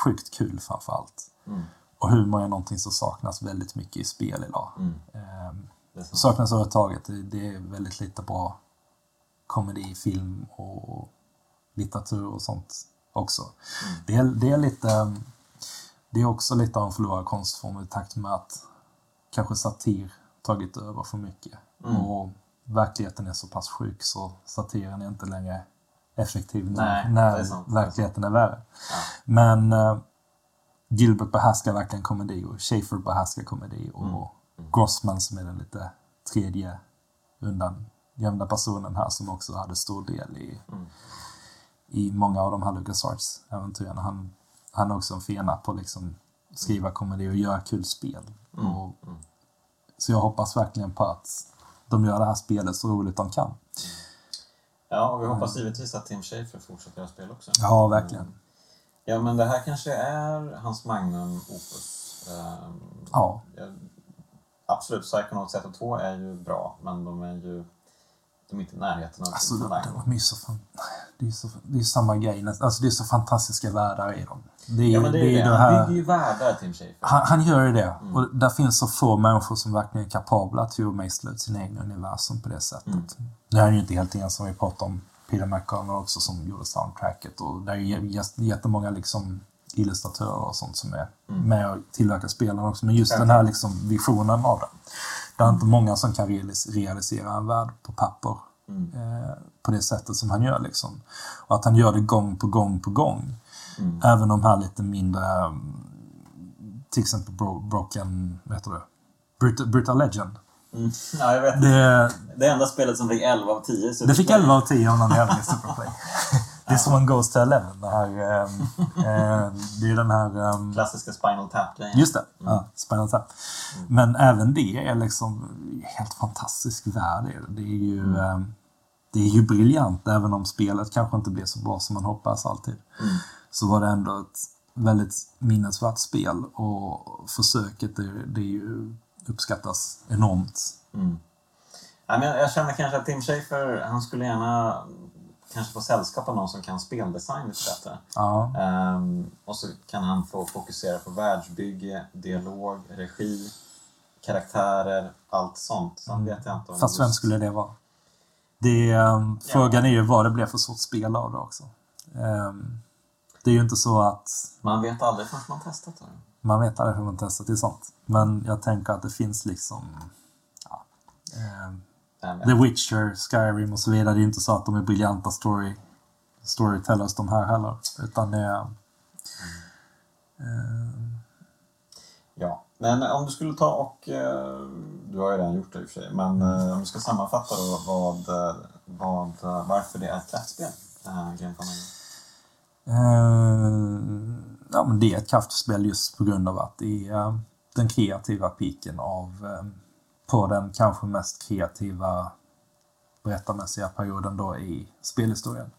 sjukt kul framför allt. Mm. Och humor är någonting som saknas väldigt mycket i spel idag. Mm. Ehm, Det så. saknas överhuvudtaget. Det- Det är väldigt lite bra komedi, film och litteratur och sånt också. Det, är, det är lite... Det är också lite av en förlorad konstform i takt med att kanske satir tagit över för mycket. Mm. Och verkligheten är så pass sjuk så satiren är inte längre effektiv Nej, när är det är verkligheten är värre. Ja. Men eh, Gilbert behärskar verkligen komedi och Schaefer behärskar komedi och Grossman som är den lite tredje undan gömda personen här som också hade stor del i, i många av de här LucasArts-äventyren. Han, han är också en fena på att liksom skriva komedi och göra kul spel. Och, så jag hoppas verkligen på att de gör det här spelet så roligt de kan. Ja, och vi hoppas givetvis att Tim Schafer fortsätter göra spel också. Ja, verkligen. Ja, men det här kanske är hans magnum opus. Ehm, Ja. Absolut, Psychonauts 1 och 2 är ju bra, men de är ju de är inte i närheten av Alltså, Tim de, Fandango. de är så fan, det är så, det är samma grej. Alltså, det är så fantastiska världar i dem. Det är, Ja, men det är det. det Han här, bygger ju världar, Tim Schafer. han, han gör ju det. Mm. Och där finns så få människor som verkligen är kapabla till att mejsla ut sina egna universum på det sättet. Mm. Nu är han ju inte helt ensam. Vi pratar om Peter McConnell också som gjorde soundtracket. Och där är jättemånga liksom illustratörer och sånt som är med och tillverkar spelen också. Men just Mm. Den här liksom visionen av det. Det är inte många som kan realis- realisera en värld på papper Mm. eh, på det sättet som han gör. Liksom. Och att han gör det gång på gång på gång. Mm. Även de här lite mindre, mm, till exempel Bro Broken, vad heter det? Brutal, Brutal Legend. Mm. Ja, jag vet. Det, Det enda spelet som fick 11 av 10. Så det fick 11 av 10 av någon jävla Superplay. [LAUGHS] Det är som en Ghost to Eleven. Det, här, eh, [LAUGHS] det är den här... ehm, Klassiska Spinal Tap-grejen. Just det, ja, Spinal Tap. Men även det är liksom helt fantastisk värld. är Det är ju, ehm, det är ju briljant, även om spelet kanske inte blir så bra som man hoppas alltid. Så var det ändå ett väldigt minnesvärt spel och försöket, det, det är ju, uppskattas enormt. Jag, jag känner kanske att Tim Schafer, han skulle gärna kanske få sällskap av någon som kan speldesign lite bättre. Ja, Ehm, och så kan han få fokusera på världsbygge, dialog, regi, karaktärer, allt sånt. Sen vet jag inte om fast vem skulle det vara? Det, ehm, Frågan är ju vad det blir för sorts spel av det också. Ehm, det är ju inte så att Man vet aldrig förrän man testat det. Man vet aldrig hur man testar till sånt. Men jag tänker att det finns liksom... Ja, vet. The Witcher, Skyrim och så vidare. Det är inte så att de är briljanta story, storytellers de här heller. Utan det är... Eh, Ja, men om du skulle ta och... eh, Du har ju redan gjort det i och för sig. Men eh, om du ska sammanfatta då vad, eh, vad, varför det är ett kraftspel. Uh, Game Commander. eh, ja, men det är ett kraftspel just på grund av att det är eh, den kreativa piken av... Eh, på den kanske mest kreativa berättarmässiga perioden då i spelhistorien.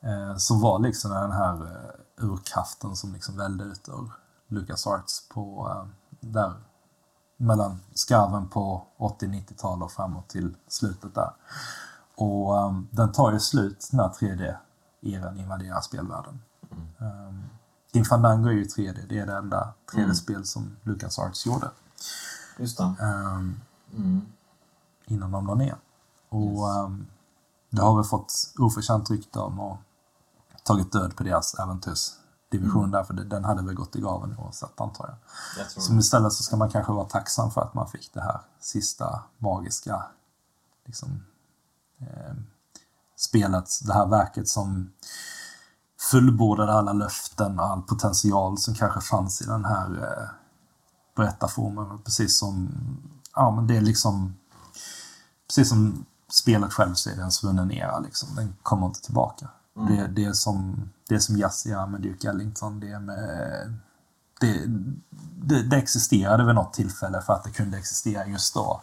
Eh, som var liksom den här eh, urkraften som liksom välde ut ur LucasArts på eh, där mellan skarven på 80-90-tal och framåt till slutet där. Och eh, den tar ju slut när 3D-eran invaderar spelvärlden. Um, Grim Fandango är ju 3D, det är det enda 3D-spel som LucasArts gjorde. Just det. Ehm, Mm. innan de la ner. Och ehm, det har vi fått oförtjänt rykte om och tagit död på deras äventyrsdivision där, för den hade väl gått i graven oavsett antar jag. Jag Så istället så ska man kanske vara tacksam för att man fick det här sista magiska liksom, eh, spelet, det här verket som fullbordade alla löften och all potential som kanske fanns i den här eh, berättarformen. Precis som, ja men det är liksom, precis som spelet själv så är det en svunnen era liksom. Den kommer inte tillbaka. Det, det är som, det är som Jazz gör med Duke Ellington. Det är med det, det, det existerade vid något tillfälle för att det kunde existera just då.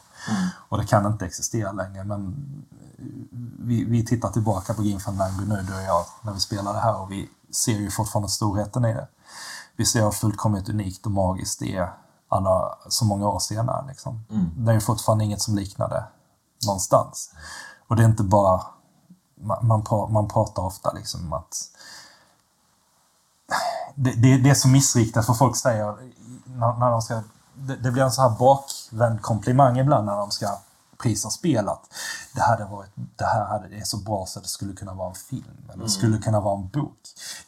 Och det kan inte existera längre. Men vi, vi tittar tillbaka på Grim Fandango nu, du och jag, när vi spelar det här och vi ser ju fortfarande storheten i det. Vi ser hur fullkomligt unikt och magiskt det är alla, så många år senare. Liksom. Det är ju fortfarande inget som liknade någonstans. Och det är inte bara... Man, man, man pratar ofta liksom om att det, det, det är så missriktat för folk säger när, när de ska... Det, det blir en så här bakvänd komplimang ibland när de ska prisa spelet. Det, hade varit, det här hade, det är så bra så det skulle kunna vara en film. Eller det skulle kunna vara en bok.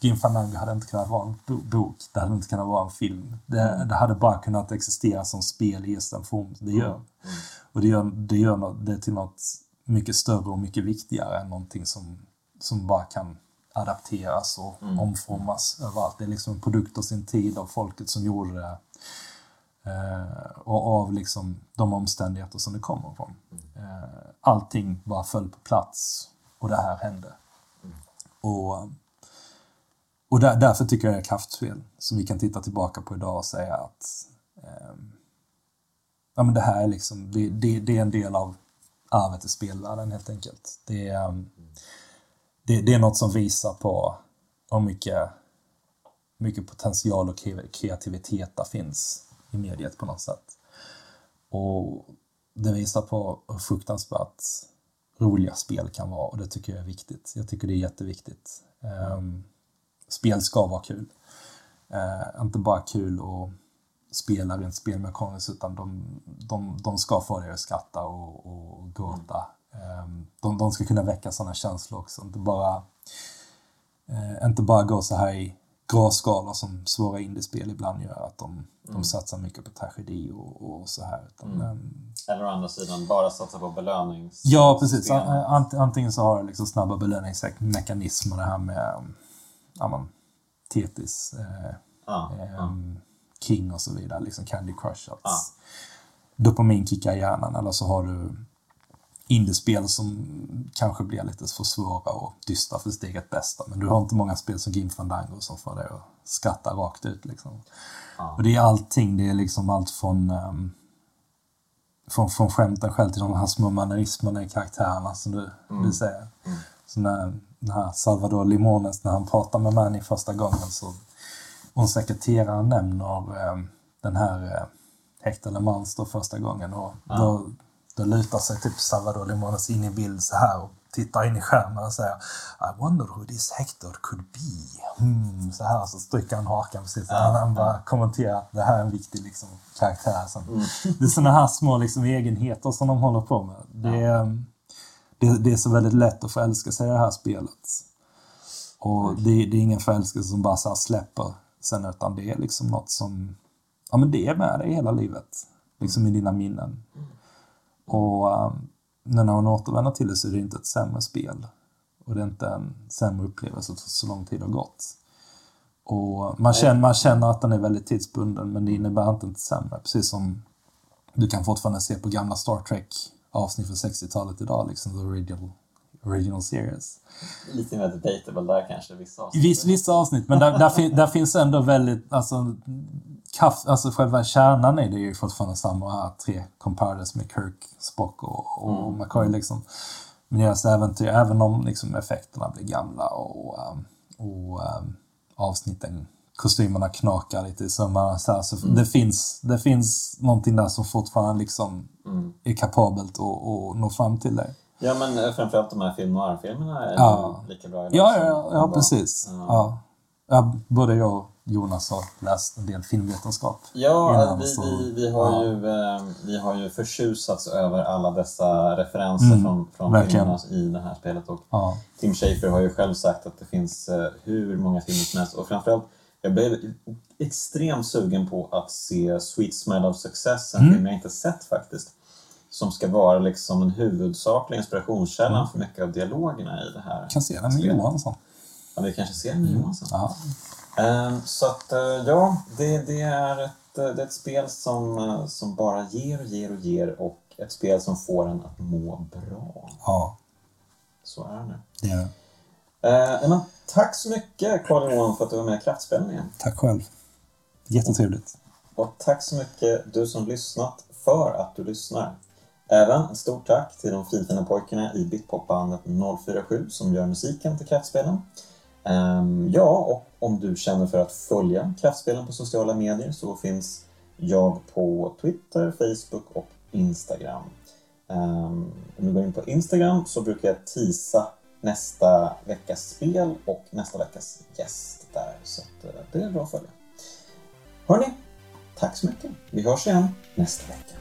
Grim Fandango hade inte kunnat vara en bo- bok. Det hade inte kunnat vara en film. Det, det hade bara kunnat existera som spel i just den form det gör. Och det gör, det gör nå- det till något mycket större och mycket viktigare än någonting som, som bara kan adapteras och omformas överallt. Det är liksom en produkt av sin tid, av folket som gjorde det. Eh, och av liksom de omständigheter som det kommer från. Eh, allting bara föll på plats och det här hände. Och, och där, därför tycker jag det är kraftspel som vi kan titta tillbaka på idag och säga att eh, ja, men det här är liksom, det, det, det är en del av arvet i spelvärlden helt enkelt. Det är, ehm, det, det är något som visar på hur mycket, mycket potential och kreativitet där finns i mediet på något sätt. Och det visar på hur fruktansvärt roliga spel kan vara och det tycker jag är viktigt. Jag tycker det är jätteviktigt. Um, spel ska vara kul. Uh, inte bara kul att spela rent spelmekaniskt utan de, de, de ska få dig att skratta och, och gråta. Um, de, de ska kunna väcka sådana känslor också. Inte bara, uh, inte bara gå så här i gråskalor som svåra indiespel ibland gör. Att de, de satsar mycket på tragedi och, och så här. Utan, ehm, Eller å andra sidan bara satsa på belönings... Ja, precis. Ant, antingen så har det liksom snabba belöningsmekanismer, det här med ja, man, Tetris, eh, Ja, ehm, King och så vidare, liksom Candy Crush. Att Ja. Dopamin kickar i hjärnan, eller så har du indiespel som kanske blir lite för svåra och dystra för sitt eget bästa. Men du har inte många spel som Gim Fandango som får dig att skratta rakt ut. Liksom. Ja. Och det är allting. Det är liksom allt från, um, från, från skämten själv till de här små mannerismerna i karaktärerna som du, mm. du säger. Mm. Så när, den här Salvador Limones, när han pratar med Manny första gången så hon sekreteraren nämner um, den här uh, Hector LeMans då första gången och ja. då då lutar sig typ Salvador Limones in i bild så här och tittar in i skärmen och säger I wonder who this Hector could be. Hmm, så här så stryker han hakan precis. Ja, han, han bara kommenterar att det här är en viktig liksom, karaktär. Så mm. Det är sådana här små liksom, egenheter som de håller på med. Det, ja. det, det, är så väldigt lätt att förälska sig i det här spelet. Och mm. det, det, är ingen förälskelse som bara så släpper sen utan det är liksom något som ja, men det är med dig hela livet. Liksom i dina minnen. Och um, när man återvänder till det så är det inte ett sämre spel. Och det är inte en sämre upplevelse för så lång tid har gått. Och man känner, man känner att den är väldigt tidsbunden men det innebär inte ett sämre. Precis som du kan fortfarande se på gamla Star Trek avsnitt från 60-talet idag, liksom the original, original series. Lite mer debatable där kanske, vissa avsnitt. Viss, vissa avsnitt, men där, där, fin, där finns ändå väldigt, alltså kaff, alltså själva kärnan i det är ju fortfarande samma tre comparators med Kirk, Spock och, och mm. McCoy liksom. Men deras äventyr, även om liksom effekterna blir gamla och, um, och um, avsnitten, kostymerna knakar lite i sömmarna så, här, så mm. det, finns, det finns någonting där som fortfarande liksom mm. är kapabelt att nå fram till det. Ja men framförallt de här film noir-filmerna är ja. lika bra. Ja, ja, ja, ja precis. Ja. Ja. Både jag Jonas har läst en del filmvetenskap. Ja, vi, så, vi, vi, har ja. ju, eh, vi har ju förtjusats över alla dessa referenser mm, från, från filmerna i det här spelet. Och ja. Tim Schafer har ju själv sagt att det finns eh, hur många filmer som helst. Och framförallt, jag blev extremt sugen på att se Sweet Smell of Success, en mm. film jag inte sett faktiskt. Som ska vara liksom den huvudsakliga inspirationskällan mm. för mycket av dialogerna i det här. Jag kan se den med Johansson. Ja, vi kanske ser den Johansson. Ja. Ehm, så att eh, ja, det, det, är ett, eh, det är ett spel som, eh, som bara ger och ger och ger och ett spel som får en att må bra. Ja. Så är det. Ja. Eh, men, tack så mycket Carl-Johan för att du var med i Kraftspelningen. Tack själv. Jättetrevligt. Och tack så mycket du som lyssnat för att du lyssnar. Även ett stort tack till de finfina pojkarna i Bitpopbandet 047 som gör musiken till Kraftspelen. Um, ja, och om du känner för att följa Kraftspelen på sociala medier så finns jag på Twitter, Facebook och Instagram. Um, om du går in på Instagram så brukar jag tisa nästa veckas spel och nästa veckas gäst där. Så att, uh, det är bra att följa. Hörni, tack så mycket. Vi hörs igen nästa vecka.